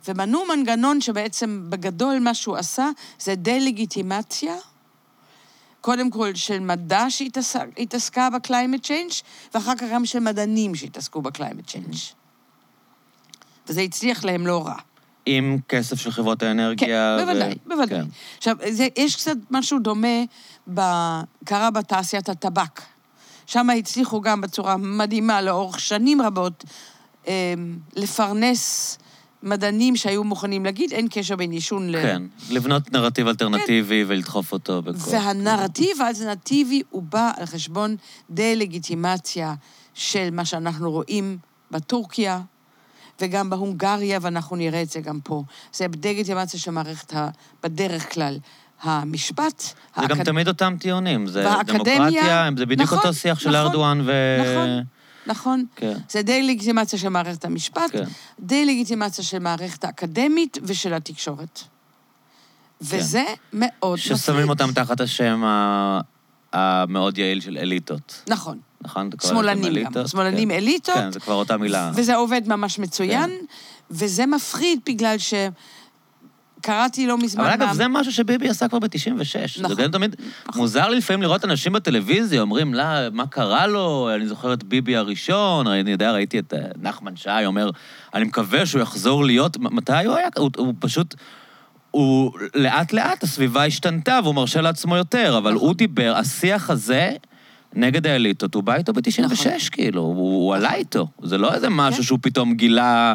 ובנו מנגנון שבעצם בגדול מה שהוא עשה זה דה-לגיטימציה, קודם כל של מדע שהתעסקה ב-climate change, ואחר כך גם של מדענים שהתעסקו ב-climate change. וזה הצליח להם לא רע. עם כסף של חברות האנרגיה. כן, בוודאי, ו- בוודאי. כן. עכשיו, זה, יש קצת משהו דומה, ב, קרה בתעשיית הטבק. שם הצליחו גם בצורה מדהימה לאורך שנים רבות אה, לפרנס מדענים שהיו מוכנים להגיד, אין קשר בין עישון ל... כן, לבנות נרטיב אלטרנטיבי ולדחוף אותו בכוח. והנרטיב האלטרנטיבי הוא בא על חשבון דה-לגיטימציה של מה שאנחנו רואים בטורקיה וגם בהונגריה, ואנחנו נראה את זה גם פה. זה דה-לגיטימציה של מערכת, ה... בדרך כלל, המשפט, זה האקד- גם תמיד אותם טיעונים, זה והאקדמיה- דמוקרטיה, זה בדיוק נכון, אותו שיח של נכון, ארדואן ו... נכון. נכון? כן. זה דה-לגיטימציה של מערכת המשפט, כן. דה-לגיטימציה של מערכת האקדמית ושל התקשורת. וזה מאוד מפחיד. ששמים אותם תחת השם המאוד יעיל של אליטות. נכון. נכון? שמאלנים גם. אליטות? שמאלנים כן. אליטות. כן, זה כבר אותה מילה. וזה עובד ממש מצוין, כן. וזה מפחיד בגלל שקראתי לא מזמן... אבל אגב, מה- זה משהו שביבי עשה כבר ב-96. נכון. זה גם תמיד מוזר לי לפעמים לראות אנשים בטלוויזיה, אומרים, לא, מה קרה לו? אני זוכר את ביבי הראשון, אני יודע, ראיתי את אה, נחמן שי אומר, אני מקווה שהוא יחזור להיות... מתי הוא היה? הוא, הוא פשוט... הוא לאט-לאט, הסביבה השתנתה והוא מרשה לעצמו יותר, אבל נכון. הוא דיבר, השיח הזה... נגד האליטות, הוא בא איתו ב-96, נכון. כאילו, הוא, הוא עלה איתו. זה לא איזה משהו כן. שהוא פתאום גילה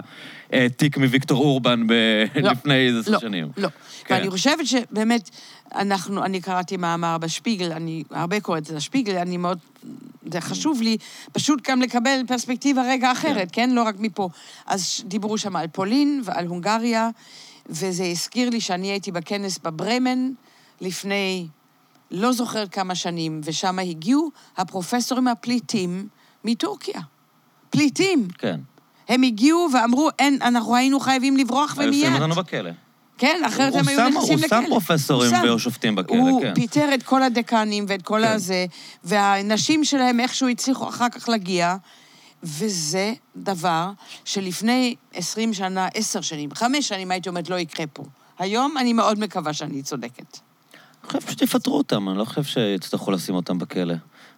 אה, תיק מוויקטור אורבן ב- לא, לפני איזה עשר לא, שנים. לא. כן. ואני חושבת שבאמת, אנחנו, אני קראתי מאמר בשפיגל, אני הרבה קוראת את השפיגל, אני מאוד, זה חשוב לי פשוט גם לקבל פרספקטיבה רגע אחרת, כן? לא רק מפה. אז דיברו שם על פולין ועל הונגריה, וזה הזכיר לי שאני הייתי בכנס בברמן לפני לא זוכרת כמה שנים, ושם הגיעו הפרופסורים הפליטים מטורקיה. פליטים. כן. הם הגיעו ואמרו, אין, אנחנו היינו חייבים לברוח היו ומיד. שמים אותנו בכלא. כן, אחרת הוא הם היו נכנסים הוא לכלא. שם פרופסורים הוא שם. ושופטים בכלא, הוא כן. פיטר את כל הדקנים ואת כל כן. הזה, והנשים שלהם איכשהו הצליחו אחר כך להגיע, וזה דבר שלפני 20 שנה, 10 שנים, 5 שנים הייתי אומרת, לא יקרה פה. היום אני מאוד מקווה שאני צודקת. אני חושב שתפטרו אותם, אני לא חושב שיצטרכו לשים אותם בכלא.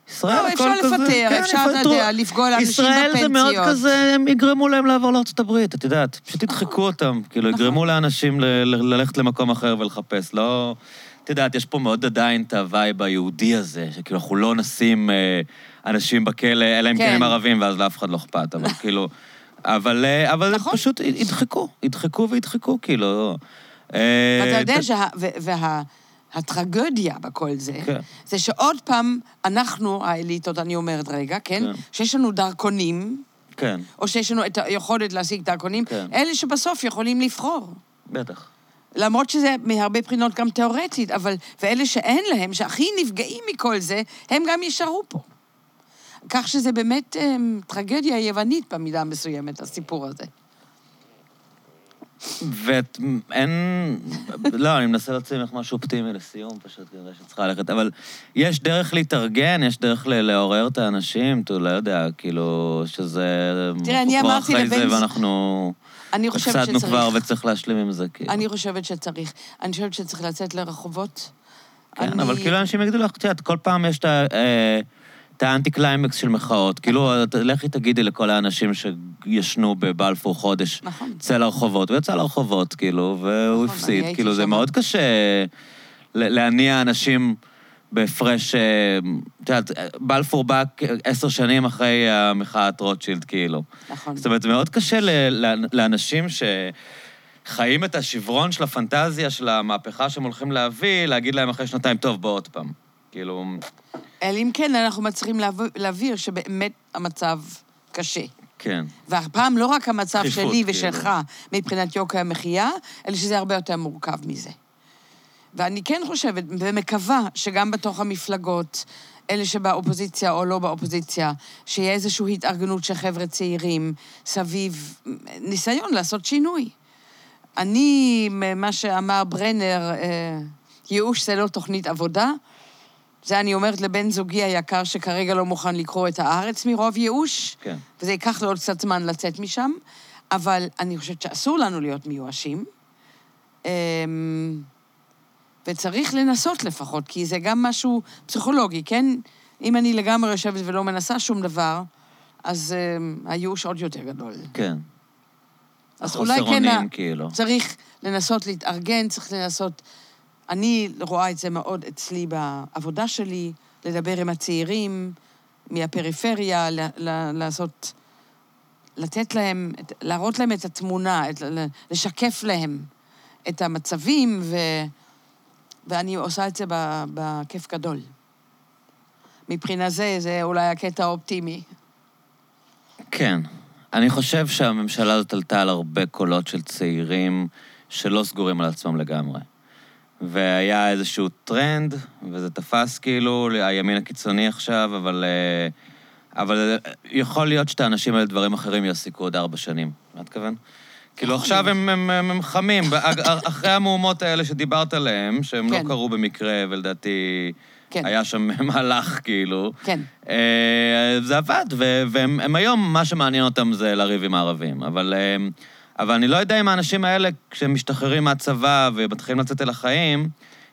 ישראל, לא, הכל אפשר כזה... לפטר, כן, אפשר, אתה. יודע, לפגוע לאנשים ישראל זה מאוד בפנסיות. כזה, הם יגרמו להם לעבור לארצות הברית, את יודעת. פשוט ידחקו אותם. כאילו, נכון. יגרמו לאנשים ל- ל- ללכת למקום אחר ולחפש. לא... את יודעת, יש פה מאוד עדיין את ה vibe היהודי הזה, שכאילו, אנחנו לא נשים אה, אנשים בכלא, אלא אם כן כן. הם ערבים, ואז לאף אחד לא אכפת, אבל כאילו... אבל, אה, אבל נכון. פשוט ידחקו, ידחקו וידחקו, כאילו... אה, ואתה יודע שה... וה... הטרגדיה בכל זה, כן. זה שעוד פעם, אנחנו, האליטות, אני אומרת רגע, כן? כן. שיש לנו דרכונים, כן, או שיש לנו את היכולת להשיג דרכונים, כן. אלה שבסוף יכולים לבחור. בטח. למרות שזה מהרבה בחינות גם תיאורטית, אבל... ואלה שאין להם, שהכי נפגעים מכל זה, הם גם יישארו פה. כך שזה באמת הם, טרגדיה יוונית במידה מסוימת, הסיפור הזה. ואין... לא, אני מנסה להוציא ממך משהו אופטימי לסיום, פשוט כנראה שצריכה ללכת. אבל יש דרך להתארגן, יש דרך ל- לעורר את האנשים, אתה לא יודע, כאילו, שזה... תראה, אני אמרתי לבן זה ואנחנו אני חושבת הפסדנו שצריך. כבר וצריך להשלים עם זה, כאילו. אני חושבת שצריך. אני חושבת שצריך לצאת לרחובות. כן, אני- אבל כאילו אנשים יגידו לך, את יודעת, כל פעם יש את ה... אה, את האנטי קליימקס של מחאות. כאילו, לכי תגידי לכל האנשים שישנו בבלפור חודש, נכון. צא לרחובות, הוא יצא לרחובות, כאילו, והוא נכון, הפסיד. כאילו, זה. מאוד קשה להניע אנשים בהפרש... אה, את יודעת, בלפור בא עשר שנים אחרי המחאת רוטשילד, כאילו. נכון. זאת אומרת, זה מאוד קשה לאנשים ש... חיים את השברון של הפנטזיה של המהפכה שהם הולכים להביא, להגיד להם אחרי שנתיים, טוב, בוא עוד פעם. כאילו, אלא אם כן אנחנו מצליחים להב- להבהיר שבאמת המצב קשה. כן. והפעם לא רק המצב שלי כאילו. ושלך מבחינת יוקר המחיה, אלא שזה הרבה יותר מורכב מזה. ואני כן חושבת ומקווה שגם בתוך המפלגות, אלה שבאופוזיציה או לא באופוזיציה, שיהיה איזושהי התארגנות של חבר'ה צעירים סביב ניסיון לעשות שינוי. אני, מה שאמר ברנר, אה, ייאוש זה לא תוכנית עבודה. זה אני אומרת לבן זוגי היקר שכרגע לא מוכן לקרוא את הארץ מרוב ייאוש. כן. וזה ייקח לו עוד קצת זמן לצאת משם, אבל אני חושבת שאסור לנו להיות מיואשים. אמ, וצריך לנסות לפחות, כי זה גם משהו פסיכולוגי, כן? אם אני לגמרי יושבת ולא מנסה שום דבר, אז אמ, הייאוש עוד יותר גדול. כן. אז אולי כן, אונים, כאילו. צריך לנסות להתארגן, צריך לנסות... אני רואה את זה מאוד אצלי בעבודה שלי, לדבר עם הצעירים מהפריפריה, ל- ל- לעשות... לתת להם, להראות להם את התמונה, את, לשקף להם את המצבים, ו, ואני עושה את זה בכיף גדול. מבחינה זה, זה אולי הקטע האופטימי. כן. אני חושב שהממשלה הזאת עלתה על הרבה קולות של צעירים שלא סגורים על עצמם לגמרי. והיה איזשהו טרנד, וזה תפס כאילו, הימין הקיצוני עכשיו, אבל... אה, אבל אה, יכול להיות שאת האנשים האלה דברים אחרים יעסיקו עוד ארבע שנים. מה את מתכוון? כאילו עכשיו. הם, הם, הם, הם חמים, אחרי המהומות האלה שדיברת עליהם, שהם כן. לא קרו במקרה, ולדעתי כן. היה שם מהלך, כאילו. כן. אה, זה עבד, והם הם היום, מה שמעניין אותם זה לריב עם הערבים. אבל, אה, אבל אני לא יודע אם האנשים האלה, כשהם משתחררים מהצבא ומתחילים לצאת אל החיים,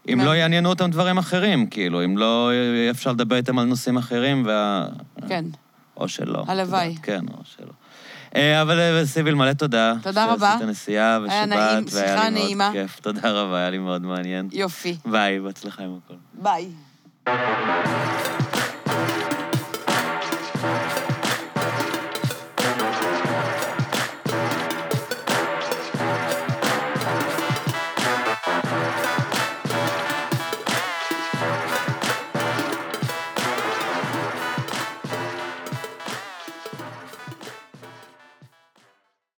אם מה? לא יעניינו אותם דברים אחרים, כאילו, אם לא אפשר לדבר איתם על נושאים אחרים, וה... כן. או שלא. הלוואי. כן, או שלא. אה, אבל אה, סיביל, מלא תודה. תודה רבה. שעשית נסיעה נעים, והיה לי מאוד נעימה. כיף. תודה רבה, היה לי מאוד מעניין. יופי. ביי, בהצלחה עם הכל. ביי.